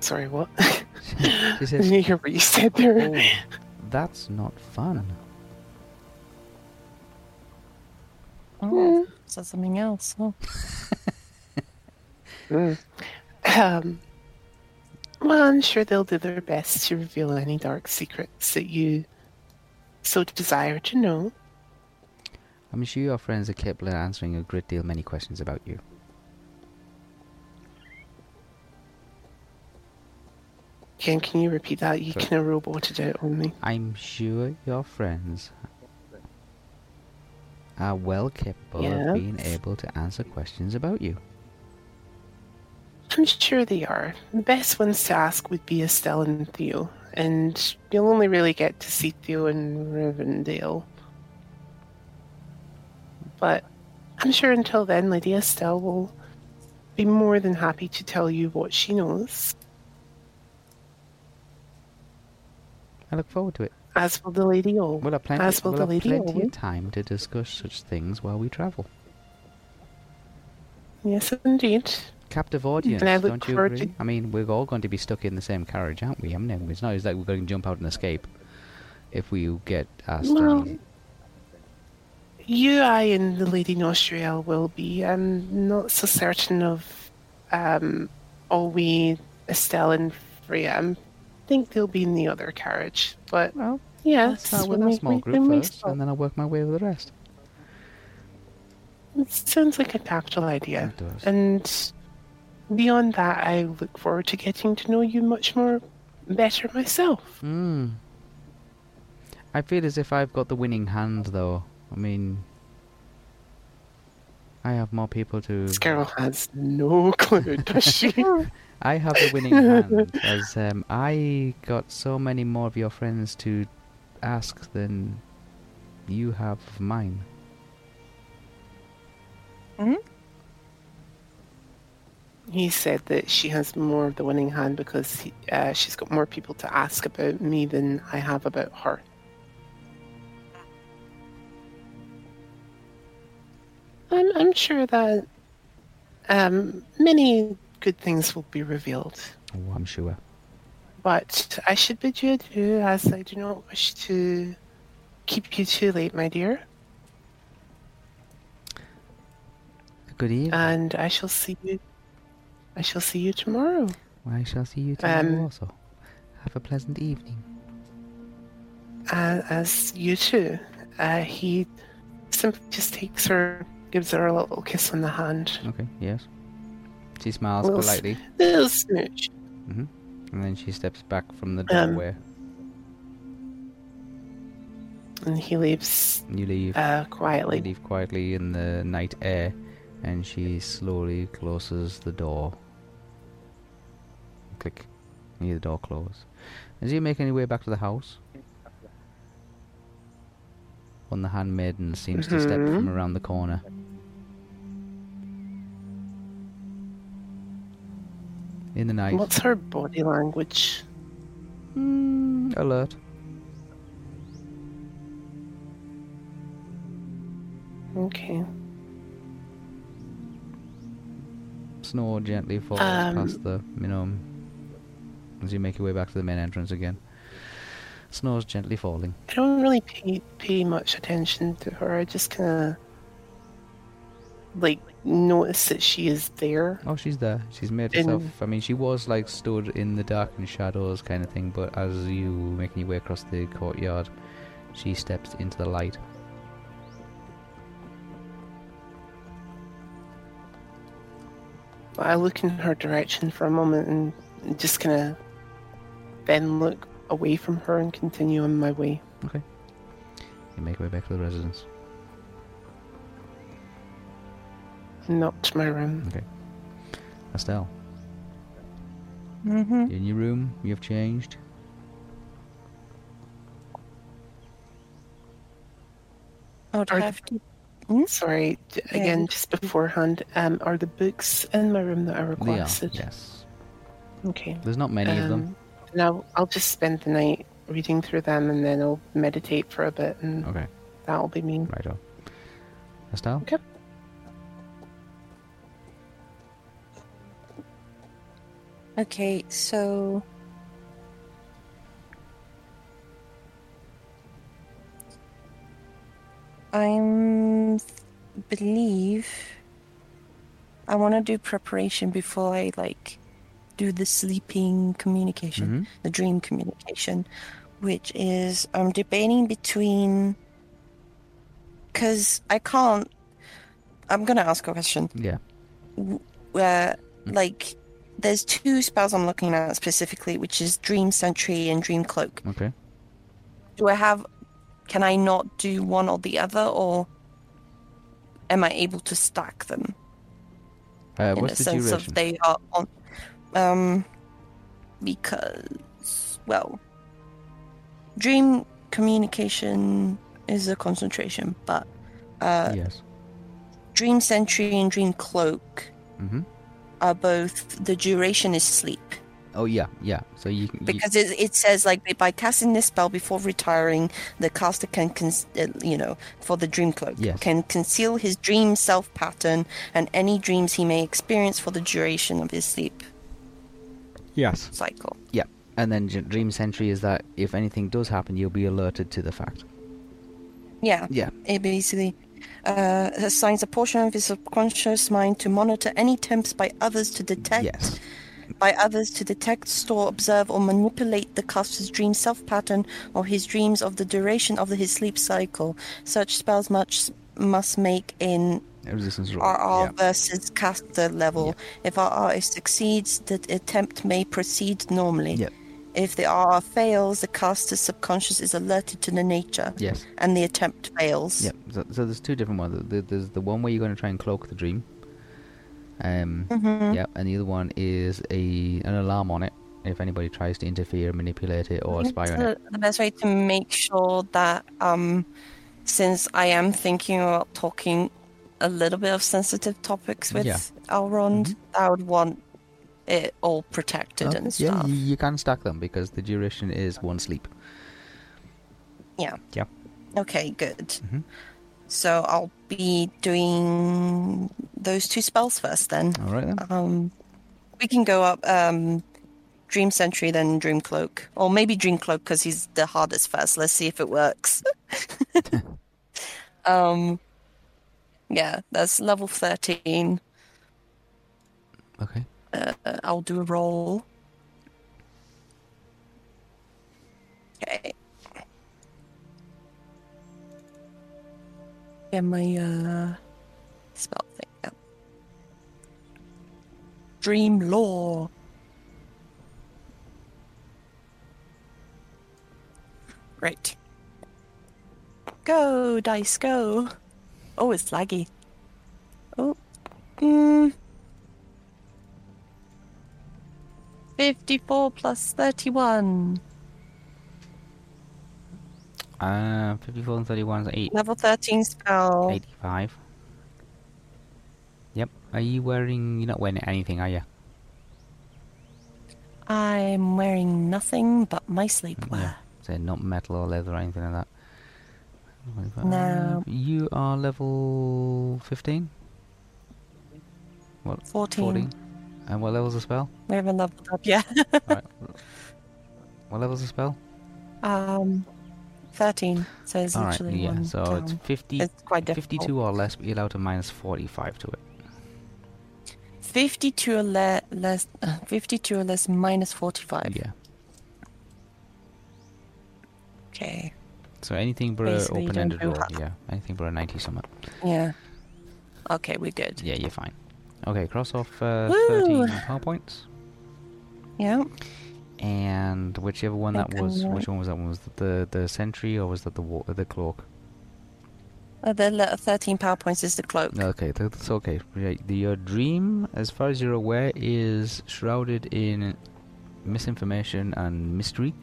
Sorry, what? She I says, didn't hear what you said there. oh, that's not fun. Oh, said something else. Oh. Mm. Um, well, I'm sure they'll do their best to reveal any dark secrets that you so desire to know. I'm sure your friends are capable of answering a great deal many questions about you. Ken, can you repeat that? You Sure. kind of roboted out on me. I'm sure your friends are well capable Yes. of being able to answer questions about you. I'm sure they are. The best ones to ask would be Estelle and Theo, and you'll only really get to see Theo in Rivendell. But I'm sure until then, Lady Estelle will be more than happy to tell you what she knows, I look forward to it. As will the Lady O. We'll have plenty, As will we'll the Lady plenty of time to discuss such things while we travel. Yes, indeed. Captive audience, don't you agree? to- I mean, we're all going to be stuck in the same carriage, aren't we? I mean, it's not as like we're going to jump out and escape if we get asked. Well, You, I, and the Lady Nostriel will be. I'm not so certain of um, Olwe, Estelle, and Freya. I think they'll be in the other carriage. But well, yes, I'll start with a small group first, and then I'll work my way with the rest. It sounds like a capital idea. It does. And beyond that, I look forward to getting to know you much more better myself. Hmm. I feel as if I've got the winning hand, though. I mean, I have more people to. This girl has no clue, does she? I have the winning hand, as um, I got so many more of your friends to ask than you have of mine. He said that she has more of the winning hand because he, uh, she's got more people to ask about me than I have about her. I'm, I'm sure that um, many good things will be revealed, Oh, I'm sure. But I should bid you adieu as I do not wish to keep you too late, my dear, Good evening. and I shall see you. I shall see you tomorrow. I shall see you tomorrow um, also. Have a pleasant evening. uh, as you too. Uh, he simply just takes her, gives her a little kiss on the hand. Okay, yes. She smiles Little politely, Little smooch. And then she steps back from the Um, doorway. And he leaves and you leave. uh, You quietly. leave quietly in the night air, and she slowly closes the door. Click. You hear the door close. As he make any way back to the house, When the handmaidens seems to step from Mhm. around the corner. In the night, What's her body language? Mm, alert. Okay. Snow gently falls Um, past the, you know, as you make your way back to the main entrance again. Snow's gently falling. I don't really pay pay much attention to her. I just kind of like notice that she is there. Oh, she's there. She's made herself. I mean, she was like stood in the dark and shadows kind of thing, but as you making your way across the courtyard, she steps into the light. I look in her direction for a moment and just kind of then look away from her and continue on my way. Okay. You make your way back to the residence. And up to my room. Okay. Estelle, Mm-hmm. in your room. You've changed. I would Are- have to. Sorry, d- Yeah. again, just beforehand, um, are the books in my room that I They are. requested? Yes. Okay. There's not many of them. Um, Now I'll just spend the night reading through them, and then I'll meditate for a bit, and Okay. that'll be me. Right on. Estelle. Okay. Okay, so. I'm believe I want to do preparation before I like do the sleeping communication, Mhm. the dream communication, which is I'm debating between because I can't. I'm gonna ask a question Yeah. where Mm. like there's two spells I'm looking at specifically, which is Dream Sentry and Dream Cloak. Okay. Do I have? Can I not do one or the other, or am I able to stack them? Uh, in the sense duration? of they are on um because well dream communication is a concentration but uh yes. dream sentry and dream cloak Mm-hmm. Are both the duration is sleep Oh yeah, yeah. So you you- because it, it says like by casting this spell before retiring the caster can con- uh, you know for the dream cloak Yes. can conceal his dream self pattern and any dreams he may experience for the duration of his sleep yes. cycle Yeah, and then Dream Sentry is that if anything does happen, you'll be alerted to the fact. yeah Yeah. it basically uh, assigns a portion of his subconscious mind to monitor any attempts by others to detect Yes. by others to detect, store, observe, or manipulate the caster's dream self pattern or his dreams of the duration of his sleep cycle. Such spells much must make in Resistance roll. RR yeah. versus caster level. If RR succeeds, the attempt may proceed normally. Yep. If the RR fails, the caster's subconscious is alerted to the nature, Yes. and the attempt fails. Yep. So, so there's two different ones. There's the one where you're going to try and cloak the dream. Um. Mhm. Yeah, and the other one is a an alarm on it if anybody tries to interfere, manipulate it, or spy on it. the, best way to make sure that um since I am thinking about talking a little bit of sensitive topics with Yeah. Elrond, I would want it all protected and Yeah, stuff. you, you can stack them because the duration is one sleep. Yeah. Yeah. Okay, good. Mhm. So I'll be doing those two spells first then. All right then. Um we can go up um Dream Sentry then Dream Cloak. Or maybe Dream Cloak because he's the hardest first. Let's see if it works. um yeah, that's level 13. Okay. Uh, I'll do a roll. Okay. Get my uh spell thing out. Dream lore. Right. Go, dice, go. Oh, it's laggy. Oh. Mm. 54 plus 31. Uh, 54 and 31 is 8. Level 13 spell. 85. Yep. Are you wearing... You're not wearing anything, are you? I'm wearing nothing but my sleepwear. Yeah. So not metal or leather or anything like that. No. You are level 15? What? 14. 14? And what level's the spell? We haven't leveled up yet. Alright. What level's the spell? um, 13. So it's Alright, literally yeah. one So down. it's 50, It's quite difficult. 52 or less, but you're allowed to minus 45 to it. 52 or le- less. Uh, 52 or less minus 45. Yeah. Okay. So anything but an open-ended roll. Yeah. Anything but a 90 something. Yeah. Okay, we're good. Yeah, you're fine. Okay, cross off uh, 13 power points. Yeah. And whichever one that was, I'm which one was that one? Was that the the sentry or was that the the cloak? Uh, the 13 power points is the cloak. Okay, that's okay. Right, the your dream, as far as you're aware, is shrouded in misinformation and mystery.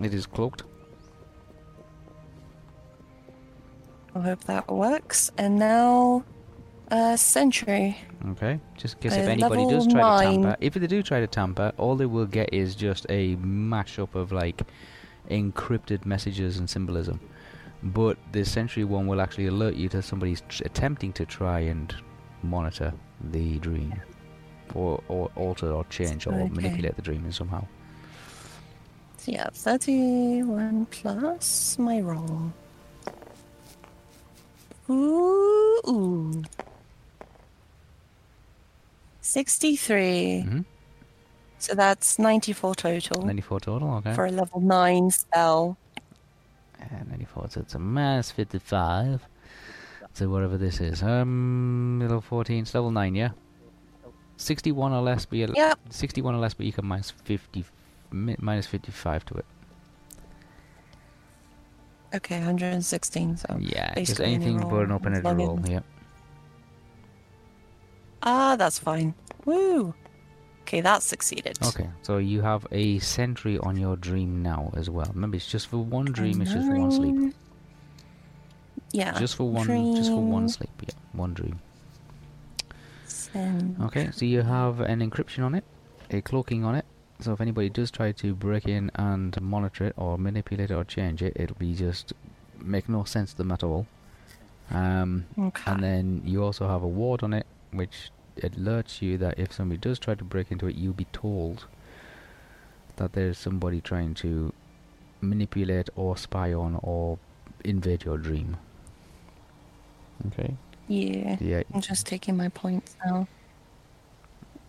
It is cloaked. I hope that works. And now, uh, Sentry. Okay, just in case if anybody does try to tamper, if they do try to tamper, all they will get is just a mashup of like encrypted messages and symbolism. But the Sentry one will actually alert you to somebody's tr- attempting to try and monitor the dream, or or alter or change or Okay. manipulate the dream in somehow. So yeah, 31 plus my roll. Ooh. ooh. 63. hmm So that's 94 total 94 total, okay. for a level 9 spell. Uh, 94, so it's a minus 55. So whatever this is. Um, level 14, it's level 9, yeah? 61 or less, but you Yep. 61 or less, but you can minus 50, mi- minus 55 to it. Okay, 116. So Yeah, just anything but an open-ended roll. Yep. Ah, that's fine. Woo. Okay, that succeeded. Okay, so you have a sentry on your dream now as well. Remember, it's just for one dream. It's just for one sleep. Yeah. Just for one. Just for one sleep. Yeah, one dream. sen- Okay, so you have an encryption on it, a cloaking on it. So if anybody does try to break in and monitor it or manipulate it or change it, it'll be just make no sense to them at all. Um, Okay. and then you also have a ward on it, which alerts you that if somebody does try to break into it, you'll be told that there's somebody trying to manipulate or spy on or invade your dream. Okay. yeah. Yeah. I'm just taking my points now.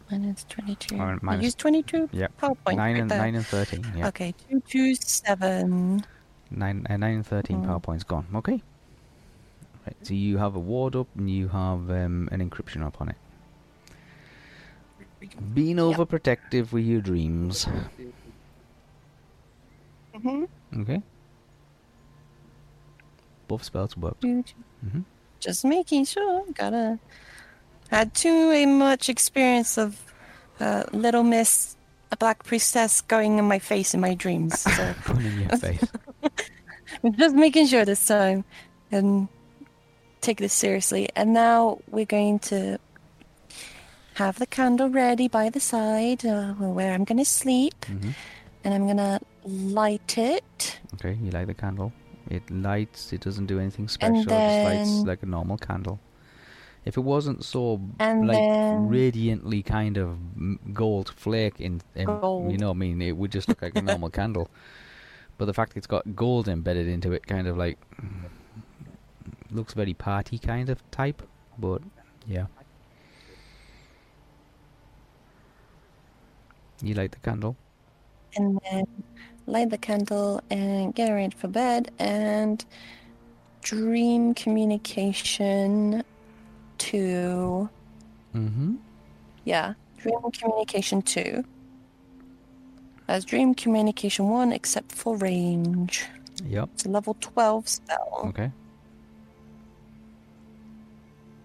Minus 22. Or I minus- use 22 Yep. power point Nine right and there. nine and thirteen. Yeah. Okay, 227. Nine, uh, nine and thirteen Mm. PowerPoint's gone. Okay. Right. So you have a ward up and you have um, an encryption up on it. Being Yep. overprotective with your dreams. Mm-hmm. Okay. Both spells work. hmm Just making sure. Gotta. Had too much experience of uh, Little Miss, a black priestess, going in my face in my dreams. So in your face. just making sure this time and take this seriously. And now we're going to have the candle ready by the side uh, where I'm going to sleep, hmm and I'm going to light it. Okay. You light the candle. It lights. It doesn't do anything special. And It just lights like a normal candle. If it wasn't so And like then radiantly kind of gold flake in, in Gold. you know what I mean it would just look like a normal candle but the fact it's got gold embedded into it kind of like looks very party kind of type but yeah. You light the candle. And then light the candle and get ready for bed and dream communication to mm-hmm. Yeah dream communication 2 as dream communication 1 except for range. Yep. It's a level 12 spell. Okay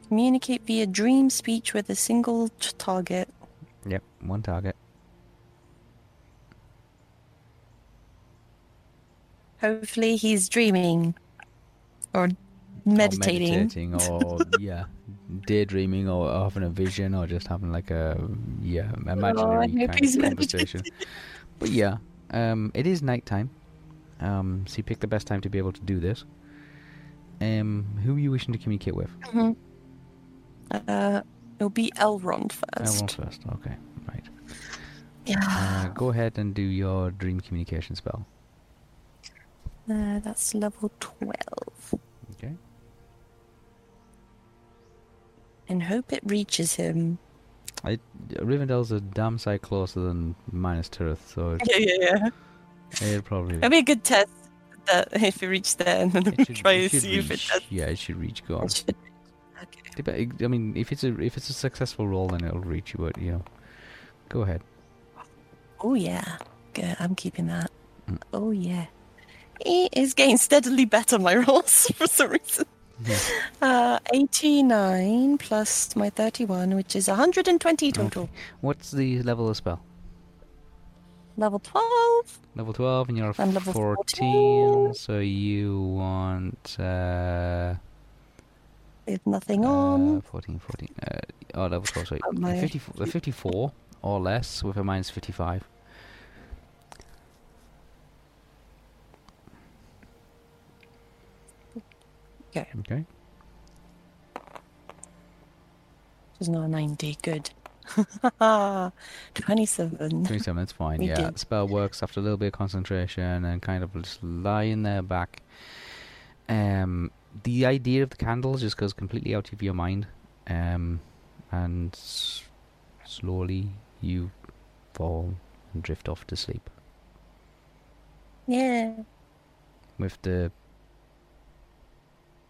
communicate via dream speech with a single t- target. Yep one target. Hopefully he's dreaming or Or meditating, meditating or yeah daydreaming or having a vision or just having like a yeah imaginary hope kind of conversation. But yeah um it is nighttime. Um so you pick the best time to be able to do this. Um who are you wishing to communicate with? Mhm. Uh, it'll be Elrond first. Elrond first okay right Yeah. uh, go ahead and do your dream communication spell Uh, that's level 12. okay And hope it reaches him. I, Rivendell's a damn sight closer than Minas Tirith, so it, Yeah, yeah, yeah. it'll probably It'll be a good test that if it reaches there and then it should, try it to see if it does. Yeah, it should reach. Go on. It should- Okay. I mean, if it's a if it's a successful roll, then it'll reach you. But you know, go ahead. Oh, yeah. Good. I'm keeping that. Mm. Oh, yeah. He is getting steadily better, my rolls, for some reason. Yeah. Uh, 89 plus my 31, which is 120 total. What's the level of spell? Level 12. Level twelve, and you're I'm level 14, So you want uh, With nothing uh, on. 14, 14. Uh, oh, level twelve. Sorry, my- 54, 54 or less with a minus fifty-five. Okay. Okay. Which is not 90. Good. 27. 27, that's fine. We yeah, did. spell works after a little bit of concentration and kind of just lying there back. Um, the idea of the candles just goes completely out of your mind, um, and s- slowly you fall and drift off to sleep Yeah. with the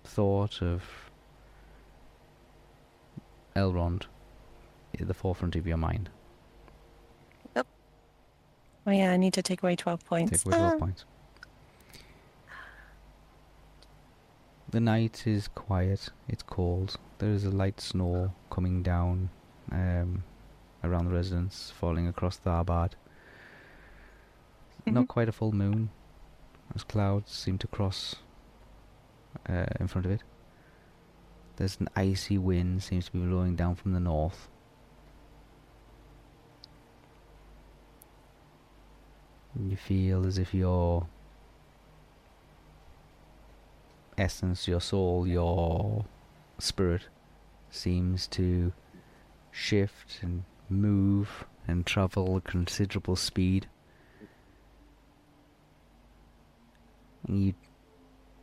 thought of Elrond at the forefront of your mind. Oh, yeah, I need to take away 12 points. Take away 12 Ah. points. The night is quiet. It's cold. There is a light snow coming down um, around the residence, falling across Tharbad. Not Mhm. quite a full moon, as clouds seem to cross uh, in front of it. There's an icy wind seems to be blowing down from the north. And you feel as if your essence, your soul, your spirit seems to shift and move and travel at considerable speed. You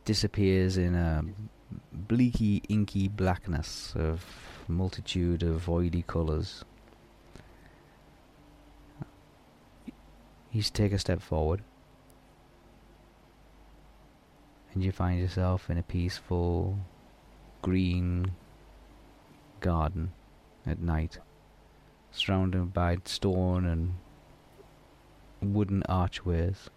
disappears in a bleaky, inky blackness of multitude of voidy colours. You take a step forward, and you find yourself in a peaceful, green garden at night, surrounded by stone and wooden archways.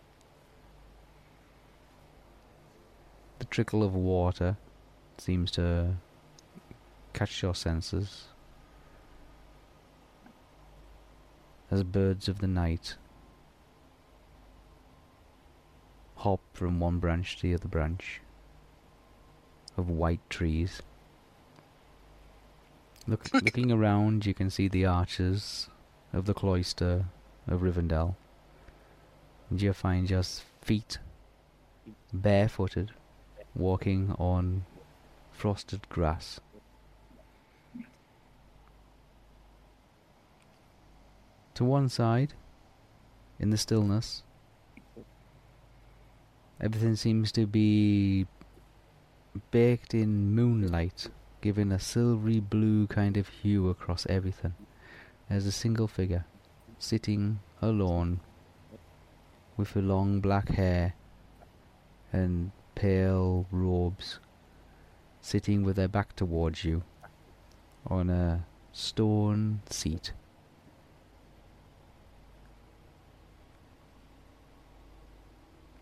The trickle of water seems to catch your senses as birds of the night hop from one branch to the other branch of white trees. Look, looking around, you can see the arches of the cloister of Rivendell. And you find your feet barefooted, walking on frosted grass. To one side, in the stillness, everything seems to be baked in moonlight, giving a silvery blue kind of hue across everything. There's a single figure, sitting alone, with her long black hair and pale robes, sitting with her back towards you on a stone seat.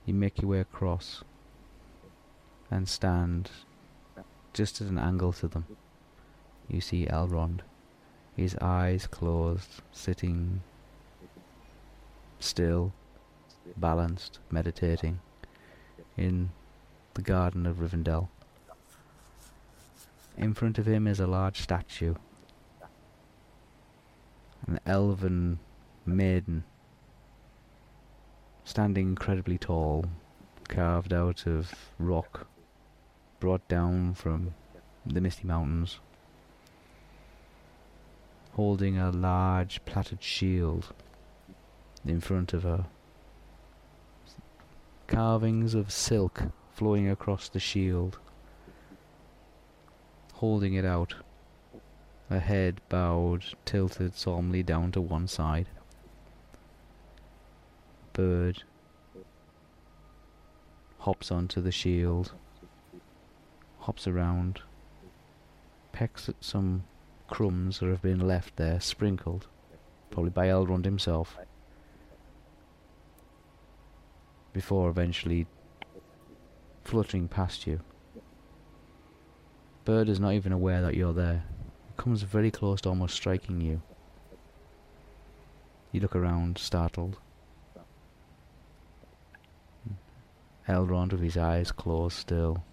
You make your way across and stand just at an angle to them. You see Elrond, his eyes closed, sitting still, balanced, meditating in the garden of Rivendell. In front of him is a large statue, an elven maiden, standing incredibly tall, carved out of rock, brought down from the Misty Mountains, holding a large plaited shield in front of her. Carvings of silk flowing across the shield, holding it out, her head bowed, tilted solemnly down to one side. Bird hops onto the shield, hops around, pecks at some crumbs that have been left there, sprinkled, probably by Elrond himself, before eventually fluttering past you. Bird is not even aware that you're there. Comes very close to almost striking you. You look around, startled. Elrond, with his eyes closed still,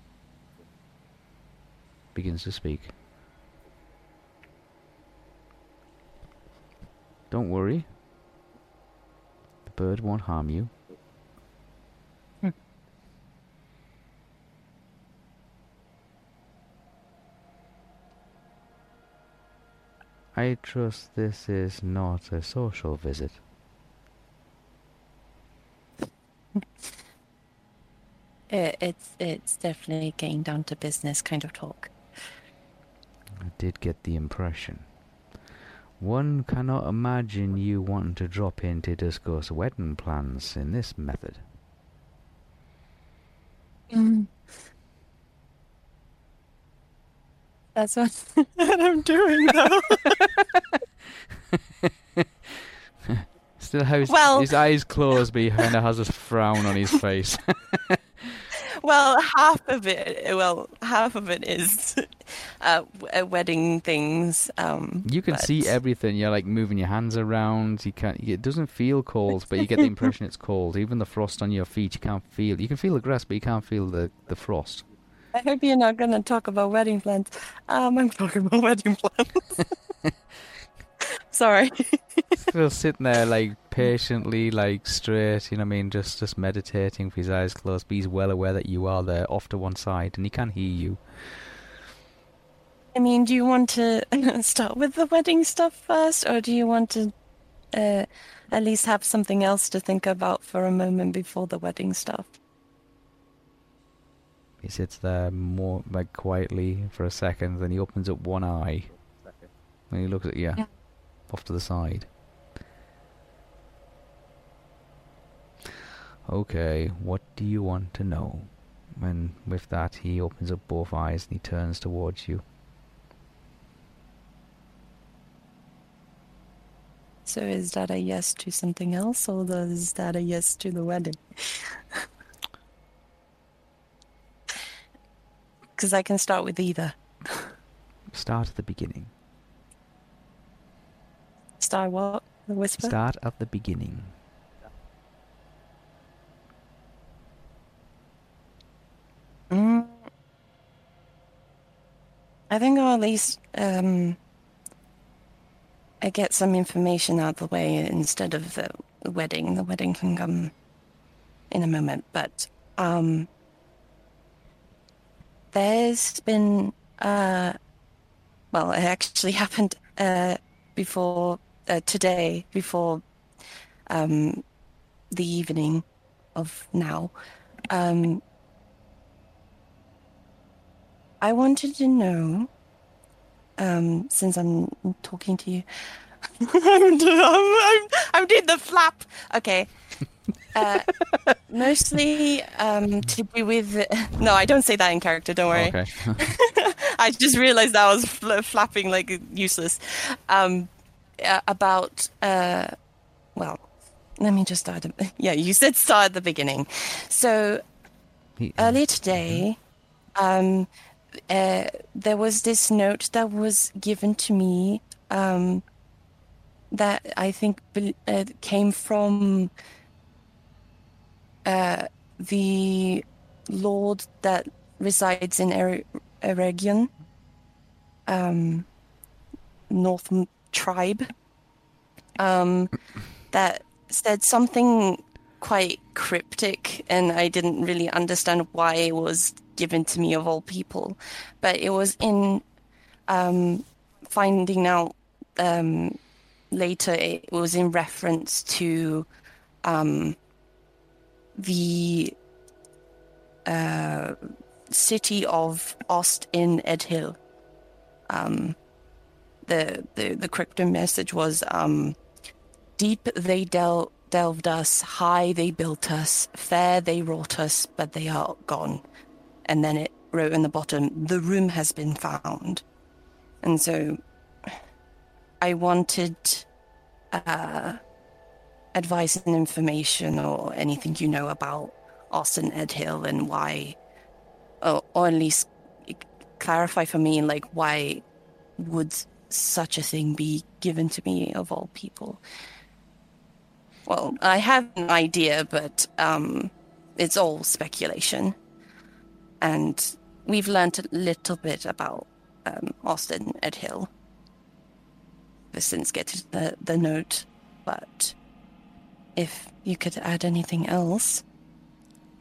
begins to speak. Don't worry. The bird won't harm you. Hmm. I trust this is not a social visit. It, it's it's definitely getting down to business kind of talk. I did get the impression. One cannot imagine you wanting to drop in to discuss wedding plans in this method. Mm. That's what, what I'm doing though. Still has Well- his eyes closed, but he kind of has a frown on his face. well, half of it, well, half of it is uh, uh, wedding things. Um, You can see everything. You're like moving your hands around. You can't. It doesn't feel cold, but you get the impression it's cold. Even the frost on your feet, you can't feel. You can feel the grass, but you can't feel the the frost. I hope you're not gonna talk about wedding plans. Um, I'm talking about wedding plans. Sorry. He's still sitting there like patiently, like straight. You know what I mean? Just just meditating with his eyes closed. But he's well aware that you are there, off to one side, and he can hear you. I mean, do you want to start with the wedding stuff first, or do you want to uh, at least have something else to think about for a moment before the wedding stuff? He sits there more like quietly for a second, then he opens up one eye. And he looks at you, Yeah. Off to the side. Okay, what do you want to know? And with that, he opens up both eyes and he turns towards you. So is that a yes to something else, or is that a yes to the wedding? Because I can start with either. Start at the beginning. Start what? The whisper? Start at the beginning. Mm. I think I'll at least um, I get some information out of the way instead of the wedding. The wedding can come in a moment, but um, there's been uh, well, it actually happened uh, before uh, today, before um, the evening of now. Um, I wanted to know, um, since I'm talking to you, I'm, I'm, I'm doing the flap. Okay. Uh, mostly um, to do with. No, I don't say that in character. Don't worry. Okay. I just realized that I was fl- flapping like useless. Um, uh, about uh, well, let me just start. Yeah, you said start at the beginning. So He- earlier today, um, uh, there was this note that was given to me um, that I think uh, came from uh, the lord that resides in er- Eregion, um, North tribe, um, that said something quite cryptic, and I didn't really understand why it was given to me of all people. But it was in um, finding out um, later, it was in reference to um, the uh, city of Ost-in-Edhil. Um, the, the the crypto message was um, deep they del- delved us, high they built us, fair they wrought us, but they are gone. And then it wrote in the bottom, the room has been found. And so I wanted uh, advice and information or anything you know about Ost-in-Edhil and why, or, or at least clarify for me, like, why would such a thing be given to me of all people? Well, I have an idea, but um, it's all speculation. And we've learnt a little bit about um, Austin Ed Hill since getting the, the note, but if you could add anything else,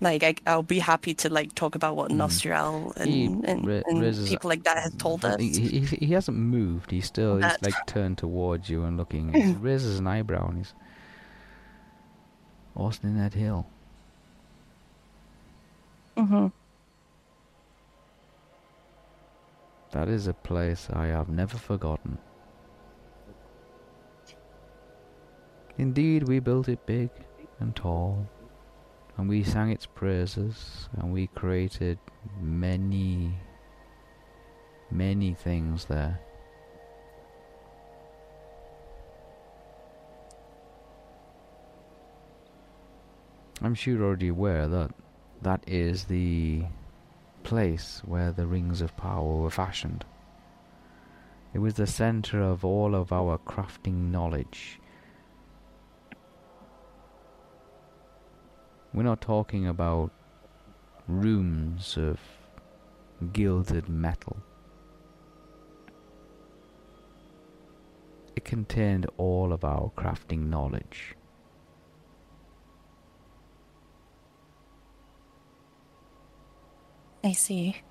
like I, I'll be happy to like talk about what Nostriel and, He and, ra- and raises- people like that have told us. He, he, he hasn't moved. He's still he's like turned towards you and looking. He raises an eyebrow and he's Austin in that Hill. hmm That is a place I have never forgotten. Indeed, we built it big and tall, and we sang its praises, and we created many, many things there. I'm sure you're already aware that that is the place where the rings of power were fashioned. It was the center of all of our crafting knowledge. We're not talking about rooms of gilded metal. It contained all of our crafting knowledge. I see.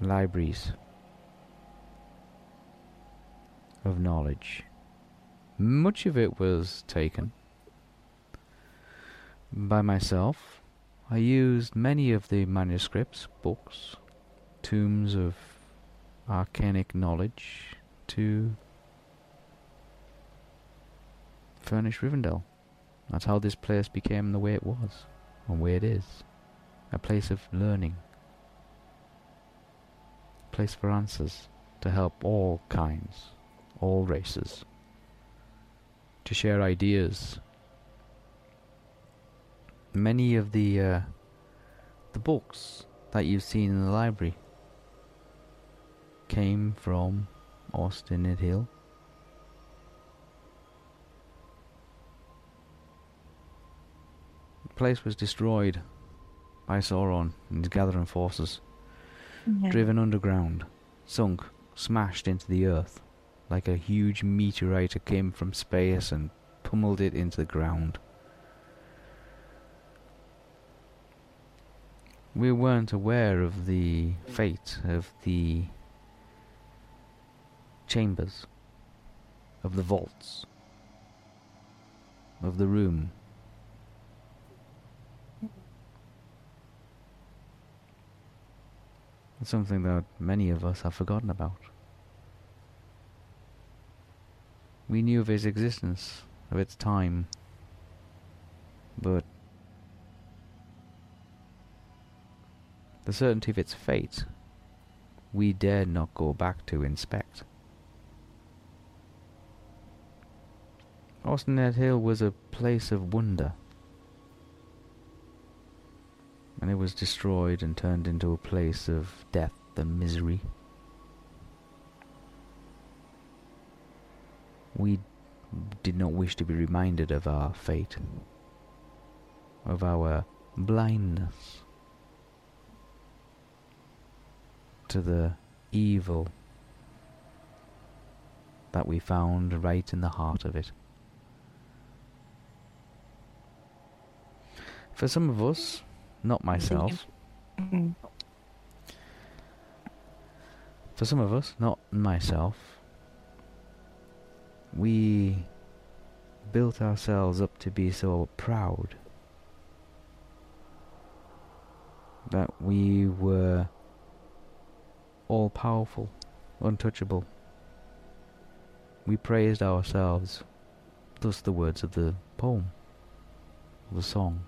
Libraries of knowledge. Much of it was taken by myself. I used many of the manuscripts, books, tombs of arcanic knowledge to furnish Rivendell. That's how this place became the way it was, and where it is. A place of learning. A place for answers to help all kinds, all races. To share ideas. Many of the uh, the books that you've seen in the library came from Austin Hill. The place was destroyed by Sauron and his gathering forces, Yeah. driven underground, sunk, smashed into the earth, like a huge meteorite that came from space and pummeled it into the ground. We weren't aware of the fate of the chambers, of the vaults, of the room. It's something that many of us have forgotten about. We knew of its existence, of its time, but the certainty of its fate we dared not go back to inspect. Ost-in-Edhil was a place of wonder, and it was destroyed and turned into a place of death and misery. We did not wish to be reminded of our fate, of our blindness to the evil that we found right in the heart of it. For some of us, not myself, for some of us, not myself, we built ourselves up to be so proud that we were all powerful, untouchable. We praised ourselves, thus the words of the poem, of the song.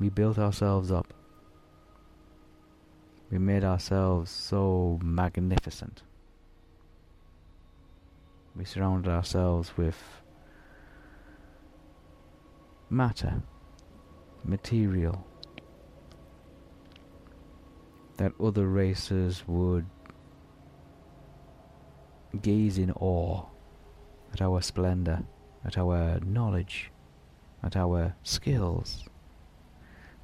We built ourselves up. We made ourselves so magnificent. We surrounded ourselves with matter, material, that other races would gaze in awe at our splendor, at our knowledge, at our skills.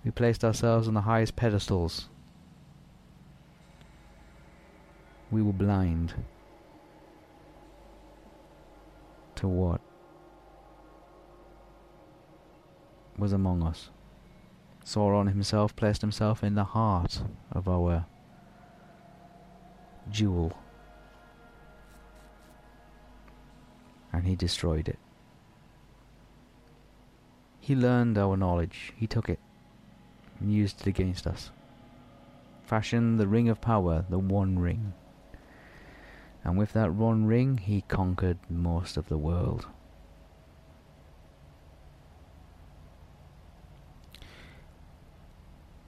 We placed ourselves on the highest pedestals. We were blind to what was among us. Sauron himself placed himself in the heart of our jewel. And he destroyed it. He learned our knowledge, he took it, and used it against us. Fashioned the ring of power, the One Ring. And with that one ring, he conquered most of the world.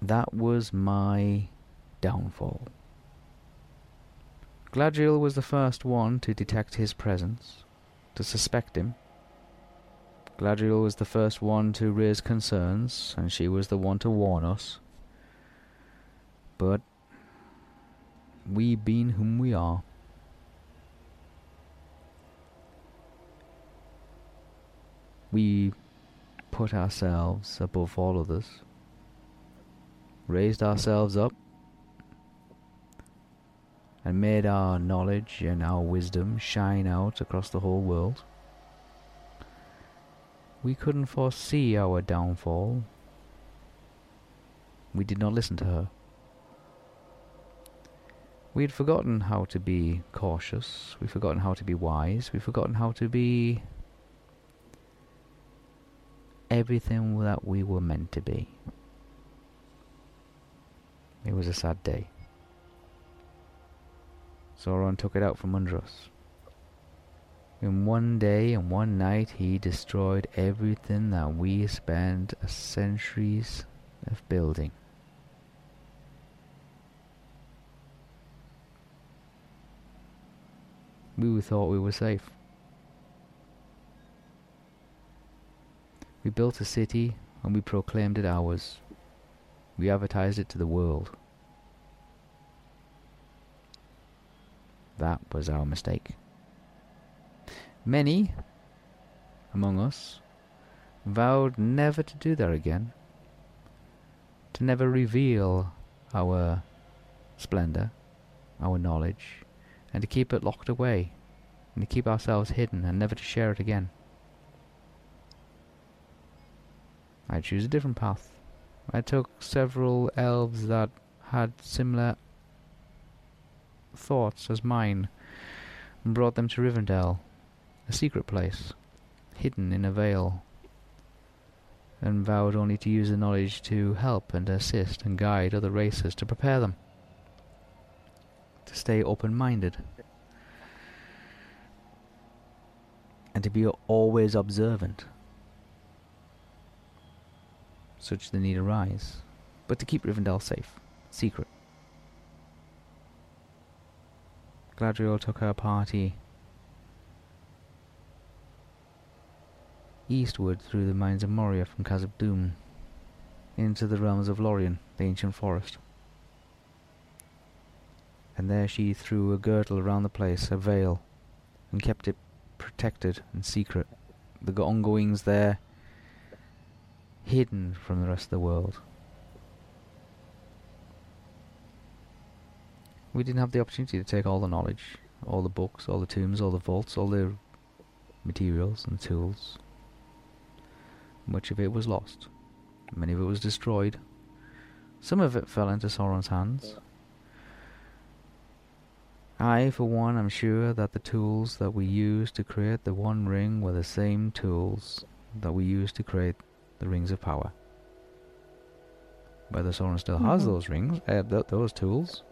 That was my downfall. Galadriel was the first one to detect his presence, to suspect him. Galadriel was the first one to raise concerns, and she was the one to warn us. But we being whom we are, we put ourselves above all others, raised ourselves up, and made our knowledge and our wisdom shine out across the whole world. We couldn't foresee our downfall. We did not listen to her. We had forgotten how to be cautious, we'd forgotten how to be wise, we'd forgotten how to be everything that we were meant to be. It was a sad day. Sauron took it out from under us. In one day and one night he destroyed everything that we spent centuries of building. We thought we were safe. We built a city and we proclaimed it ours. We advertised it to the world. That was our mistake. Many among us vowed never to do that again, to never reveal our splendour, our knowledge, and to keep it locked away, and to keep ourselves hidden and never to share it again. I choose a different path. I took several elves that had similar thoughts as mine and brought them to Rivendell, a secret place, hidden in a veil, and vowed only to use the knowledge to help and assist and guide other races to prepare them to stay open-minded and to be always observant such the need arise, but to keep Rivendell safe, secret. Galadriel took her party eastward through the mines of Moria from Khazad-dûm into the realms of Lorien, the ancient forest. And there she threw a girdle around the place, a veil, and kept it protected and secret. The ongoings there hidden from the rest of the world. We didn't have the opportunity to take all the knowledge, all the books, all the tombs, all the vaults, all the materials and tools. Much of it was lost. Many of it was destroyed. Some of it fell into Sauron's hands. I, for one, am sure that the tools that we used to create the One Ring were the same tools that we used to create the Rings of Power. Whether Sauron still mm -hmm. has mm-hmm. those rings, uh, th those tools,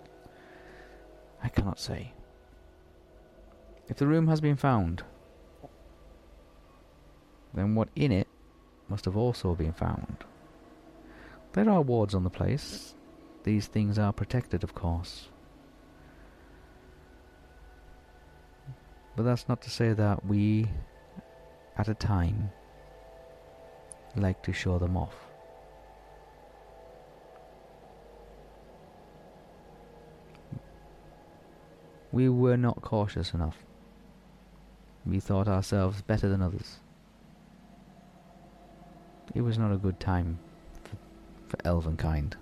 I cannot say. If the room has been found, then what in it must have also been found. There are wards on the place. These things are protected, of course. But that's not to say that we, at a time, like to show them off. We were not cautious enough. We thought ourselves better than others. It was not a good time for, for Elvenkind.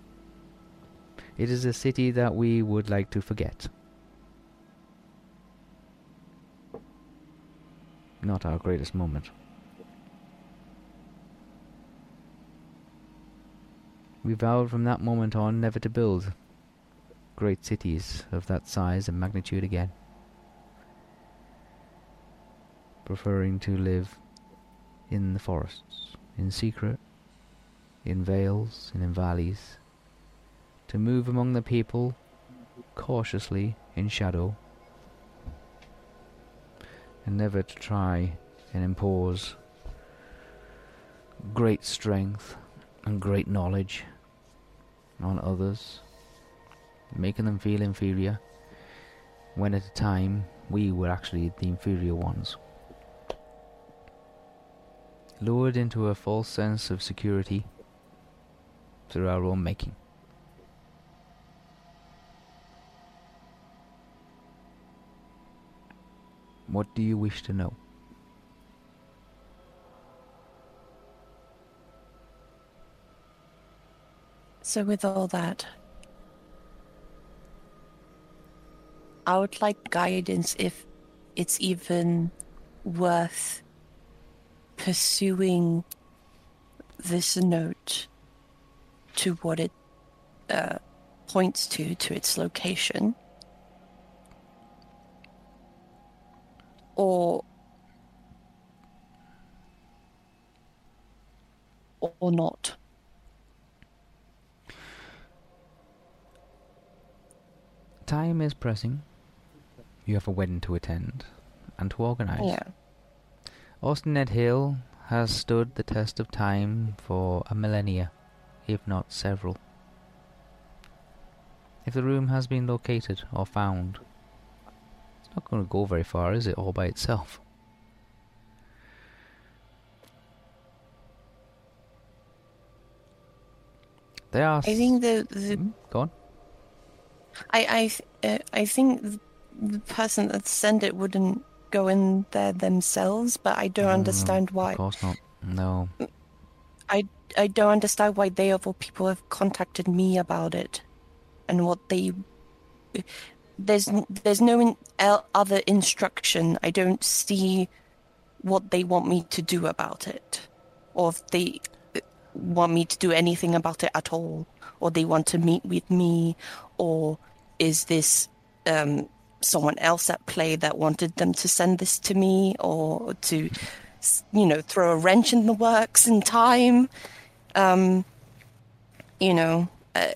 It is a city that we would like to forget. Not our greatest moment. We vowed from that moment on never to build great cities of that size and magnitude again, preferring to live in the forests, in secret, in vales and in valleys, to move among the people cautiously in shadow, and never to try and impose great strength and great knowledge on others, making them feel inferior, when at the time we were actually the inferior ones. Lured into a false sense of security through our own making. What do you wish to know? So, with all that, I would like guidance if it's even worth pursuing this note to what it uh, points to, to its location. Or or not. Time is pressing. You have a wedding to attend and to organise. Yeah. Ost-in-Edhil has stood the test of time for a millennia, if not several. If the room has been located or found, it's not going to go very far, is it, all by itself? They are. I think the, the Hmm, Go on. I I uh, I think the person that sent it wouldn't go in there themselves, but I don't No, understand why. Of course not. No. I I don't understand why they of all people have contacted me about it, and what they. There's there's no in, other instruction. I don't see what they want me to do about it, or if they uh, want me to do anything about it at all, or they want to meet with me, or is this um, someone else at play that wanted them to send this to me, or to you know throw a wrench in the works in time um you know uh,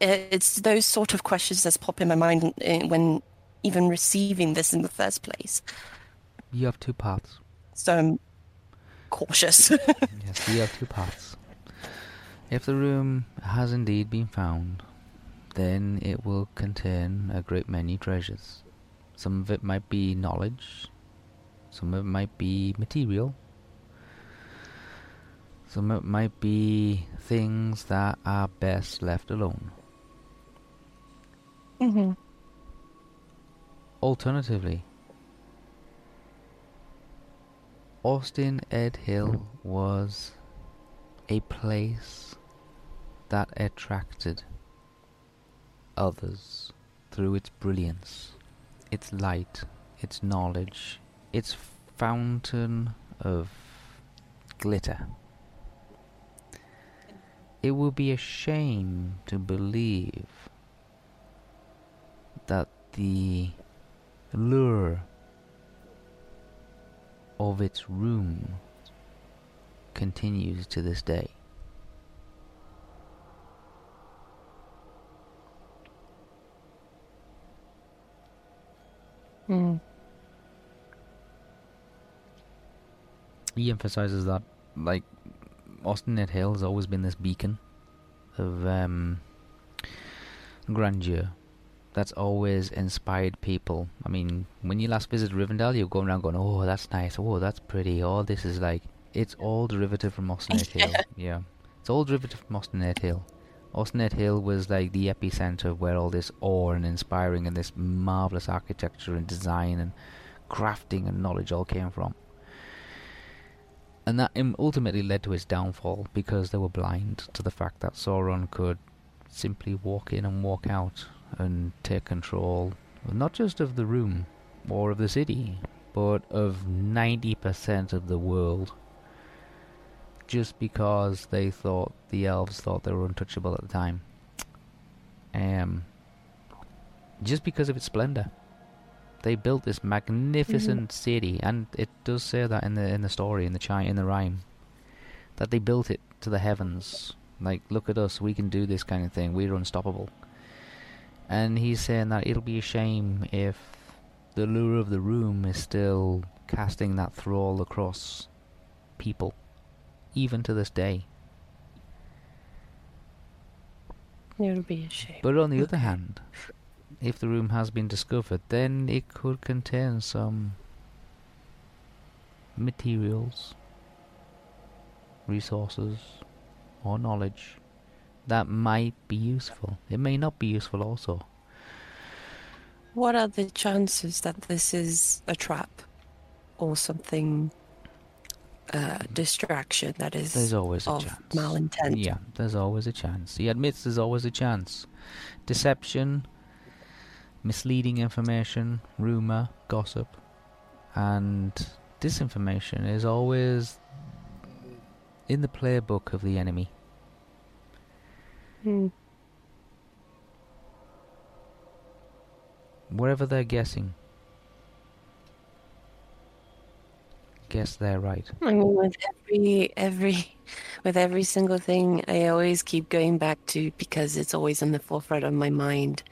it's those sort of questions that pop in my mind when even receiving this in the first place You have two paths. so i'm cautious Yes, you have two paths. If the room has indeed been found, then it will contain a great many treasures. Some of it might be knowledge, some of it might be material, some of it might be things that are best left alone. hmm Alternatively, Austin Ed Hill was a place that attracted others through its brilliance, its light, its knowledge, its fountain of glitter. It would be a shame to believe that the lure of its room continues to this day. Mm. He emphasizes that, like, Ost-in-Edhil has always been this beacon of um, grandeur that's always inspired people. I mean, when you last visited Rivendell, you're going around going, "Oh, that's nice. Oh, that's pretty. Oh, this is like." It's all derivative from Ost-in-Edhil. Yeah, it's all derivative from Ost-in-Edhil. Ost-in-Edhil was like the epicenter where all this awe and inspiring and this marvelous architecture and design and crafting and knowledge all came from. And that ultimately led to its downfall because they were blind to the fact that Sauron could simply walk in and walk out and take control not just of the room or of the city, but of 90% of the world. Just because they thought the elves thought they were untouchable at the time. Um, just because of its splendor. They built this magnificent city, and it does say that in the in the story, in the chi- in the rhyme, that they built it to the heavens. Like, look at us, we can do this kind of thing. We're unstoppable. And he's saying that it'll be a shame if the lure of the room is still casting that thrall across people, even to this day. it would be a shame But on the other hand, if the room has been discovered, then it could contain some materials, resources, or knowledge that might be useful. It may not be useful also. What are the chances that this is a trap or something, uh, distraction that is There's always a of chance. malintent? Yeah, there's always a chance. He admits there's always a chance. Deception, misleading information, rumor, gossip, and disinformation is always in the playbook of the enemy. Hmm. Wherever they're guessing, guess they're right. I mean, with every every with every single thing, I always keep going back to because it's always in the forefront of my mind.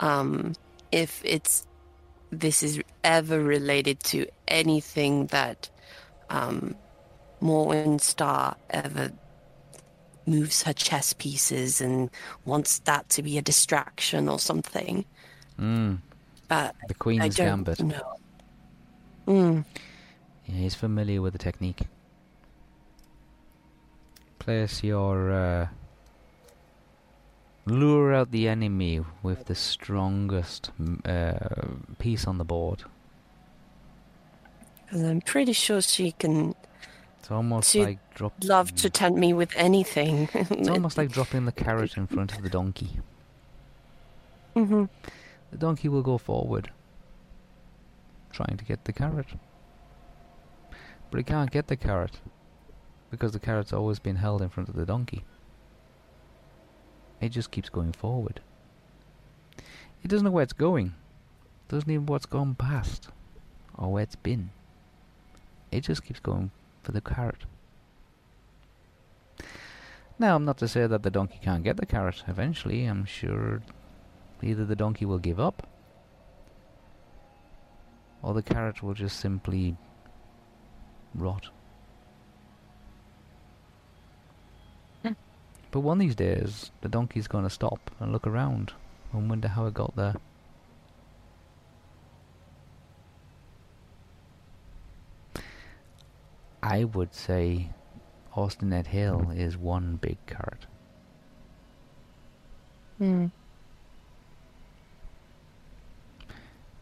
Um, if it's this is ever related to anything that um, Morwen Star ever moves her chess pieces and wants that to be a distraction or something, Mm, but the Queen's Gambit. know. Mm. Yeah, he's familiar with the technique. Place your uh, lure out the enemy with the strongest uh, piece on the board. 'Cause I'm pretty sure she can It's almost She'd like drop. love to tempt me with anything. It's almost like dropping the carrot in front of the donkey. hmm The donkey will go forward, trying to get the carrot, but he can't get the carrot because the carrot's always been held in front of the donkey. It just keeps going forward. It doesn't know where it's going. Doesn't even know what's gone past or where it's been. It just keeps going for the carrot. Now, I'm not to say that the donkey can't get the carrot eventually. I'm sure either the donkey will give up or the carrot will just simply rot. Hmm. But one of these days, the donkey's going to stop and look around and wonder how it got there. I would say Ost-in-Edhil is one big carrot. Mm.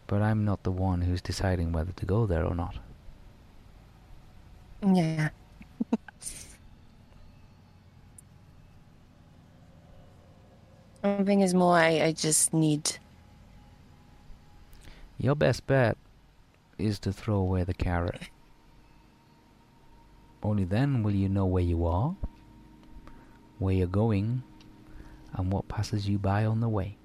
But I'm not the one who's deciding whether to go there or not. Yeah. One thing is more, I, I just need. Your best bet is to throw away the carrot. Only then will you know where you are, where you're going, and what passes you by on the way.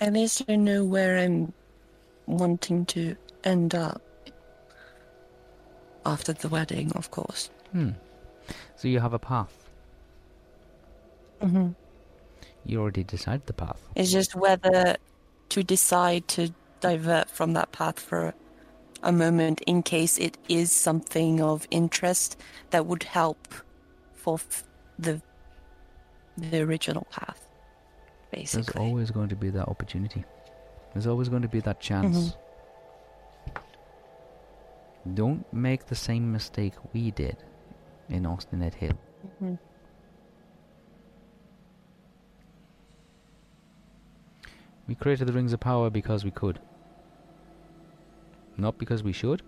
At least I know where I'm wanting to end up. After the wedding, of course. Hmm. So you have a path. hmm You already decided the path. It's just whether to decide to divert from that path for a moment in case it is something of interest that would help for the the original path. There's always going to be that opportunity. There's always going to be that chance. Don't make the same mistake we did in Ost-in-Edhil. Mhm. We created the Rings of Power because we could. Not because we should.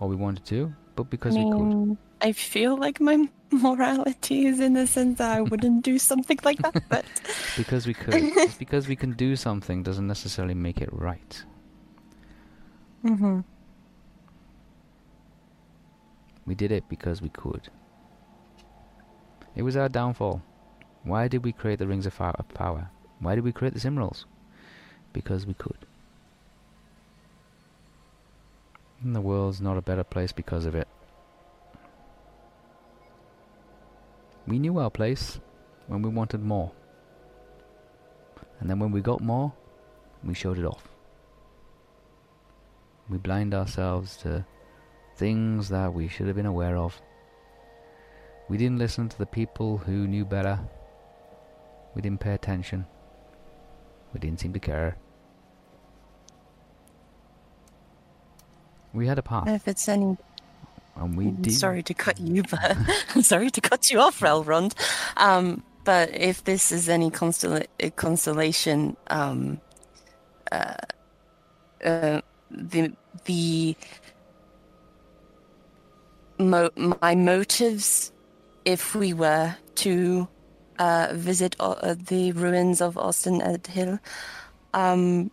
Or we wanted to, but because I we could. I feel like my morality is in the sense that I wouldn't do something like that, but Because we could. Because we can do something doesn't necessarily make it right. hmm We did it because we could. It was our downfall. Why did we create the Rings of Power? Why did we create the Silmarils? Because we could. And the world's not a better place because of it. We knew our place when we wanted more. And then when we got more, we showed it off. We blind ourselves to things that we should have been aware of. We didn't listen to the people who knew better. We didn't pay attention. We didn't seem to care. We had a path. if it's any And we did. Sorry to cut you, but sorry to cut you off, Elrond. Um, but if this is any consola- consolation, um, uh, uh, the the mo- my motives, if we were to uh, visit uh, the ruins of Ost-in-Edhil, um,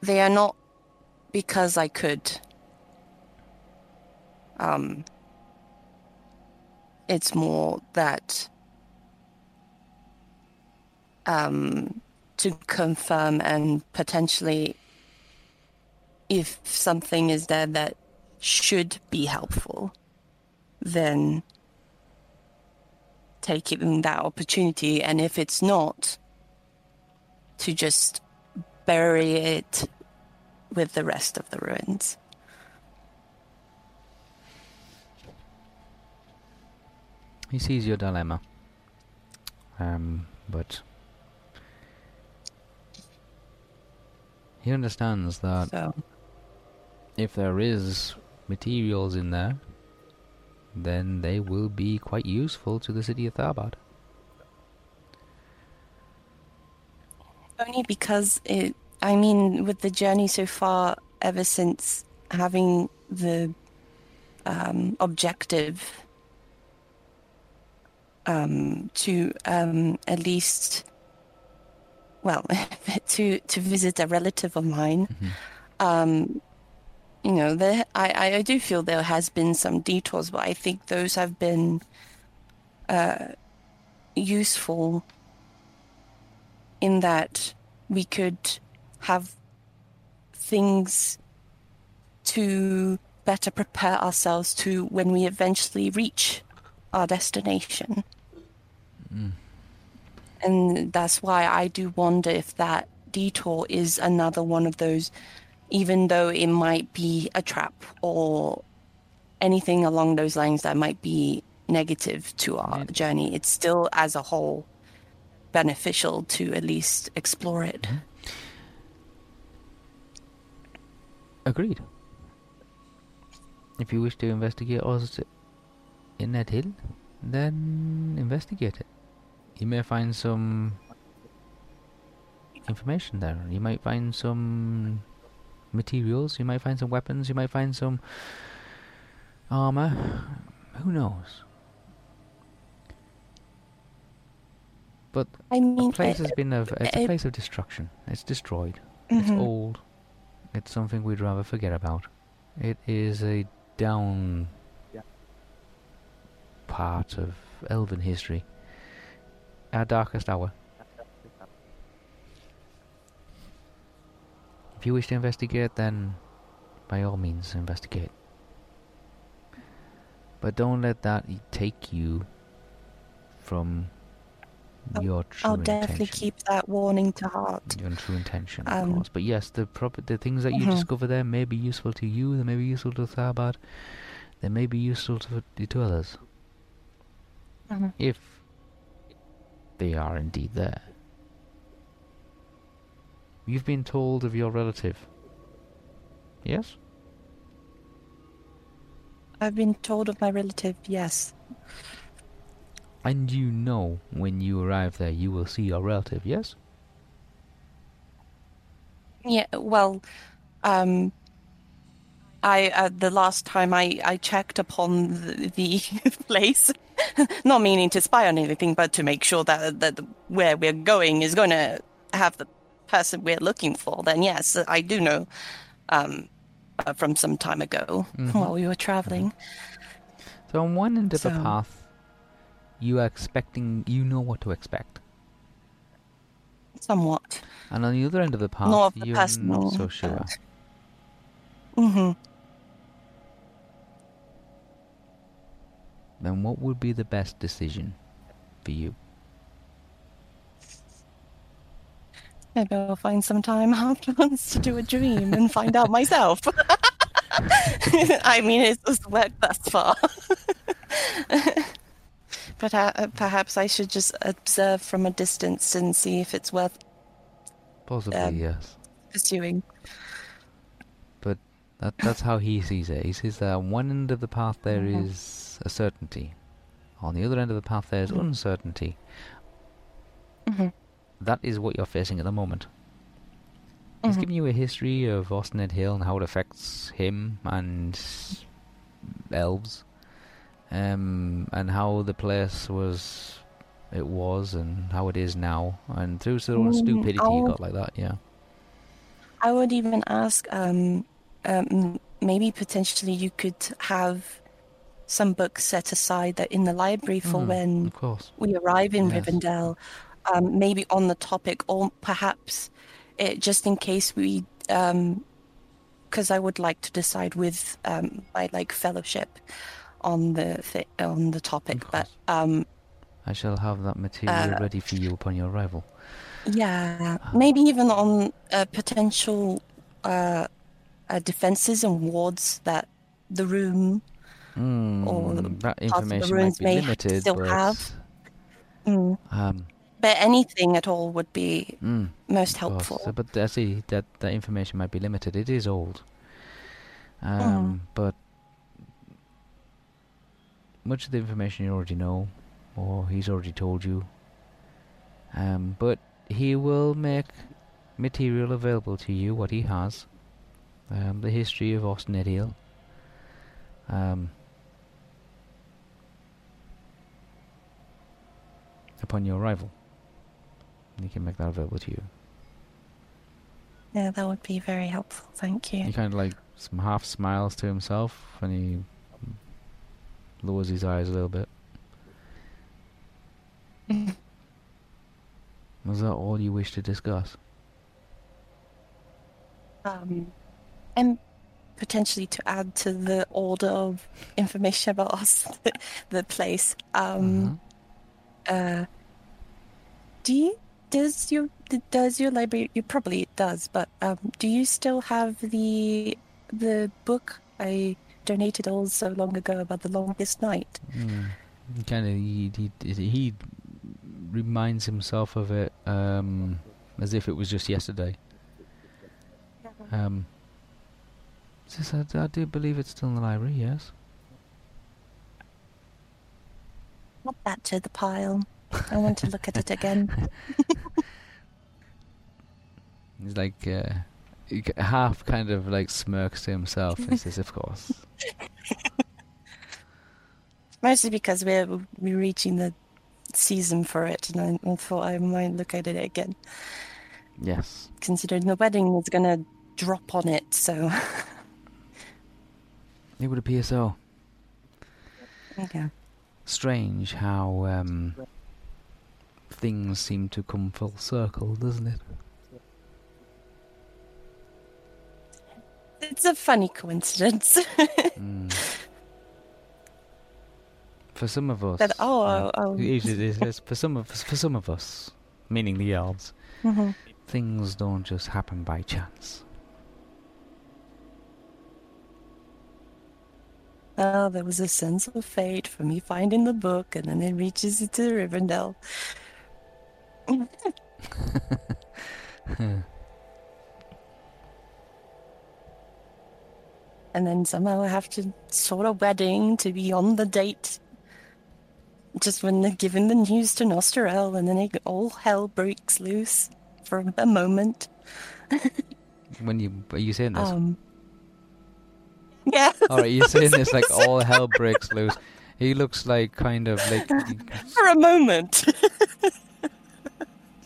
they are not because I could. Um, it's more that um, to confirm and potentially if something is there that should be helpful, then taking that opportunity, and if it's not, to just bury it with the rest of the ruins. He sees your dilemma. Um, but he understands that So, if there is materials in there, then they will be quite useful to the city of Tharbad. only because it, I mean, with the journey so far, ever since having the um, objective um, to um, at least, well, to to visit a relative of mine. Um, you know, there I, I- I do feel there has been some detours, but I think those have been uh, useful in that we could have things to better prepare ourselves to when we eventually reach our destination. And that's why I do wonder if that detour is another one of those, even though it might be a trap or anything along those lines that might be negative to our Yeah. journey, it's still as a whole beneficial to at least explore it. Mm-hmm. Agreed. If you wish to investigate us in that hill, then investigate it. You may find some information there. You might find some materials. You might find some weapons. You might find some armor. Who knows? But I the place I- has been a it's a I- place of destruction. It's destroyed. It's Mhm. old. It's something we'd rather forget about. It is a down part of elven history. Our darkest hour. If you wish to investigate, then by all means investigate. But don't let that take you from I'll- your true I'll definitely intention keep that warning to heart. your true intention, of Um, course. But yes, the prop- the things that you Mhm. discover there may be useful to you. They may be useful to Tharbad. They may be useful to to others Mhm. if they are indeed there. You've been told of your relative. Yes. I've been told of my relative, yes. And you know when you arrive there, you will see your relative. Yes. Yeah, well, um, I uh, the last time I I checked upon the, the place, not meaning to spy on anything, but to make sure that that where we're going is going to have the person we're looking for. Then yes, I do know, um, uh, from some time ago Mhm. while we were traveling. So on one end of the path, you are expecting. You know what to expect. Somewhat. And on the other end of the path, More of the you're personal. not so sure. hmm then what would be the best decision for you? Maybe I'll find some time afterwards to do a dream and find out myself. I mean, it's just worked thus far. but uh, perhaps I should just observe from a distance and see if it's worth Possibly, Um, yes. pursuing. But That that's how he sees it. He sees that on one end of the path there is Mhm. A certainty. On the other end of the path there is Mhm. uncertainty. hmm That is what you're facing at the moment. He's Mhm. giving you a history of Ost-in-Edhil and how it affects him and elves, um, and how the place was, it was, and how it is now, and through his own Mm, stupidity, I'll- got like that. Yeah. I would even ask, um, um, maybe potentially you could have some books set aside that in the library for Mhm, when Of course. we arrive in Yes. Rivendell, um, maybe on the topic, or perhaps it, just in case we, because I would like to decide with um, my like fellowship on the thi- on the topic, but um, I shall have that material Uh, ready for you upon your arrival. yeah, maybe even on uh, potential uh, uh, defenses and wards that the room Mm, or that the information might be limited, still but have. Mm. um, But anything at all would be mm, most helpful. So, but I see that that information might be limited. It is old, um, but much of the information you already know, or he's already told you. Um, but he will make material available to you, what he has, um, the history of Ost-in-Edhil. Um, upon your arrival, he can make that available to you. Yeah, that would be very helpful. Thank you. He kind of like some half smiles to himself and he lowers his eyes a little bit. Was that all you wish to discuss? Um, and potentially to add to the order of information about us, the place. Um, uh, do you does your does your library? You probably it does, but um, do you still have the the book I donated all so long ago about the longest night? Mm. Kind of, he, he he reminds himself of it um, as if it was just yesterday. Um, says, I, I do believe it's still in the library. Yes. Add that to the pile. I want to look at it again. He's like uh, half kind of like smirks to himself and says, "Of course." Mostly because we're we're reaching the season for it, and I, I thought I might look at it again, yes. considering the wedding is gonna drop on it. So It would appear so. yeah, Strange how um, things seem to come full circle, doesn't it? it's a funny coincidence. Mm. For some of us, That- oh, uh, oh, oh. it is- it is- for some of for some of us, meaning the elves, Mhm. things don't just happen by chance. Oh, there was a sense of fate for me finding the book, and then it reaches it to Rivendell. and then somehow I have to sort a wedding to be on the date. Just when they're giving the news to Nostriel, and then it, all hell breaks loose for a moment. when you are you saying this? Um, yeah, All right, you're saying this like all hell breaks loose. He looks like kind of like for a moment.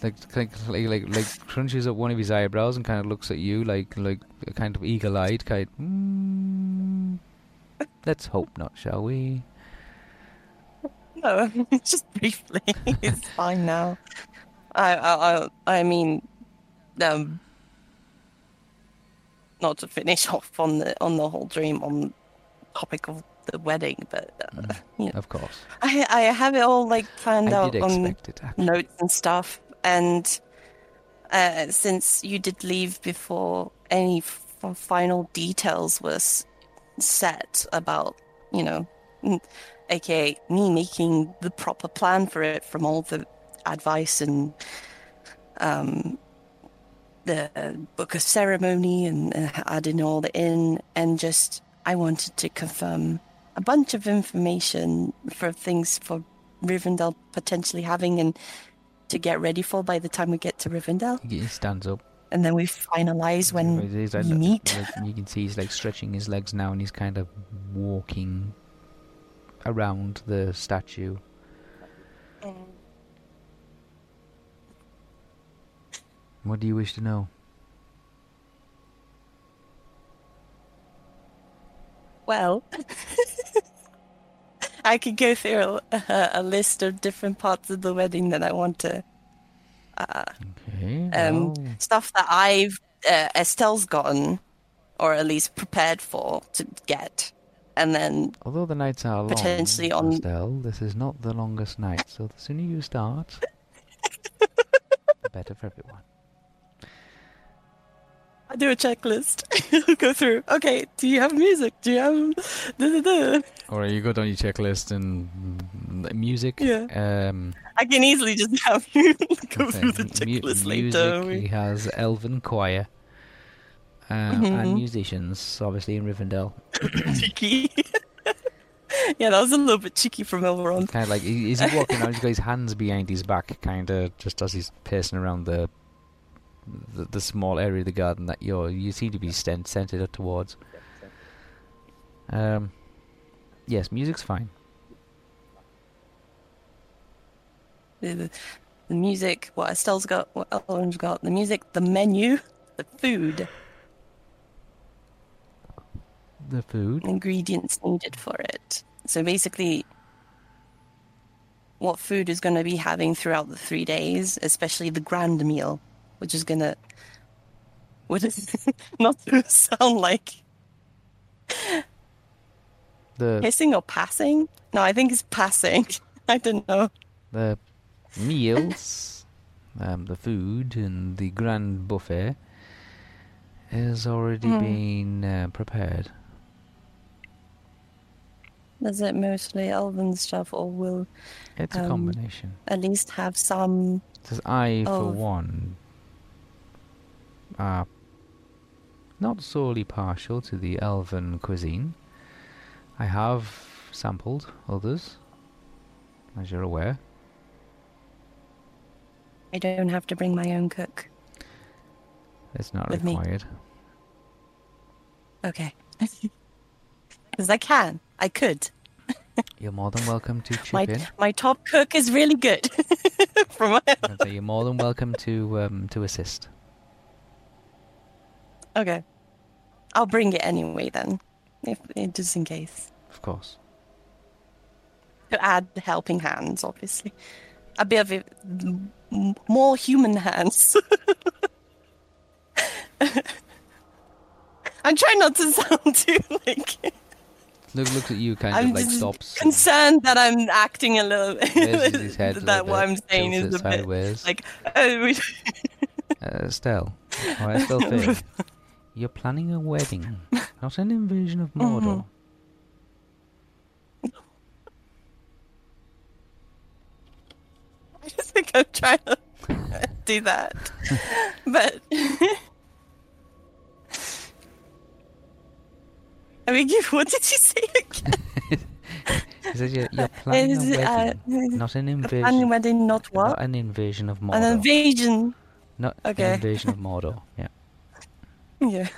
Like like like like, crunches up one of his eyebrows and kind of looks at you like like a kind of eagle-eyed kind. Mm, let's hope not, shall we? no, just briefly. it's fine now. I, I, I, I mean, um, not to finish off on the on the whole dream on topic of the wedding, but uh, Mm. you know, Of course, I I have it all like planned I out on notes and stuff. And uh, since you did leave before any f- final details was set about, you know, aka me making the proper plan for it from all the advice and um, the book of ceremony and uh, adding all the in, and just I wanted to confirm a bunch of information for things for Rivendell potentially having and to get ready for by the time we get to Rivendell, He stands up. and then we finalize when He's like- we meet. like, you can see he's like stretching his legs now, and he's kind of walking around the statue. Mm. What do you wish to know? Well, I could go through a, a list of different parts of the wedding that I want to Okay. um, well, stuff that I've uh, Estelle's gotten, or at least prepared for to get, and then although the nights are long, potentially on- Estelle, this is not the longest night. So the sooner you start, the better for everyone. I do a checklist. go through. Okay, do you have music? Do you have? Da, da, da. Or you go down your checklist and music. Yeah. Um, I can easily just have you go okay, through the mu- checklist music, later. He has elven choir. Uh, Mhm. And musicians, obviously in Rivendell. cheeky. yeah, that was a little bit cheeky from Elrond. Kind of like, is he walking around? He's got his hands behind his back, kind of just as he's pacing around the, the the small area of the garden that you're you seem to be sten- centered towards. Um, yes, music's fine. The, the, the music, what Estelle's got, what Elrond's got, the music, the menu, the food, The food. ingredients needed for it. So basically, what food is going to be having throughout the three days, especially the grand meal, which is going to, would it not to sound like The hissing or passing? No, I think it's passing. I don't know. the meals, um, the food, and the grand buffet has already Mm. been uh, prepared. Is it mostly elven stuff, or will It's a Um, combination. at least have some? Says I, for one, are not solely partial to the elven cuisine. I have sampled others, as you're aware. I don't have to bring my own cook. It's not With me. required. Okay. Because I can. I could. You're more than welcome to chip My in. my top cook is really good. From my so you're more than welcome to um, to assist. Okay. I'll bring it anyway then. If just in case. Of course. To add the helping hands, obviously. A bit of it, m- m- more human hands. I'm trying not to sound too like Look, looks at you, kind I'm of like stops. concerned that I'm acting a little his head that little what I'm saying is a bit sideways. like oh we Uh, Estelle, or Estelle Faye, you're planning a wedding, not an invasion of Mordor. I just think I'm trying to do that. but I mean, you- what did you say again? He says you're, you're planning Is a it, uh, wedding, not an invasion. Planning wedding, not what? Not an invasion of Mordor. An invasion. not okay. an invasion of Mordor. Yeah. Yeah.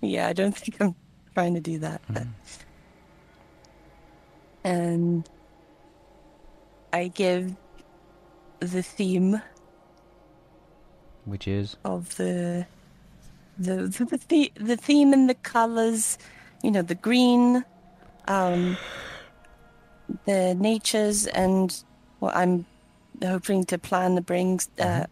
Yeah, I don't think I'm trying to do that. but- And I give the theme Which is of the the the the, the, the theme and the colors, you know, the green, um, the natures, and what I'm hoping to plan to bring uh,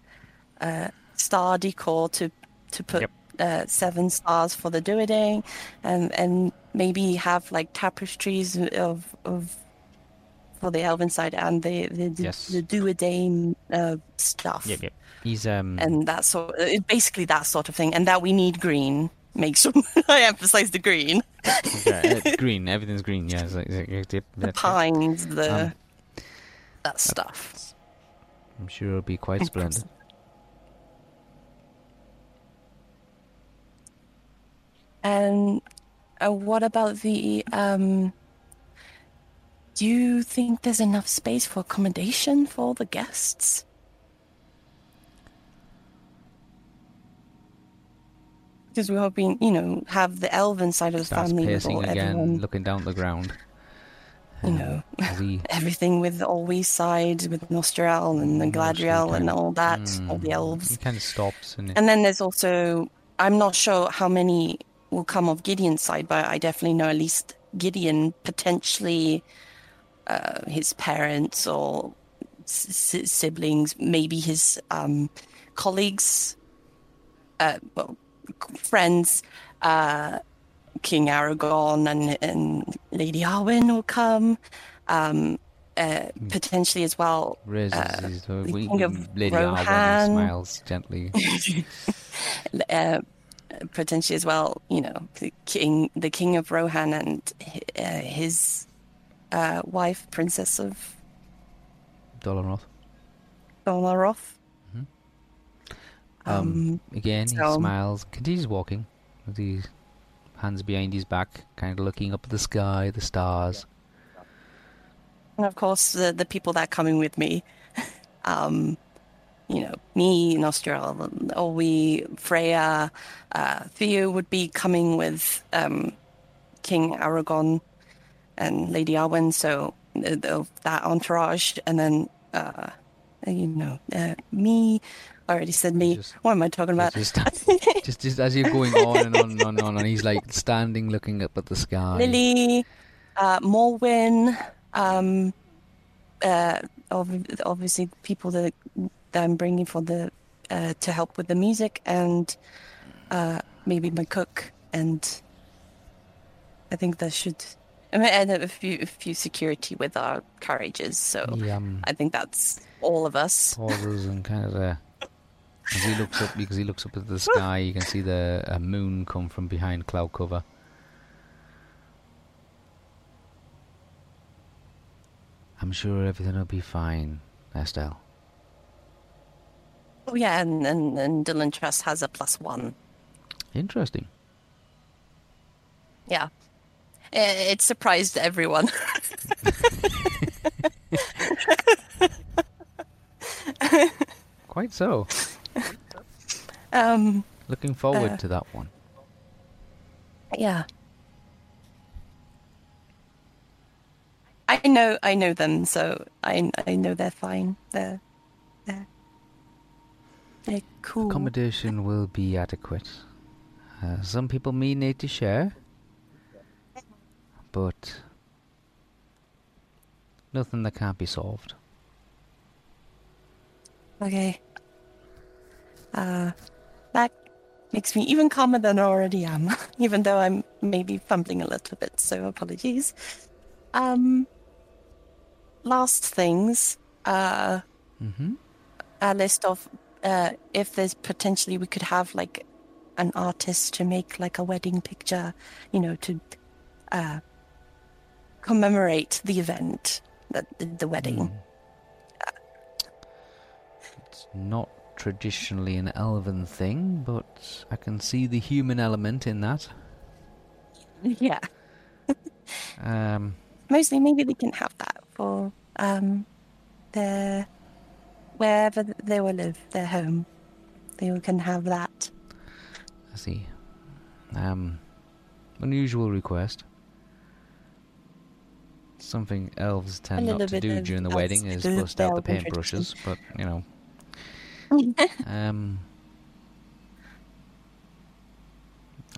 uh, star decor to to put Yep. uh, seven stars for the Dúnedain, and and maybe have like tapestries of of for the elven side and the the, the, Yes. the uh, stuff yep, yep. He's um. and that sort basically that sort of thing and that we need green make sure i emphasize the green yeah, green. Everything's green. Yeah. It's like, it's like- the pines the Um, that stuff I'm sure it'll be quite splendid. And uh, what about the? Um, do you think there's enough space for accommodation for the guests? Because we're hoping, you know, have the elven side of the Starts family with all again, everyone, looking down at the ground. you Um, know, he everything with all Always side, with Nostriel and the Mm, Galadriel and all that, all the mm, elves. He kind of stops and, And then there's also, I'm not sure how many will come of Gideon's side, but I definitely know at least Gideon, potentially uh, his parents or s- siblings, maybe his um, colleagues, uh, well, friends, uh, King Aragorn and, and Lady Arwen will come. Um, uh, potentially as well, raises uh, his the we- King of Lady Arwen smiles gently. uh, potentially as well, you know, the king, the king of Rohan, and uh, his uh, wife, princess of Dol Amroth. Doloroth. Um, Um, again, he smiles, continues walking with his hands behind his back, kind of looking up at the sky, the stars. and of course, the the people that are coming with me, um, you know, me, Nostriel, Olwe, Freya, uh, Theo would be coming with um, King Aragorn and Lady Arwen, so uh, that entourage, and then uh, you know, uh, me. Already said me. Just- what am I talking about? Just, just, just as you're going on and on and on and on, and he's like standing looking up at the sky. Lily, uh, um, uh, ob- obviously people that, that I'm bringing for the uh, to help with the music, and uh, maybe my cook, and I think that should. I mean, and a few, a few security with our carriages. So He um, I think that's all of us. pauses and kind of uh, as he looks up because he looks up at the sky, you can see the uh, moon come from behind cloud cover. I'm sure everything will be fine, Estelle. Oh yeah, and and, and Dylan Trust has a plus one. Interesting. Yeah. It surprised everyone. Quite so. um, Looking forward Uh, to that one. yeah. I know, I know them, so I I know they're fine. They're they're cool. Accommodation will be adequate. Uh, some people may need to share, but nothing that can't be solved. Okay. Uh, that makes me even calmer than I already am, even though I'm maybe fumbling a little bit. So apologies. Um, last things. Uh, Mm-hmm. a list of uh, if there's potentially we could have like an artist to make like a wedding picture, you know, to uh, commemorate the event, the, the, the wedding. It's not traditionally an elven thing, but I can see the human element in that. Yeah, Um, mostly maybe they can have that for um, their wherever they will live, their home. They can have that. I see. Um, unusual request. Something elves tend not to do during the wedding is bust out the paintbrushes, but you know. um,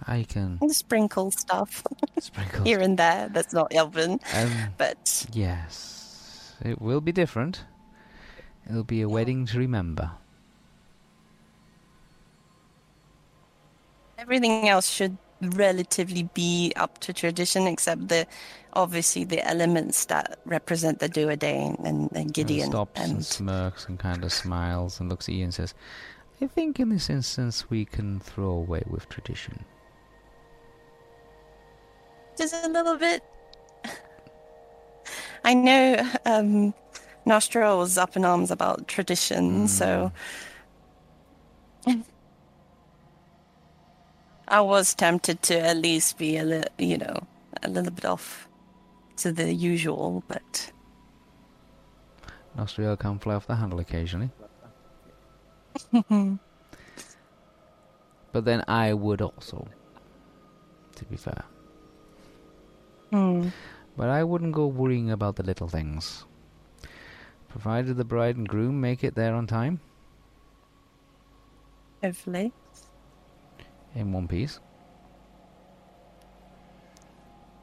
I can And sprinkle stuff sprinkle. here and there. That's not elven, Um, but yes, it will be different. It'll be a wedding to remember. everything else should relatively be up to tradition, except the obviously the elements that represent the Dúnedain and, and And Gideon. stops and and smirks and kind of smiles and looks at you and says, "I think in this instance we can throw away with tradition." just a little bit. I know um, Nostro was up in arms about tradition, so I was tempted to at least be a little, you know, a little bit off to the usual, but Nostriel can fly off the handle occasionally. but then I would also, to be fair. hmm. But I wouldn't go worrying about the little things. Provided the bride and groom make it there on time, hopefully. in one piece.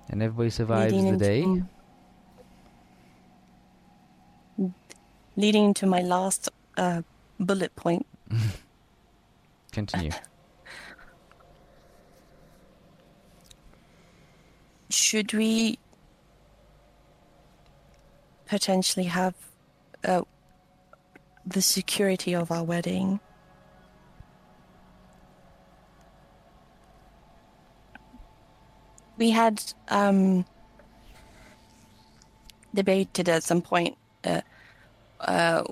And everybody survives Leading the day. into- Leading to my last uh, bullet point. Continue. Should we potentially have uh, the security of our wedding? We had um, debated at some point uh, uh,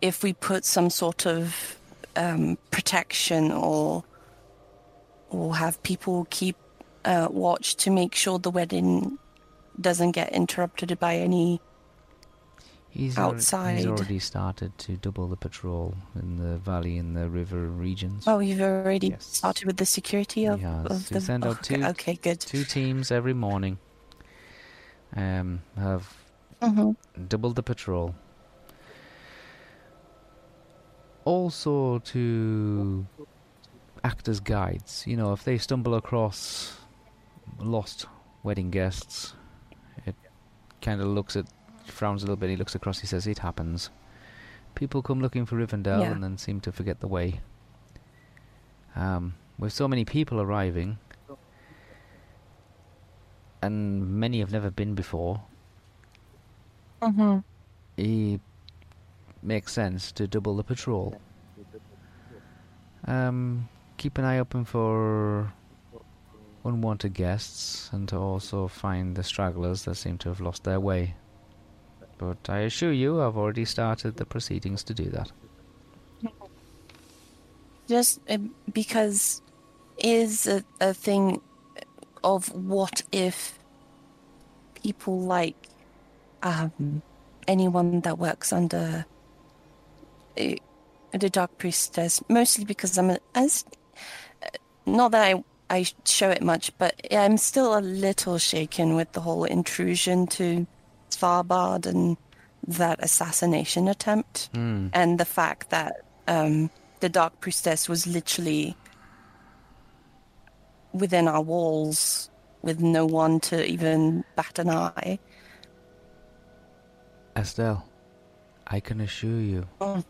if we put some sort of um, protection or or have people keep uh, watch to make sure the wedding doesn't get interrupted by any. He's, Outside. he's already started to double the patrol in the valley and the river regions. Oh, you've already Yes. started with the security of, He has. of He the. sent out two- okay, good. Two teams every morning um, have hmm doubled the patrol. Also to act as guides. You know, if they stumble across lost wedding guests, it kind of looks at, frowns a little bit. He looks across. He says, "It happens." People come looking for Rivendell Yeah. and then seem to forget the way. Um, with so many people arriving, and many have never been before, hmm it makes sense to double the patrol. Um, keep an eye open for unwanted guests and to also find the stragglers that seem to have lost their way. But I assure you, I've already started the proceedings to do that. Just uh, because is a, a thing of what if people like um, anyone that works under uh, the Dark Priestess, mostly because I'm a, as not that I I show it much, but I'm still a little shaken with the whole intrusion to Svalbard and that assassination attempt Hmm. and the fact that um, the Dark Priestess was literally within our walls with no one to even bat an eye. Estel, I can assure you, Mm.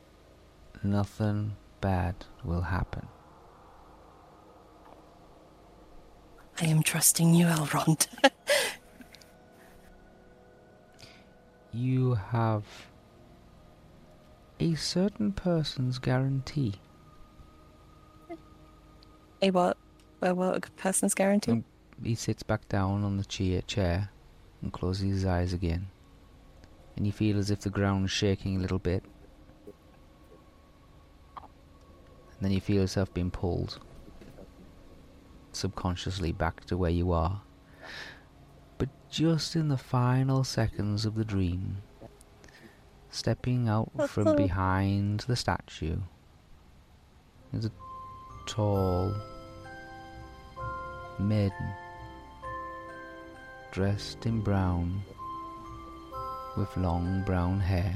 nothing bad will happen. I am trusting you, Elrond. You have a certain person's guarantee. a what? A what? A person's guarantee? Um, He sits back down on the chair, chair and closes his eyes again. And you feel as if the ground's shaking a little bit. And then you feel yourself being pulled subconsciously back to where you are. Just in the final seconds of the dream, stepping out from behind the statue is a tall maiden dressed in brown with long brown hair.